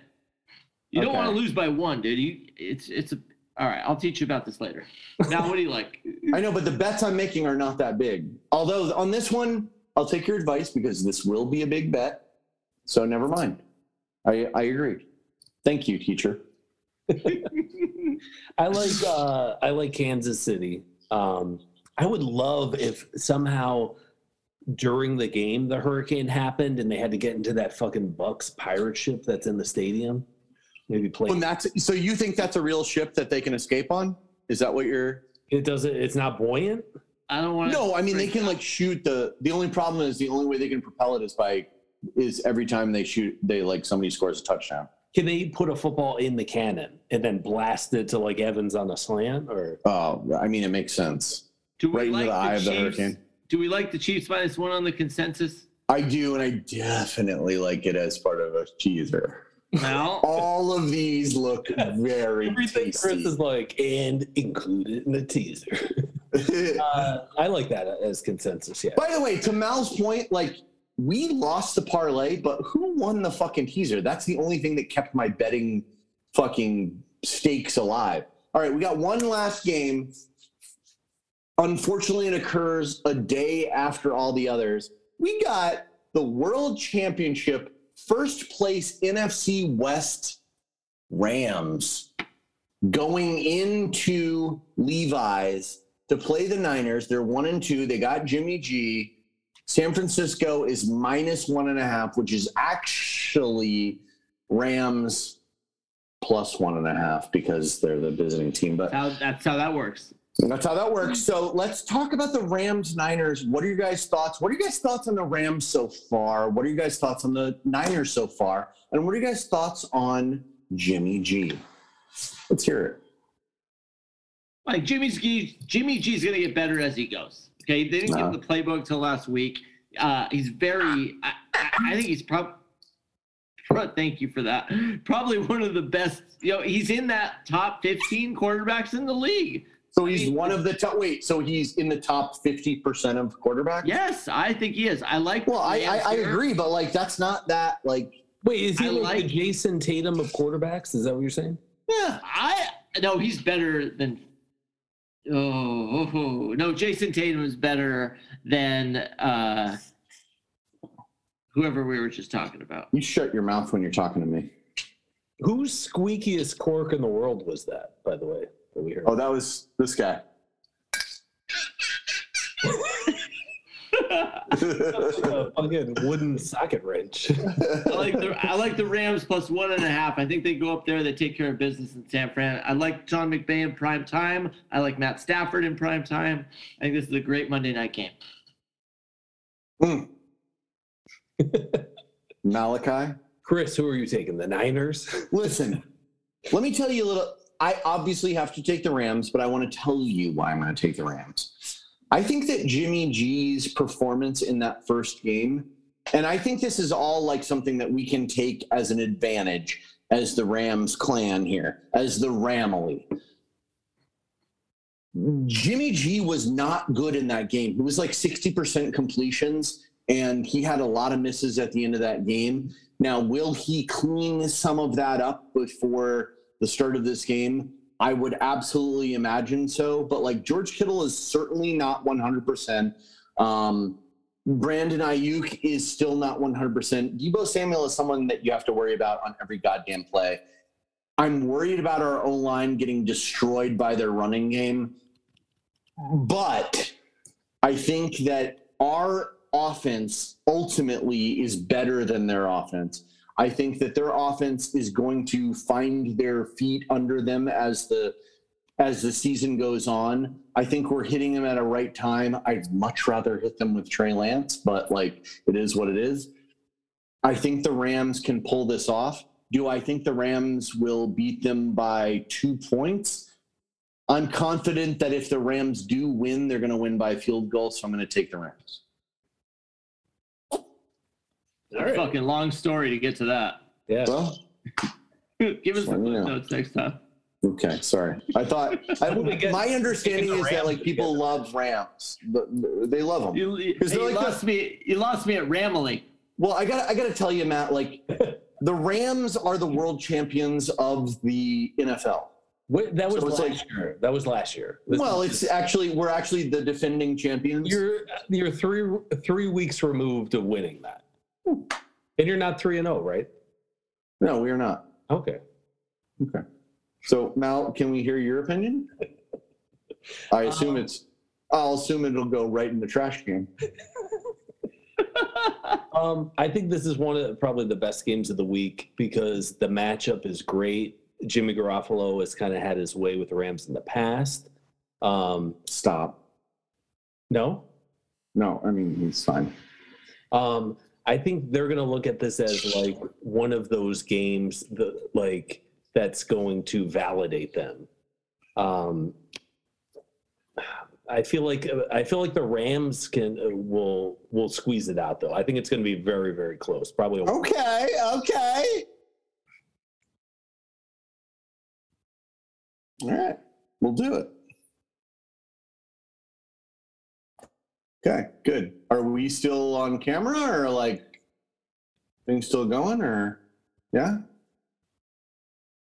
You don't want to lose by one, dude. You it's it's a all right. I'll teach you about this later. Now, what do you like? I know, but the bets I'm making are not that big. Although on this one, I'll take your advice because this will be a big bet. So never mind. I I agree. Thank you, teacher. I like uh I like Kansas City. Um I would love if somehow during the game the hurricane happened and they had to get into that fucking Bucs pirate ship that's in the stadium. Maybe play When that's so you think that's a real ship that they can escape on? Is that what you're? it doesn't it's not buoyant. I don't want. No, I mean they can like shoot the. The only problem is the only way they can propel it is by is every time they shoot they like somebody scores a touchdown. Can they put a football in the cannon and then blast it to like Evans on a slant or Oh, I mean it makes sense. Do we Right into like the eye of the hurricane. Do we like the Chiefs minus one on the consensus? I do, and I definitely like it as part of a teaser. Well, All of these look very everything tasty. Chris is like and included in the teaser. uh, I like that as consensus, yeah. By the way, to Mal's point, like we lost the parlay, but who won the fucking teaser? That's the only thing that kept my betting fucking stakes alive. All right, we got one last game. Unfortunately, it occurs a day after all the others. We got the World Championship first place NFC West Rams going into Levi's to play the Niners. They're one and two. They got Jimmy G. San Francisco is minus one and a half, which is actually Rams plus one and a half because they're the visiting team. But how, that's how that works. That's how that works. So let's talk about the Rams Niners. What are your guys' thoughts? What are you guys' thoughts on the Rams so far? What are you guys' thoughts on the Niners so far? And what are you guys' thoughts on Jimmy G? Let's hear it. Like Jimmy G, Jimmy G is going to get better as he goes. Okay, they didn't No. give the playbook till last week. Uh, he's very. I, I, I think he's probably. Thank you for that. Probably one of the best. You know, he's in that top 15 quarterbacks in the league. So he's one of the top. Wait, so he's in the top fifty percent of quarterbacks? Yes, I think he is. I like. Well, I, I, I agree, but like that's not that like. Wait, is he I like, the Jayson Tatum of quarterbacks? Is that what you're saying? Yeah, I no, he's better than. Oh, oh, oh. no, Jayson Tatum is better than uh, whoever we were just talking about. you shut your mouth when you're talking to me. Whose squeakiest cork in the world was that, by the way, that we heard? Oh, that was this guy. a fucking wooden socket wrench. I like the I like the Rams plus one and a half. I think they go up there. They take care of business in San Fran. I like John McVay in prime time. I like Matt Stafford in prime time. I think this is a great Monday night game. Mm. Malachi, Chris, who are you taking? The Niners? listen. Let me tell you a little. I obviously have to take the Rams, but I want to tell you why I'm going to take the Rams. I think that Jimmy G's performance in that first game, and I think this is all like something that we can take as an advantage as the Rams clan here, as the Ramily. Jimmy G was not good in that game. He was like 60% completions, and he had a lot of misses at the end of that game. Now, will he clean some of that up before the start of this game? I would absolutely imagine so. But like George Kittle is certainly not 100%. Um, Brandon Aiyuk is still not 100%. Deebo Samuel is someone that you have to worry about on every goddamn play. I'm worried about our O line getting destroyed by their running game. But I think that our offense ultimately is better than their offense. I think that their offense is going to find their feet under them as the as the season goes on. I think we're hitting them at a right time. I'd much rather hit them with Trey Lance, but like it is what it is. I think the Rams can pull this off. Do I think the Rams will beat them by two points? I'm confident that if the Rams do win, they're going to win by field goal. So I'm going to take the Rams. All right. Fucking long story to get to that. Yeah. Well, Give us the Let me know. footnotes next time. okay, sorry. I thought I, When we my understanding is that like people together. love Rams. But they love them. You, you, 'Cause they're you like the- lost me. You lost me at Ramley. Well, I got I got to tell you, Matt. Like the Rams are the world champions of the NFL. Wait, that was So it's last year. That was last year. This Well, is- it's actually we're actually the defending champions. you're you're three three weeks removed of winning that, and you're not three and zero, right? no, we are not. Okay. Okay. So now, can we hear your opinion? I assume Um, it's. I'll assume it'll go right in the trash can. Um, I think this is one of probably the best games of the week because the matchup is great. Jimmy Garoppolo has kind of had his way with the Rams in the past. Um, Stop. no, No, I mean he's fine. Um, I think they're going to look at this as like one of those games that like that's going to validate them. Um, I feel like I feel like the Rams can uh, will will squeeze it out though. I think it's going to be very very close. Probably. Okay, okay. All right, we'll do it. Okay, good. Are we still on camera or like things still going or yeah?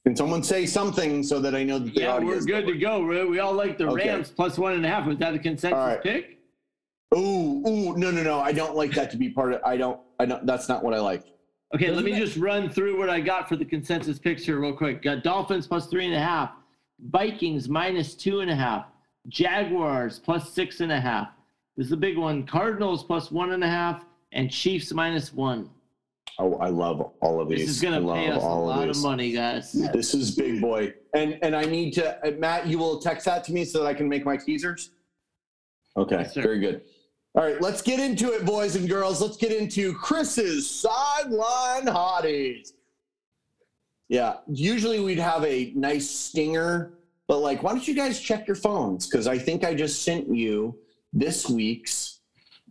Can someone say something so that I know that the Yeah, audio we're is good to go. We, we all like the Okay. Rams plus one and a half. Was that a consensus All right. pick? Ooh, ooh, no, no, no. I don't like that to be part of. I don't. I don't. That's not what I like. Okay, let Doesn't me that- just run through what I got for the consensus picture real quick. Got Dolphins plus three and a half, Vikings minus two and a half, Jaguars plus six and a half. This is a big one. Cardinals plus one and a half, and Chiefs minus one. Oh, I love all of these. This is going to pay us a lot of these. money, guys. This is big boy, and and I need to. Uh, Matt, you will text that to me so that I can make my teasers. Okay, Yes, very good. All right, let's get into it, boys and girls. Let's get into Chris's sideline hotties. Yeah, usually we'd have a nice stinger, but like, why don't you guys check your phones? Because I think I just sent you this week's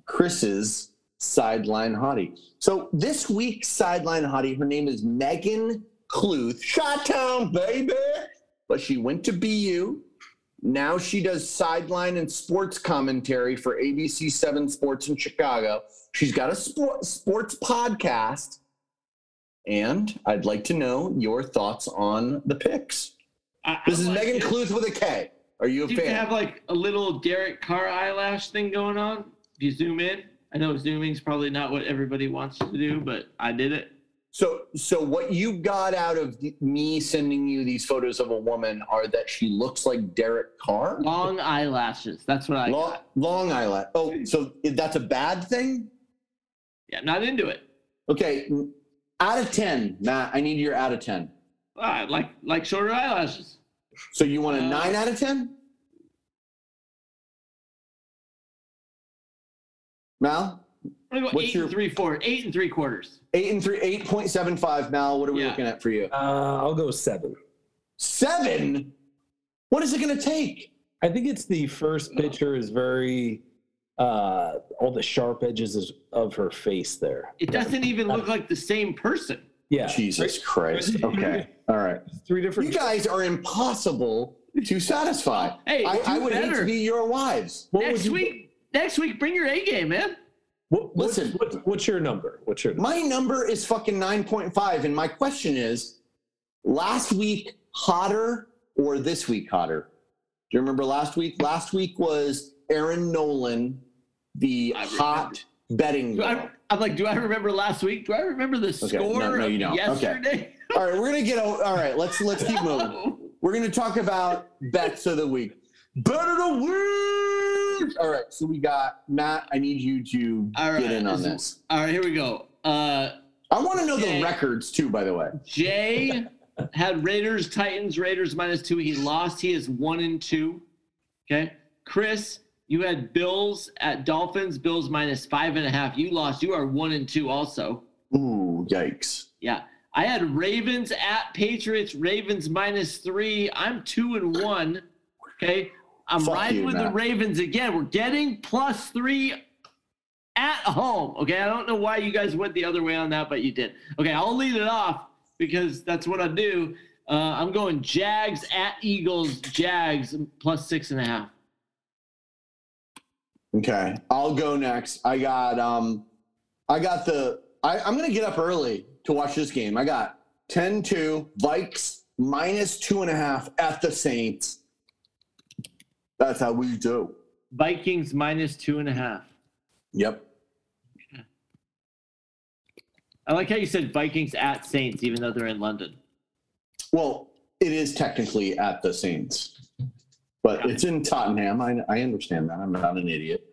Chris's sideline hottie. So this week's sideline hottie, her name is Megan Cluth, Shot Town, baby. But she went to BU. Now she does sideline and sports commentary for ABC 7 Sports in Chicago. She's got a sport, sports podcast. And I'd like to know your thoughts on the picks. I- This I is like Megan it. Cluth with a K. Are you a UConn fan? have like a little Derek Carr eyelash thing going on. If you zoom in, I know zooming is probably not what everybody wants to do, but I did it. So, so what you got out of me sending you these photos of a woman are that she looks like Derek Carr, Long eyelashes. That's what I long, got. long eyelash. Oh, so that's a bad thing? Yeah, not into it. Okay, out of ten, Matt, I need your out of ten. I like like shorter eyelashes. So you want a Uh, nine out of ten? Mal, I'm gonna go What's eight your- and three four, eight and three quarters. eight and three, eight point seven five. Mal, what are we Yeah. looking at for you? Uh, I'll go seven. Seven. What is it going to take? I think it's the first picture is very uh all the sharp edges of her face there. It doesn't even look like the same person. Yeah, Jesus Christ. Okay. All right. three different. You guys are impossible to satisfy. Hey, I, I do would hate to be your wives. What would next you- week, next week, bring your A game, man. What, what's, Listen. what's, what's your number? What's your My number is fucking 9.5. And my question is last week hotter or this week hotter? Do you remember last week? Last week was Aaron Nolan, the I remember. hot betting girl. I, I'm like, do I remember last week? Do I remember the Okay, score no, no, of you don't. Okay. yesterday? All right, we're gonna get. All right, let's let's keep moving. We're gonna talk about bets of the week. Bet of the week. All right, so we got Matt. I need you to right, get in on this this. All right, here we go. Uh, I want to know Okay. the records too. By the way, Jay had Raiders, Titans, Raiders minus two. He lost. He is one and two. Okay. Chris, you had Bills at Dolphins, Bills minus five and a half. You lost. You are one and two also. ooh, yikes. Yeah. I had Ravens at Patriots, Ravens minus three. I'm two and one. Okay. I'm Fuck riding you, with the Ravens again. We're getting plus three at home. Okay. I don't know why you guys went the other way on that, but you did. Okay. I'll lead it off because that's what I do. Uh, I'm going Jags at Eagles, Jags plus six and a half. Okay, I'll go next. I got um, I got the. I, I'm gonna get up early to watch this game. I got 10-2 Vikes minus two and a half at the Saints. That's how we do. Vikings minus two and a half. Yep. I like how you said Vikings at Saints, even though they're in London. Well, it is technically at the Saints, but it's in Tottenham. I, I understand that. I'm not an idiot.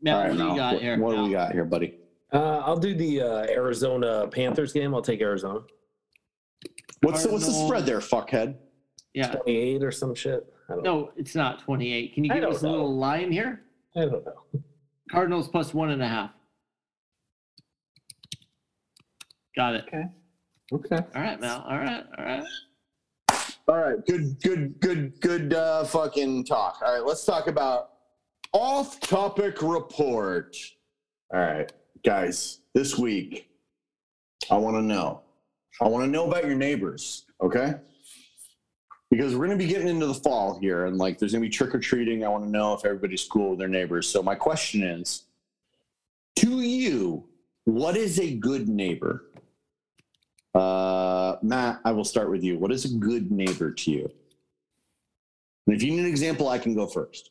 Matt, All right, what do you got what, here? what do we got here, buddy? Uh, I'll do the uh, Arizona Panthers game. I'll take Arizona. What's the, what's the spread there, fuckhead? Yeah. 28 or some shit. I don't know. No, it's not 28. Can you I give don't us a know. little line here? I don't know. Cardinals plus one and a half. Got it. Okay. Okay. All right, Mal. All right. All right. All right. Good, good, good, good uh, fucking talk. All right. Let's talk about off topic report. All right, guys, this week, I want to know. I want to know about your neighbors, okay? Because we're going to be getting into the fall here and like there's going to be trick or treating. I want to know if everybody's cool with their neighbors. So, my question is to you, what is a good neighbor? Uh, Matt, I will start with you. What is a good neighbor to you? And if you need an example, I can go first.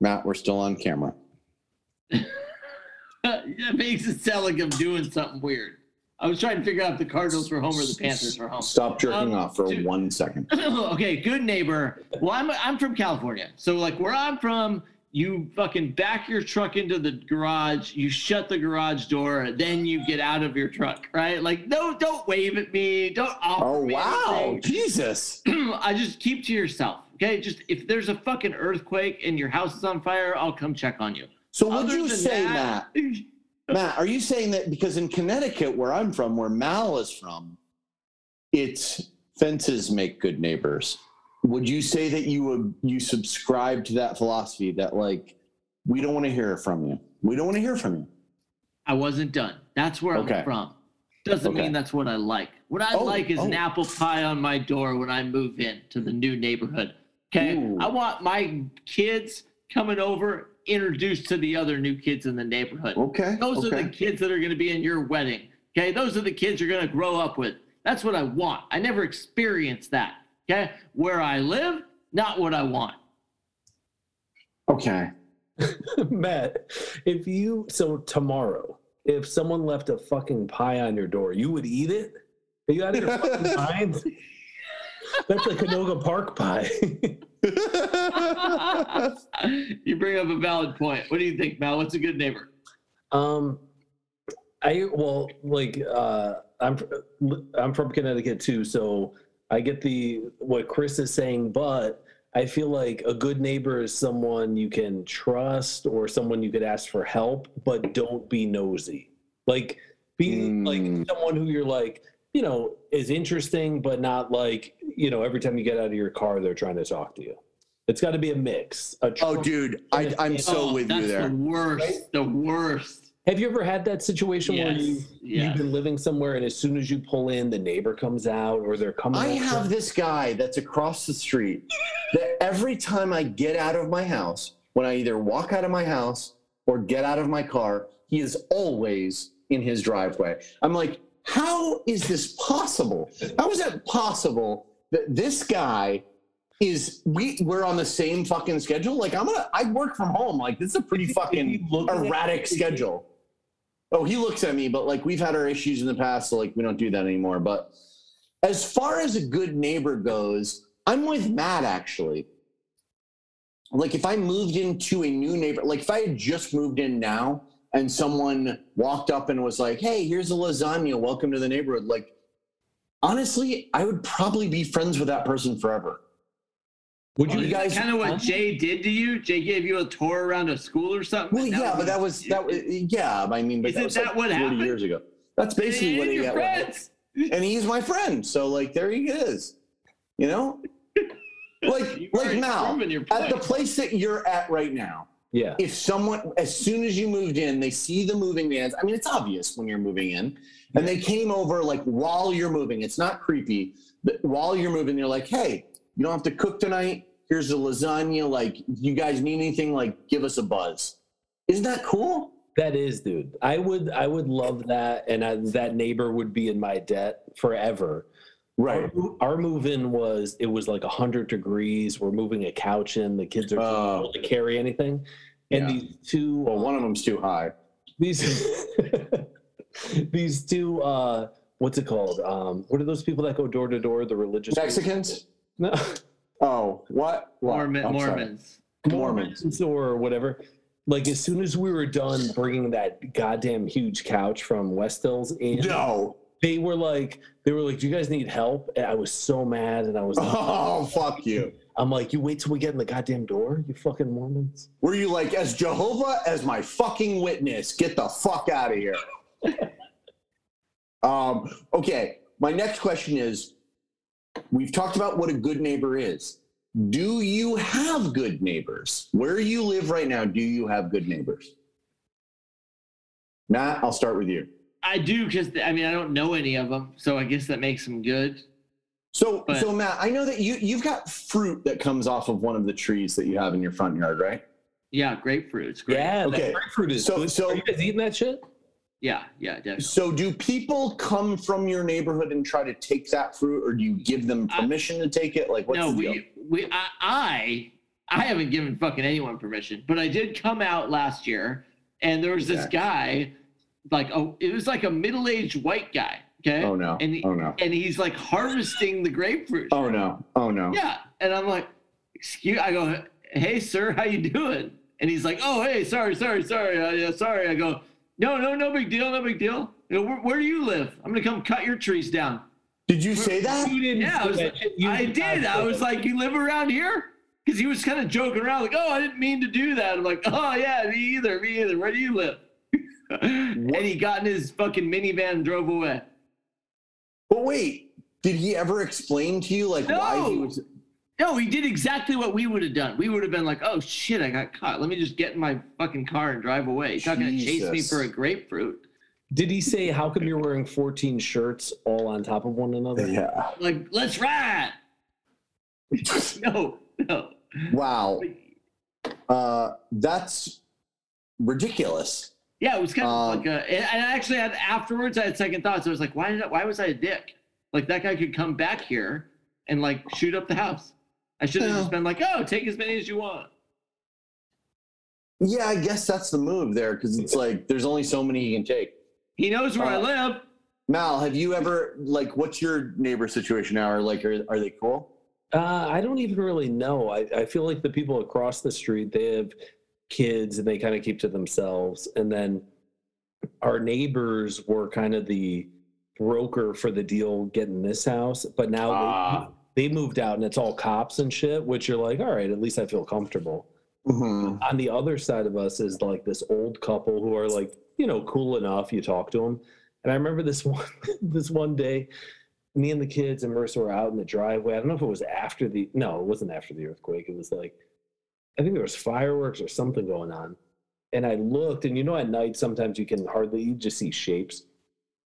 Matt, we're still on camera. that makes it sound like I'm doing something weird. I was trying to figure out if the Cardinals were home or the Panthers were home. Stop jerking Um, off for dude- one second. okay, good neighbor. Well, I'm I'm from California, so like where I'm from, you fucking back your truck into the garage, you shut the garage door, then you get out of your truck, right? Like, no, don't wave at me, don't offer Oh me wow, anything. Jesus! I just keep to yourself, okay? Just if there's a fucking earthquake and your house is on fire, I'll come check on you. So would you say, that- Matt? Matt, are you saying that because in Connecticut, where I'm from, where Mal is from, it's fences make good neighbors? Would you say that you would you subscribe to that philosophy that like we don't want to hear from you, we don't want to hear from you? I wasn't done. That's where Okay. I'm from. Doesn't Okay. mean that's what I like. What I Oh, like is an oh. apple pie on my door when I move in to the new neighborhood. Okay. Ooh. I want my kids coming over introduced to the other new kids in the neighborhood. Okay, Those okay. are the kids that are going to be in your wedding. Okay. Those are the kids you're going to grow up with. That's what I want. I never experienced that. Okay. Where I live, not what I want. okay. Matt, if you so tomorrow, if someone left a fucking pie on your door, you would eat it? Are you out of your fucking mind? That's a Canoga Park pie. you bring up a valid point. What do you think, Mal? What's a good neighbor? um, I well, like uh, I'm I'm from Connecticut too, so I get the what Chris is saying, but I feel like a good neighbor is someone you can trust or someone you could ask for help, but don't be nosy. Like be Mm. like someone who you're like, you know, is interesting, but not like, you know, every time you get out of your car, they're trying to talk to you. It's got to be a mix. A Oh, dude, I, I'm so Oh, with you there. the worst. Right? The worst. Have you ever had that situation where Yes, you you've been living somewhere and as soon as you pull in, the neighbor comes out or they're coming? I over? have this guy that's across the street that every time I get out of my house, when I either walk out of my house or get out of my car, he is always in his driveway. I'm like, how is this possible? How is it possible that this guy is we we're on the same fucking schedule? Like I'm gonna I work from home. Like this is a pretty fucking erratic schedule. Oh, he looks at me, but like we've had our issues in the past, so like we don't do that anymore. But as far as a good neighbor goes, I'm with Matt actually. Like if I moved into a new neighbor, like if I had just moved in now and someone walked up and was like, "Hey, here's a lasagna. Welcome to the neighborhood." Like honestly, I would probably be friends with that person forever. Would you Well, guys kind of what Jay did to you? Jay gave you a tour around a school or something. Well, yeah, but that was that was yeah. I mean, but Isn't that was that like what 40 happened? years ago. That's basically And what he your got. friends. and he's my friend. So like there he is. You know? Like You like already Mal, at the place that you're at right now, Yeah. if someone as soon as you moved in, they see the moving vans. I mean, it's obvious when you're moving in. And they came over like while you're moving. It's not creepy, but while you're moving, they're like, hey, you don't have to cook tonight. Here's a lasagna. Like, you guys need anything, like give us a buzz. Isn't that cool? That is, dude. I would, I would love that, and I, that neighbor would be in my debt forever. Right. Our, our move-in was it was like hundred degrees. We're moving a couch in. The kids are too Oh. old to carry anything, and Yeah. these two, Well, one of them's too high. these, these two uh what's it called? Um what are those people that go door to door, the religious Mexicans? No. Oh, what? what? Mormon, I'm sorry. Mormons. Mormons. or whatever. Like as soon as we were done bringing that goddamn huge couch from West Hills in, No. They were like, they were like, "Do you guys need help?" And I was so mad, and I was, like, Oh, fuck you. I'm like, "You wait till we get in the goddamn door, you fucking Mormons." Were you like, as Jehovah as my fucking witness, get the fuck out of here? um, okay, my next question is we've talked about what a good neighbor is. Do you have good neighbors? Where you live right now, do you have good neighbors? Matt, I'll start with you. I do because I mean I don't know any of them, so I guess that makes them good. So, But- so Matt, I know that you you've got fruit that comes off of one of the trees that you have in your front yard, right? Yeah, grapefruit. It's great. Yeah, Okay. that grapefruit is. So- good. so- are you guys eating that shit? yeah, yeah, definitely. So, do people come from your neighborhood and try to take that fruit, or do you give them I- permission to take it? Like, what's no, the deal? we we I, I I haven't given fucking anyone permission, but I did come out last year, and there was this Okay. guy, like oh, it was like a middle aged white guy. Okay. Oh no! And he, oh no! and he's like harvesting the grapefruit. Oh no! Oh no! Yeah, and I'm like, excuse. I go, hey sir, how you doing? And he's like, oh hey, sorry, sorry, sorry, uh, yeah, sorry. I go, no, no, no big deal, no big deal. You know, where, where do you live? I'm gonna come cut your trees down. Did you say that? You didn't. Yeah, I was, that. You I did. I was like, you live around here? Because he was kind of joking around, like, oh, I didn't mean to do that. I'm like, oh yeah, me either, me either. Where do you live? And he got in his fucking minivan and drove away. But wait, did he ever explain to you like why he No. was? No, he did exactly what we would have done. We would have been like, oh shit, I got caught. Let me just get in my fucking car and drive away. He's not going to chase me for a grapefruit. Did he say, "How come you're wearing 14 shirts all on top of one another"? Yeah. Like, let's ride. no, no. Wow. Uh, that's ridiculous. Yeah, it was kind of Um, like a. And I actually had afterwards. I had second thoughts. I was like, why did? I, why was I a dick? Like that guy could come back here and like shoot up the house. I should have Yeah. just been like, oh, take as many as you want. Yeah, I guess that's the move there because it's like there's only so many he can take. He knows where I Uh, live. Mal, have you ever like what's your neighbor situation now? Or like, are, are they cool? Uh, I don't even really know. I, I feel like the people across the street they have kids and they kind of keep to themselves, and then our neighbors were kind of the broker for the deal getting this house, but now Ah. they, they moved out and it's all cops and shit. Which you're like, all right, at least I feel comfortable. Mhm. on the other side of us is like this old couple who are like you know cool enough you talk to them and i remember this one this one day me and the kids and marissa were out in the driveway i don't know if it was after the no it wasn't after the earthquake it was like i think there was fireworks or something going on and i looked and you know at night sometimes you can hardly you just see shapes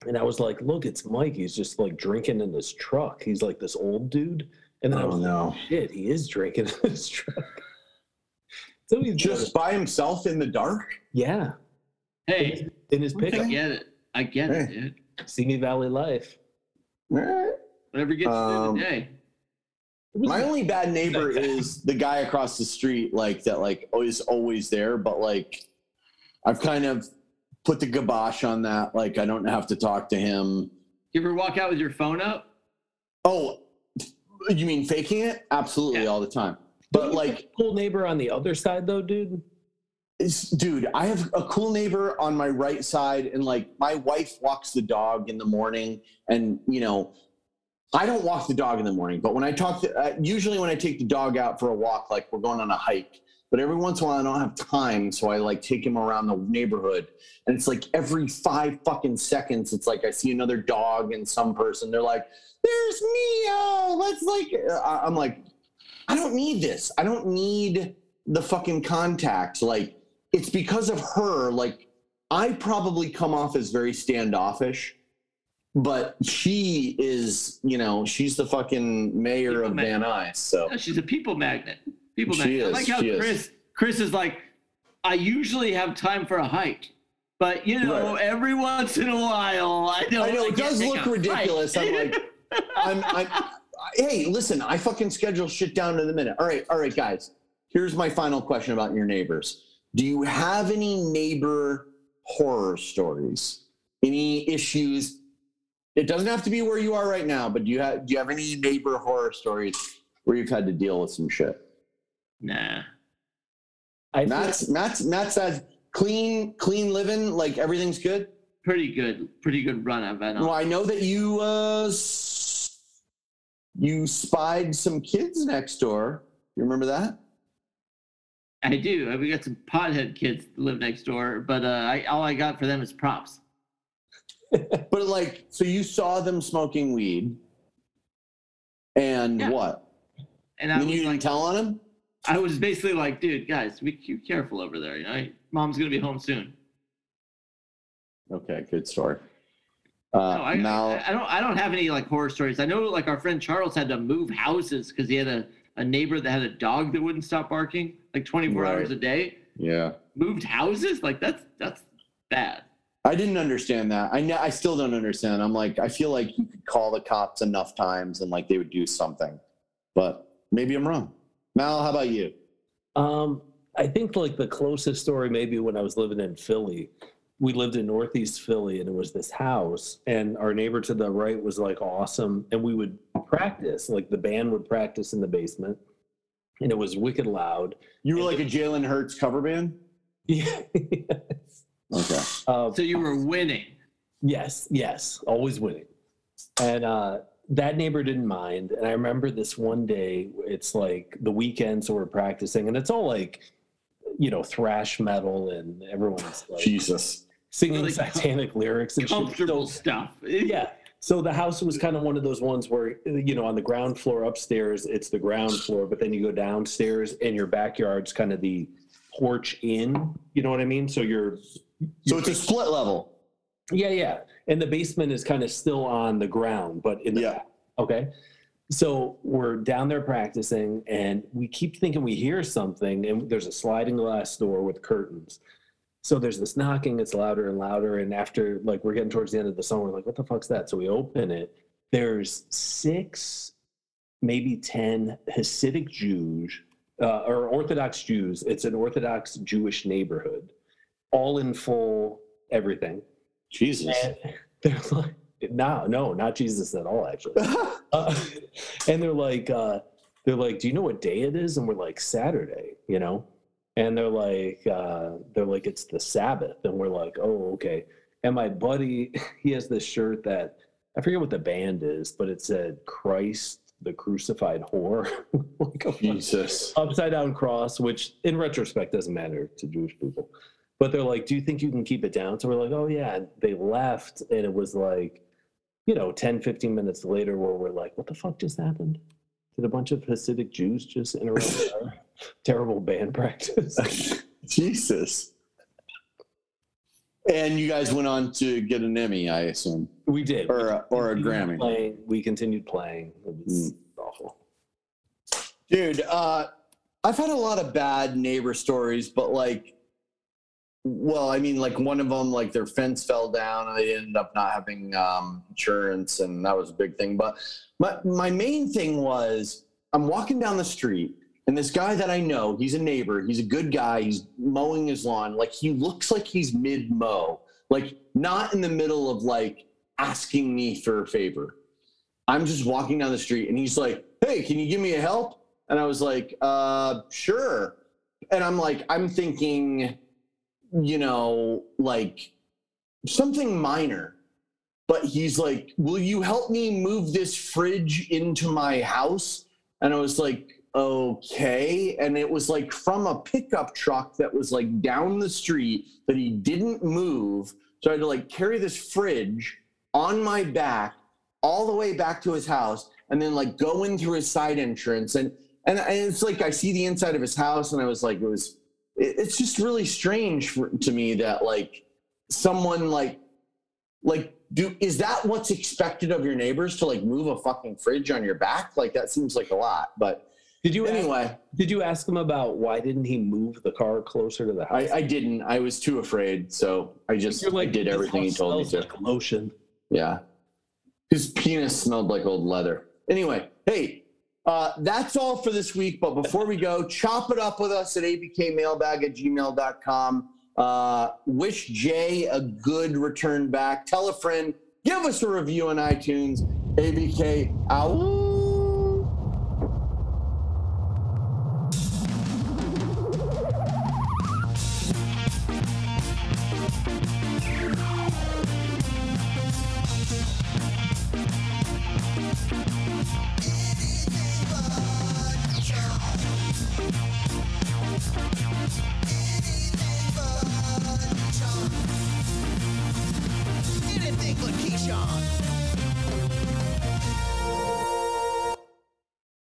and i was like look it's mike he's just like drinking in this truck he's like this old dude and then i Oh was like no! shit he is drinking in this truck so he's Just by himself in the dark? yeah Hey, in his picture. I pickup. get it. I get it, dude. Simi Valley Life. Eh. Whatever gets you Um, through the day. It was My only bad neighbor is the guy across the street, like that, like always always there, but like I've kind of put the kibosh on that. Like I don't have to talk to him. You ever walk out with your phone up? Oh, you mean faking it? Absolutely, Yeah. all the time. But like, a cool neighbor on the other side though, dude. it's, dude, I have a cool neighbor on my right side, and like my wife walks the dog in the morning, and you know, I don't walk the dog in the morning, but when I talk to, uh, usually when I take the dog out for a walk, like we're going on a hike, but every once in a while I don't have time, so I like take him around the neighborhood, and it's like every five fucking seconds, it's like I see another dog and some person, they're like, "There's Mio," let's like, I'm like, I don't need this. I don't need the fucking contact. Like, it's because of her. Like, I probably come off as very standoffish, but she is, you know, she's the fucking mayor People of ma- Van Nuys. So No, she's a people magnet. People She magnet. I is, like how she is. Chris Chris is like, I usually have time for a hike. But you know, Right. every once in a while, I know I know it does look ridiculous. I'm like, I'm, I'm, hey, listen, I fucking schedule shit down to the minute. All right, all right, guys. Here's my final question about your neighbors. Do you have any neighbor horror stories? any issues? It doesn't have to be where you are right now, but do you have do you have any neighbor horror stories where you've had to deal with some shit? Nah. I feel- Matt's Matt's Matt says clean clean living, like everything's good. Pretty good. Pretty good run I've been on. Well, I know that you uh you spied some kids next door. You remember that? I do. We got some pothead kids live next door, but uh, I, all I got for them is props. But like, so you saw them smoking weed, and Yeah. what? And I And then was you didn't like, tell on him. I was basically like, dude, guys, be be careful over there. You know, mom's gonna be home soon. Okay, good story. Uh, No, I, Mal, I, I don't. I don't have any like horror stories. I know like our friend Charles had to move houses because he had a, a neighbor that had a dog that wouldn't stop barking like 24 Right. hours a day. yeah, Moved houses like that's that's bad. I didn't understand that. I I still don't understand. I'm like, I feel like you could call the cops enough times and like they would do something, but maybe I'm wrong. Mal, how about you? Um, I think like the closest story maybe when I was living in Philly. We lived in Northeast Philly and it was this house and our neighbor to the right was like awesome and we would practice like the band would practice in the basement and it was wicked loud. You were like a Jalen Hurts cover band. Yeah. Okay. uh, So you were winning. Yes, yes, always winning. And uh, that neighbor didn't mind. And I remember this one day, it's like the weekend, so we're practicing, and it's all like, you know, thrash metal, and everyone's like Jesus. singing Really satanic lyrics and shit. Comfortable So, stuff. yeah. So the house was kind of one of those ones where, you know, on the ground floor upstairs, it's the ground floor, but then you go downstairs and your backyard's kind of the porch in. You know what I mean? So you're So it's a split level. yeah, yeah. And the basement is kind of still on the ground, but in the Yeah. back. Okay. So we're down there practicing and we keep thinking we hear something and there's a sliding glass door with curtains. So there's this knocking, it's louder and louder. And after like we're getting towards the end of the song, we're like, what the fuck's that? So we open it. There's six, maybe 10 Hasidic Jews uh, or Orthodox Jews. It's an Orthodox Jewish neighborhood, all in full everything. Jesus. And they're like, no, no, not Jesus at all, actually. Uh, and they're like, uh, they're like, do you know what day it is? And we're like, Saturday, you know? And they're like, uh, they're like, it's the Sabbath. And we're like, oh, okay. And my buddy, he has this shirt that I forget what the band is, but it said Christ, the crucified whore, like a Jesus. upside down cross, which in retrospect doesn't matter to Jewish people. But they're like, Do you think you can keep it down? So we're like, Oh, yeah. And they left, and it was like, you know, 10, 15 minutes later, where we're like, What the fuck just happened? Did a bunch of Hasidic Jews just interrupt our terrible band practice? Jesus. And you guys went on to get an Emmy, I assume, we did. or a, or a We Grammy. Playing, we continued playing. It was awful. Dude, uh, I've had a lot of bad neighbor stories, but like, well, I mean, like one of them, like their fence fell down and they ended up not having um, insurance, and that was a big thing. But my my main thing was I'm walking down the street, and this guy that I know, he's a neighbor, he's a good guy, he's mowing his lawn. Like he looks like he's mid mow, like not in the middle of like asking me for a favor. I'm just walking down the street, and he's like, "Hey, can you give me a help?" And I was like, uh, sure. And I'm like, I'm thinking, you know, like something minor. But he's like, Will you help me move this fridge into my house? And I was like, Okay. And it was like from a pickup truck that was like down the street that he didn't move. So I had to like carry this fridge on my back all the way back to his house and then like go in through his side entrance. And and, and it's like I see the inside of his house, and I was like, it was. It, it's just really strange for, to me that like someone like like do is that what's expected of your neighbors to like move a fucking fridge on your back? Like that seems like a lot. But Did you anyway, ask, did you ask him about why didn't he move the car closer to the house? I, I didn't. I was too afraid, so I just You're I did everything he told me to. like lotion. Yeah. His penis smelled like old leather. Anyway, hey, uh, that's all for this week. But before we go, chop it up with us at abkmailbag at gmail.com. Uh, wish Jay a good return back. Tell a friend. Give us a review on iTunes. ABK out.